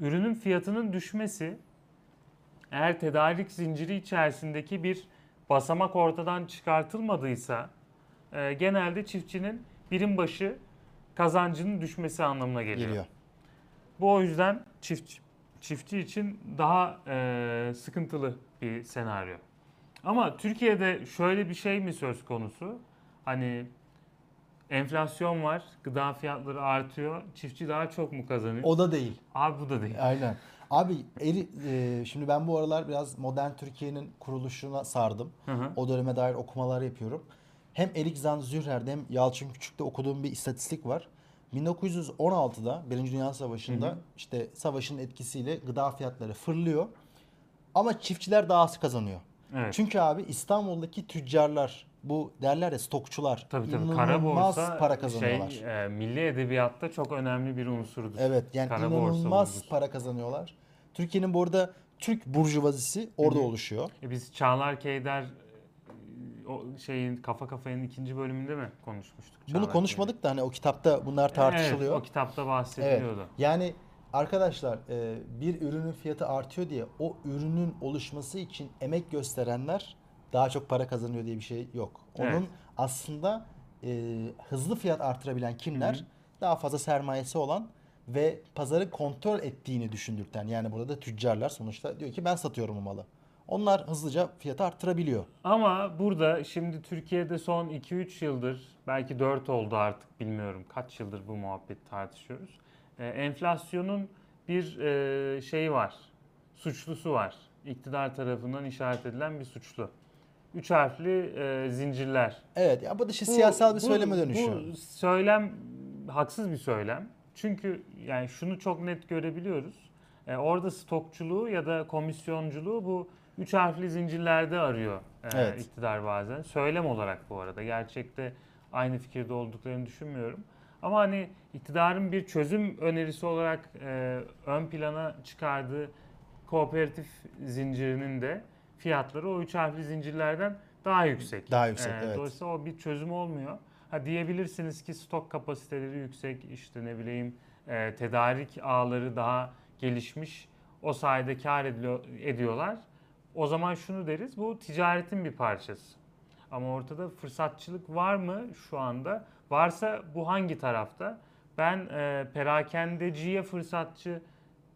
ürünün fiyatının düşmesi eğer tedarik zinciri içerisindeki bir basamak ortadan çıkartılmadıysa e, genelde çiftçinin birim başı kazancının düşmesi anlamına geliyor. Geliyor. Bu o yüzden çift çiftçi için daha e, sıkıntılı bir senaryo. Ama Türkiye'de şöyle bir şey mi söz konusu? Hani enflasyon var, gıda fiyatları artıyor, çiftçi daha çok mu kazanıyor? O da değil. Abi bu da değil. Aynen. Abi eri, e, şimdi ben bu aralar biraz modern Türkiye'nin kuruluşuna sardım. Hı hı. O döneme dair okumalar yapıyorum. Hem Erik Zan Zürher'de hem Yalçın Küçük'te okuduğum bir istatistik var. 1916'da Birinci Dünya Savaşı'nda Hı hı. işte savaşın etkisiyle gıda fiyatları fırlıyor. Ama çiftçiler daha az kazanıyor. Evet. Çünkü abi İstanbul'daki tüccarlar bu derler ya stokçular Tabii tabii kara borsa para kazanıyorlar. şey e, milli edebiyatta çok önemli bir unsurdur. Evet yani Kara borsa inanılmaz vurgusu. para kazanıyorlar. Türkiye'nin bu arada Türk burjuvazisi orada Hı hı. oluşuyor. E biz Çağlar Keyder e, o şeyin kafa kafanın ikinci bölümünde mi konuşmuştuk? Bunu Çağlar konuşmadık da hani o kitapta bunlar Keyder? tartışılıyor. Evet, o kitapta bahsediliyordu. Yani arkadaşlar e, bir ürünün fiyatı artıyor diye o ürünün oluşması için emek gösterenler daha çok para kazanıyor diye bir şey yok. Onun Evet. aslında e, hızlı fiyat artırabilen kimler? Hı hı. Daha fazla sermayesi olan ve pazarı kontrol ettiğini düşündürten yani burada da tüccarlar sonuçta diyor ki ben satıyorum bu malı. Onlar hızlıca fiyatı arttırabiliyor. Ama burada şimdi Türkiye'de son 2-3 yıldır belki 4 oldu artık bilmiyorum kaç yıldır bu muhabbet tartışıyoruz. E, enflasyonun bir e, şeyi var. Suçlusu var. İktidar tarafından işaret edilen bir suçlu. üç harfli e, zincirler. Evet ya bu da işte Bu- siyasal bir bu- söyleme dönüşüyor. Bu söylem haksız bir söylem. Çünkü yani şunu çok net görebiliyoruz. E, orada stokçuluğu ya da komisyonculuğu bu üç harfli zincirlerde arıyor e, Evet. iktidar bazen. Söylem olarak bu arada. Gerçekte aynı fikirde olduklarını düşünmüyorum. Ama hani iktidarın bir çözüm önerisi olarak e, ön plana çıkardığı kooperatif zincirinin de fiyatları o üç harfli zincirlerden daha yüksek. Daha yüksek, Ee, evet. Dolayısıyla o bir çözüm olmuyor. Ha diyebilirsiniz ki stok kapasiteleri yüksek, işte ne bileyim e, tedarik ağları daha gelişmiş. O sayede kar ediyorlar. O zaman şunu deriz, bu ticaretin bir parçası. Ama ortada fırsatçılık var mı şu anda? Varsa bu hangi tarafta? Ben e, perakendeciye fırsatçı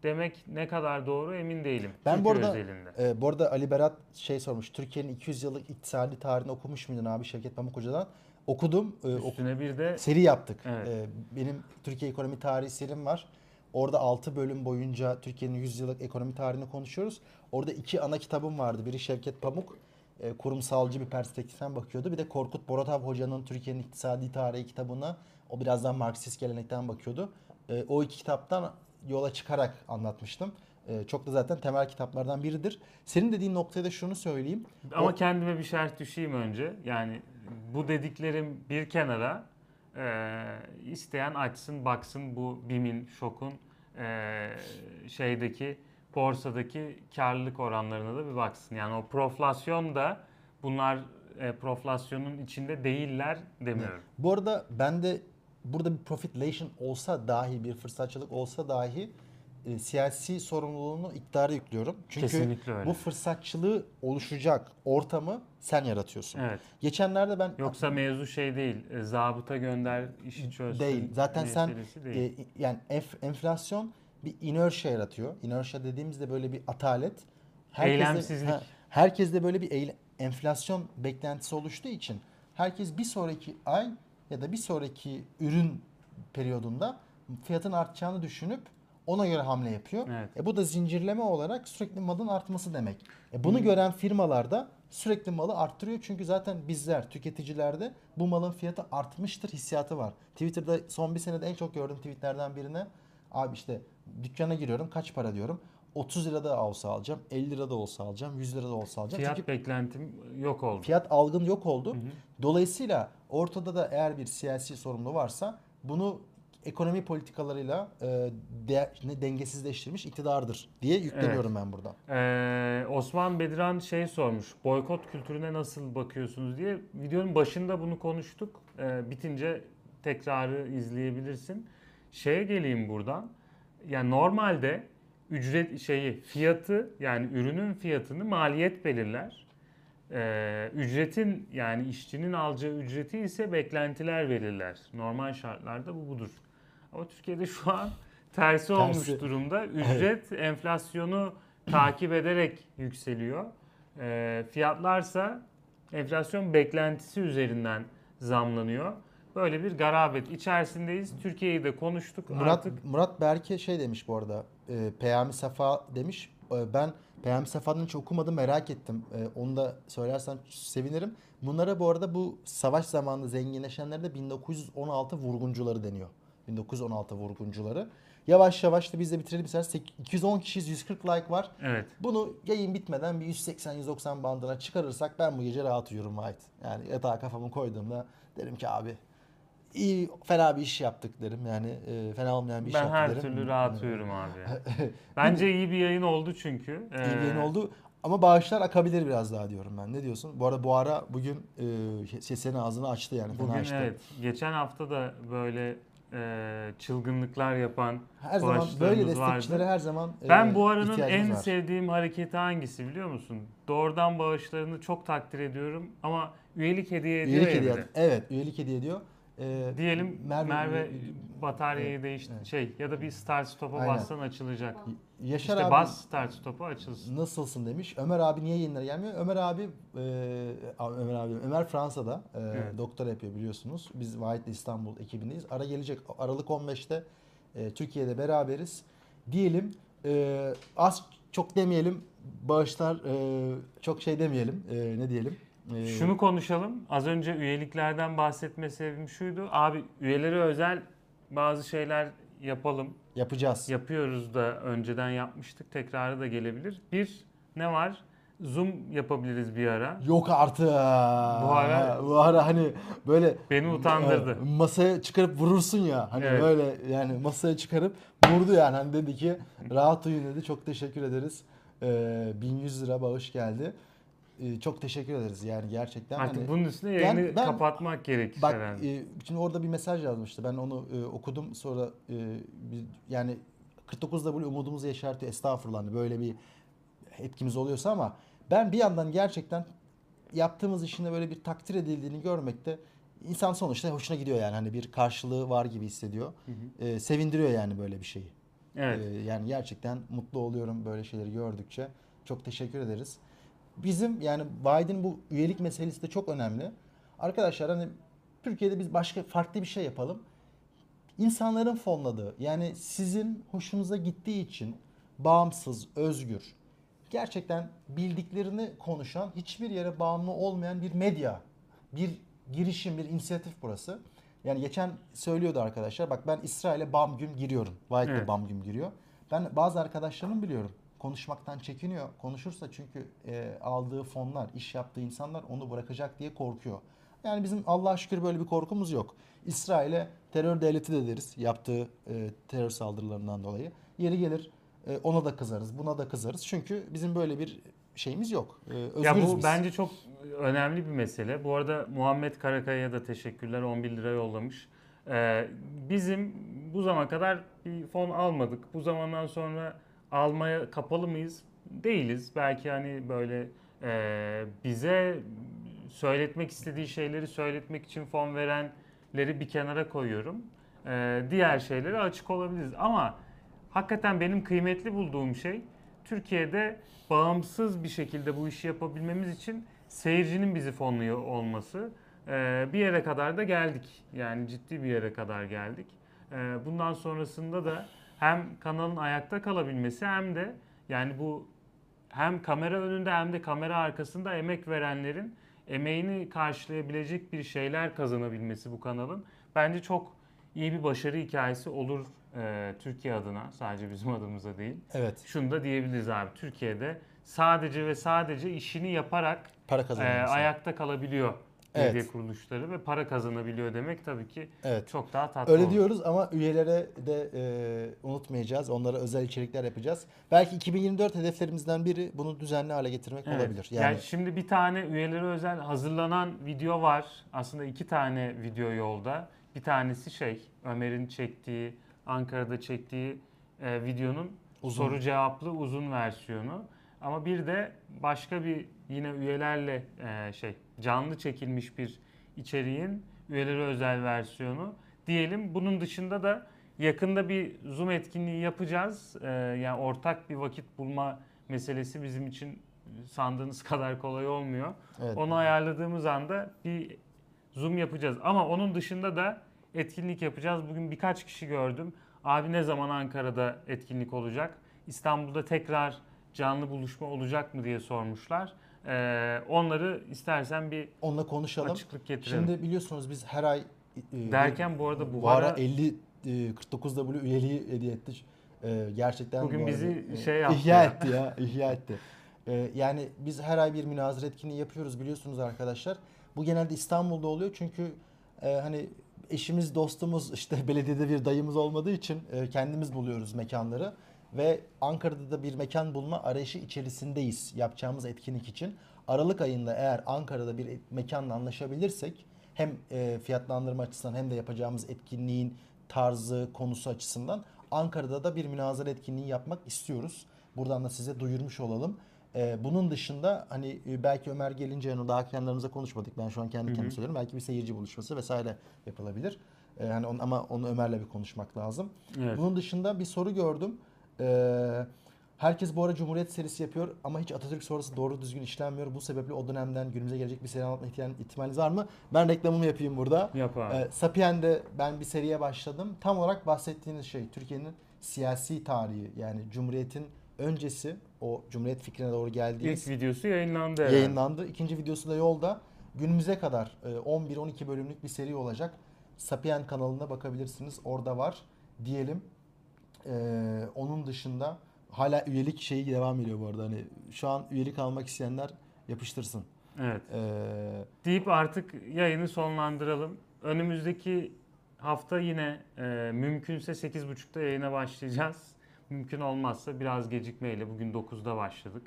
demek ne kadar doğru emin değilim. Ben Türkiye bu arada- özelinde. Ee, bu arada Ali Berat şey sormuş. Türkiye'nin 200 yıllık iktisadi tarihini okumuş muydun abi Şevket Pamuk Hoca'dan? Okudum. Oku- Üstüne bir de seri yaptık. Evet. Ee, benim Türkiye ekonomi tarihi serim var. Orada 6 bölüm boyunca Türkiye'nin 100 yıllık ekonomi tarihini konuşuyoruz. Orada iki ana kitabım vardı. Biri Şevket Pamuk, e, kurumsalcı bir perspektiften bakıyordu. Bir de Korkut Boratav Hoca'nın Türkiye'nin iktisadi tarihi kitabına o biraz daha Marksist gelenekten bakıyordu. E, o iki kitaptan yola çıkarak anlatmıştım. E, çok da zaten temel kitaplardan biridir. Senin dediğin noktaya da şunu söyleyeyim. Ama O- kendime bir şerh düşeyim önce. Yani bu dediklerim bir kenara e, isteyen açsın baksın bu BİM'in, şokun e, şeydeki borsadaki karlılık oranlarına da bir baksın. Yani o proflasyon da bunlar e, proflasyonun içinde değiller demiyorum. Bu arada ben de burada bir profitlation olsa dahi bir fırsatçılık olsa dahi e, siyasi sorumluluğunu iktidara yüklüyorum. Çünkü Kesinlikle öyle. bu fırsatçılığı oluşacak ortamı sen yaratıyorsun. Evet. Geçenlerde ben Yoksa mevzu şey değil. e, zabıta gönder işi çözsün. değil. Zaten sen meselesi değil. e, yani enf- enflasyon bir inertia yaratıyor. Inertia dediğimizde böyle bir atalet. Eylemsizlik. ha, herkeste böyle bir eyle- enflasyon beklentisi oluştuğu için herkes bir sonraki ay ya da bir sonraki ürün periyodunda fiyatın artacağını düşünüp ona göre hamle yapıyor. Evet. E bu da zincirleme olarak sürekli malın artması demek. E bunu gören firmalar da sürekli malı arttırıyor çünkü zaten bizler tüketicilerde bu malın fiyatı artmıştır hissiyatı var. Twitter'da son bir senede en çok gördüğüm tweetlerden birine abi işte dükkana giriyorum kaç para diyorum. 30 lira da olsa alacağım, 50 lira da olsa alacağım, 100 lira da olsa alacağım. Fiyat Çünkü beklentim yok oldu. fiyat algın yok oldu. Hı hı. Dolayısıyla ortada da eğer bir siyasi sorumlu varsa bunu ekonomi politikalarıyla e, de- ne dengesizleştirmiş iktidardır diye yükleniyorum ben burada. Ee, Osman Bediran şey sormuş. Boykot kültürüne nasıl bakıyorsunuz diye. Videonun başında bunu konuştuk. Ee, bitince tekrarı izleyebilirsin. Şeye geleyim buradan. Yani normalde ücret şeyi fiyatı yani ürünün fiyatını maliyet belirler. Ee, ücretin yani işçinin alacağı ücreti ise beklentiler verirler. Normal şartlarda bu budur. Ama Türkiye'de şu an tersi, olmuş durumda. Ücret enflasyonu takip ederek yükseliyor. Ee, fiyatlarsa enflasyon beklentisi üzerinden zamlanıyor. Böyle bir garabet içerisindeyiz. Türkiye'yi de konuştuk. Murat Artık Murat Berke şey demiş bu arada. E, Peyami Safa demiş. E, ben Peyami Safa'nın hiç okumadım merak ettim. E, onu da söylersen sevinirim. Bunlara bu arada bu savaş zamanında zenginleşenlere de 1916 vurguncuları deniyor. 1916 vurguncuları. Yavaş yavaş da biz de bitirelim istersen. 210 kişiyiz 140 like var. evet. Bunu yayın bitmeden bir 180-190 bandına çıkarırsak ben bu gece rahat uyurum White. Yani yatağa kafamı koyduğumda derim ki abi iyi fena bir iş yaptık derim. Yani e, fena olmayan bir iş Ben yaptık her derim. türlü rahat uyurum abi. Bence iyi bir yayın oldu çünkü. İyi bir yayın Ee, oldu. Ama bağışlar akabilir biraz daha diyorum ben. Ne diyorsun? Bu arada bu ara bugün e, sesini ağzını açtı yani. Bugün açtı. evet. Geçen hafta da böyle e, çılgınlıklar yapan Her zaman böyle destekçilere vardı. her zaman e, Ben bu aranın en var. sevdiğim hareketi hangisi biliyor musun? Doğrudan bağışlarını çok takdir ediyorum ama üyelik hediye ediyor Üyelik hediye. Evet, üyelik hediye ediyor. E, Diyelim Merve, e, bataryayı Evet, değişti evet. şey ya da bir start stop'a bassan açılacak. Yaşar işte abi bas start stop'a açılsın. nasılsın demiş. Ömer abi niye yayınlara gelmiyor? Ömer abi e, Ömer abi Ömer Fransa'da e, Evet. doktora yapıyor biliyorsunuz. Biz White İstanbul ekibindeyiz. Ara gelecek Aralık 15'te e, Türkiye'de beraberiz. Diyelim e, az çok demeyelim bağışlar e, çok şey demeyelim. E, ne diyelim? Ee, Şunu konuşalım. Az önce üyeliklerden bahsetme sebebim şuydu. Abi üyelere özel bazı şeyler yapalım. yapacağız. Yapıyoruz da önceden yapmıştık. Tekrarı da gelebilir. Bir ne var? Zoom yapabiliriz bir ara. Yok artık. Bu ara- bu ara hani böyle Beni utandırdı. masaya çıkarıp vurursun ya. Hani Evet. böyle yani masaya çıkarıp vurdu yani. Hani dedi ki rahat uyuyun dedi. Çok teşekkür ederiz. Ee, 1100 lira bağış geldi. Ee, çok teşekkür ederiz yani gerçekten. Artık hani, bunun üstüne yayını Yani ben- kapatmak gerekir Bak herhalde. e, şimdi orada bir mesaj yazmıştı. Ben onu e, okudum sonra e, bir, yani 49W umudumuzu yeşertiyor. Estağfurullah hani böyle bir etkimiz oluyorsa ama ben bir yandan gerçekten yaptığımız işin de böyle bir takdir edildiğini görmekte insan sonuçta hoşuna gidiyor yani hani bir karşılığı var gibi hissediyor. E, sevindiriyor yani böyle bir şeyi. Evet. Ee, yani gerçekten mutlu oluyorum böyle şeyleri gördükçe. Çok teşekkür ederiz. Bizim yani Wide'in bu üyelik meselesi de çok önemli. Arkadaşlar hani Türkiye'de biz başka farklı bir şey yapalım. İnsanların fonladığı yani sizin hoşunuza gittiği için bağımsız, özgür, gerçekten bildiklerini konuşan, hiçbir yere bağımlı olmayan bir medya, bir girişim, bir inisiyatif burası. Yani geçen söylüyordu arkadaşlar. Bak ben İsrail'e bam güm giriyorum. Vahit de Evet. bam güm giriyor. Ben bazı arkadaşlarımı biliyorum. Konuşmaktan çekiniyor. Konuşursa çünkü e, aldığı fonlar, iş yaptığı insanlar onu bırakacak diye korkuyor. Yani bizim Allah'a şükür böyle bir korkumuz yok. İsrail'e terör devleti de deriz yaptığı e, terör saldırılarından dolayı. Yeri gelir e, ona da kızarız, buna da kızarız. Çünkü bizim böyle bir şeyimiz yok. E, özgürüz Ya bu biz. bence çok önemli bir mesele. Bu arada Muhammed Karakaya'ya da teşekkürler. 11 lira yollamış. Ee, bizim bu zamana kadar bir fon almadık. Bu zamandan sonra almaya kapalı mıyız? Değiliz. Belki hani böyle e, bize söyletmek istediği şeyleri söyletmek için fon verenleri bir kenara koyuyorum. Ee, diğer şeylere açık olabiliriz. Ama hakikaten benim kıymetli bulduğum şey Türkiye'de bağımsız bir şekilde bu işi yapabilmemiz için seyircinin bizi fonluyor olması. Ee, bir yere kadar da geldik. Yani ciddi bir yere kadar geldik. Ee, bundan sonrasında da hem kanalın ayakta kalabilmesi hem de yani bu hem kamera önünde hem de kamera arkasında emek verenlerin emeğini karşılayabilecek bir şeyler kazanabilmesi bu kanalın bence çok iyi bir başarı hikayesi olur e, Türkiye adına. Sadece bizim adımıza değil. Evet, Şunu da diyebiliriz abi. Türkiye'de sadece ve sadece işini yaparak para e, ayakta kalabiliyor Evet. medya kuruluşları ve para kazanabiliyor demek tabii ki Evet. çok daha tatlı Öyle olur. diyoruz ama üyelere de e, unutmayacağız. Onlara özel içerikler yapacağız. Belki 2024 hedeflerimizden biri bunu düzenli hale getirmek Evet. olabilir. Yani, Yani, şimdi bir tane üyelere özel hazırlanan video var. Aslında iki tane video yolda. Bir tanesi şey Ömer'in çektiği, Ankara'da çektiği e, videonun Uzun. soru cevaplı uzun versiyonu. Ama bir de başka bir yine üyelerle e, şey canlı çekilmiş bir içeriğin üyelere özel versiyonu diyelim. Bunun dışında da yakında bir Zoom etkinliği yapacağız. E, yani ortak bir vakit bulma meselesi bizim için sandığınız kadar kolay olmuyor. evet. Onu ayarladığımız anda bir Zoom yapacağız. Ama onun dışında da etkinlik yapacağız. Bugün birkaç kişi gördüm. Abi ne zaman Ankara'da etkinlik olacak? İstanbul'da tekrar canlı buluşma olacak mı diye sormuşlar. Ee, onları istersen bir Onunla konuşalım. açıklık getirelim. Şimdi biliyorsunuz biz her ay e, Derken bu arada bu bu ara ara 50 e, 49 W üyeliği hediye ettik. E, gerçekten Bugün bu bizi e, şey yaptı ihya ya. etti ya, ihya etti. E, yani biz her ay bir münazara etkinliği yapıyoruz biliyorsunuz arkadaşlar. Bu genelde İstanbul'da oluyor çünkü e, hani eşimiz, dostumuz işte belediyede bir dayımız olmadığı için e, kendimiz buluyoruz mekanları ve Ankara'da da bir mekan bulma arayışı içerisindeyiz yapacağımız etkinlik için. Aralık ayında eğer Ankara'da bir mekanla anlaşabilirsek hem e, fiyatlandırma açısından hem de yapacağımız etkinliğin tarzı, konusu açısından Ankara'da da bir münazara etkinliği yapmak istiyoruz. Buradan da size duyurmuş olalım. E, bunun dışında hani e, belki Ömer gelince yani daha kendilerimize konuşmadık. Ben şu an kendi kendime söylüyorum. Belki bir seyirci buluşması vesaire yapılabilir. E, hani on- ama onu Ömer'le bir konuşmak lazım. Evet. Bunun dışında bir soru gördüm. Ee, herkes bu ara Cumhuriyet serisi yapıyor ama hiç Atatürk sorusu doğru düzgün işlenmiyor. Bu sebeple o dönemden günümüze gelecek bir seri anlatma ihtimal- ihtimaliniz var mı? Ben reklamımı yapayım burada. Yap abi. Ee, Sapien'de ben bir seriye başladım. Tam olarak bahsettiğiniz şey Türkiye'nin siyasi tarihi yani Cumhuriyet'in öncesi o Cumhuriyet fikrine doğru geldiği İlk videosu yayınlandı herhalde. yayınlandı. İkinci videosu da yolda. Günümüze kadar e, 11-12 bölümlük bir seri olacak. Sapien kanalına bakabilirsiniz. Orada var diyelim. Ee, onun dışında hala üyelik şeyi devam ediyor bu arada. Hani şu an üyelik almak isteyenler yapıştırsın. Evet. Ee, Deyip artık yayını sonlandıralım. Önümüzdeki hafta yine e, mümkünse 8.30'da yayına başlayacağız. Mümkün olmazsa biraz gecikmeyle bugün 9'da başladık.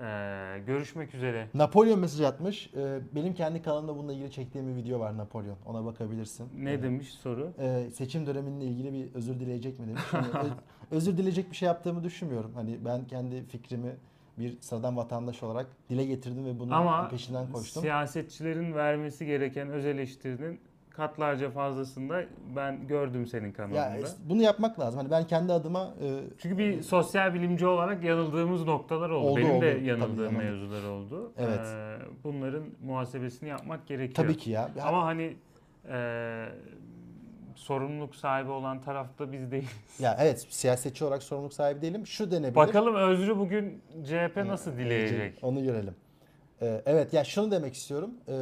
E, görüşmek üzere. Napolyon mesaj atmış. Ee, benim kendi kanalımda bununla ilgili çektiğim bir video var Napolyon. Ona bakabilirsin. Ne Ee, demiş soru? e, seçim döneminle ilgili bir özür dileyecek mi demiş. Ö- özür dileyecek bir şey yaptığımı düşünmüyorum. Hani ben kendi fikrimi bir sıradan vatandaş olarak dile getirdim ve bunun Ama peşinden koştum. siyasetçilerin vermesi gereken öz eleştirinin katlarca fazlasında ben gördüm senin Ya kanalında. es- bunu yapmak lazım. Hani ben kendi adıma e, Çünkü bir sosyal bilimci olarak yanıldığımız noktalar oldu. Oldu, Benim oldu. de Tabii yanıldığım yanıldık. mevzular oldu. Evet. Ee, bunların muhasebesini yapmak gerekiyor. tabii ki ya. Ya- Ama hani e, sorumluluk sahibi olan taraf da biz değil. Ya evet siyasetçi olarak sorumluluk sahibi değilim. Şu denebilir. Bakalım Özrü bugün CHP nasıl dileyecek? Onu görelim. Ee, evet ya şunu demek istiyorum. Ee,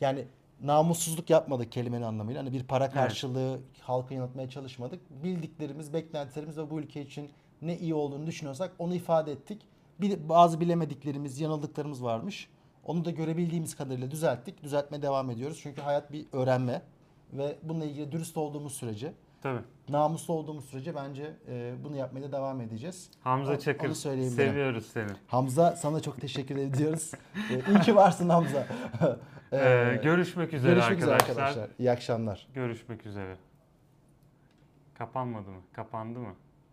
yani namussuzluk yapmadık kelimenin anlamıyla. Hani bir para karşılığı halkı yanıltmaya çalışmadık. Bildiklerimiz, beklentilerimiz ve bu ülke için ne iyi olduğunu düşünüyorsak onu ifade ettik. Bir, bazı bilemediklerimiz, yanıldıklarımız varmış. Onu da görebildiğimiz kadarıyla düzelttik. Düzeltmeye devam ediyoruz. Çünkü hayat bir öğrenme ve bununla ilgili dürüst olduğumuz sürece, Tabii. namuslu olduğumuz sürece bence e, bunu yapmaya da devam edeceğiz. Hamza Onu- Çakır seviyoruz seni. Hamza sana çok teşekkür ediyoruz. Ee, İyi ki varsın Hamza. Ee, Ee, görüşmek üzere görüşmek üzere arkadaşlar. arkadaşlar. İyi akşamlar. Görüşmek üzere. Kapanmadı mı? Kapandı mı?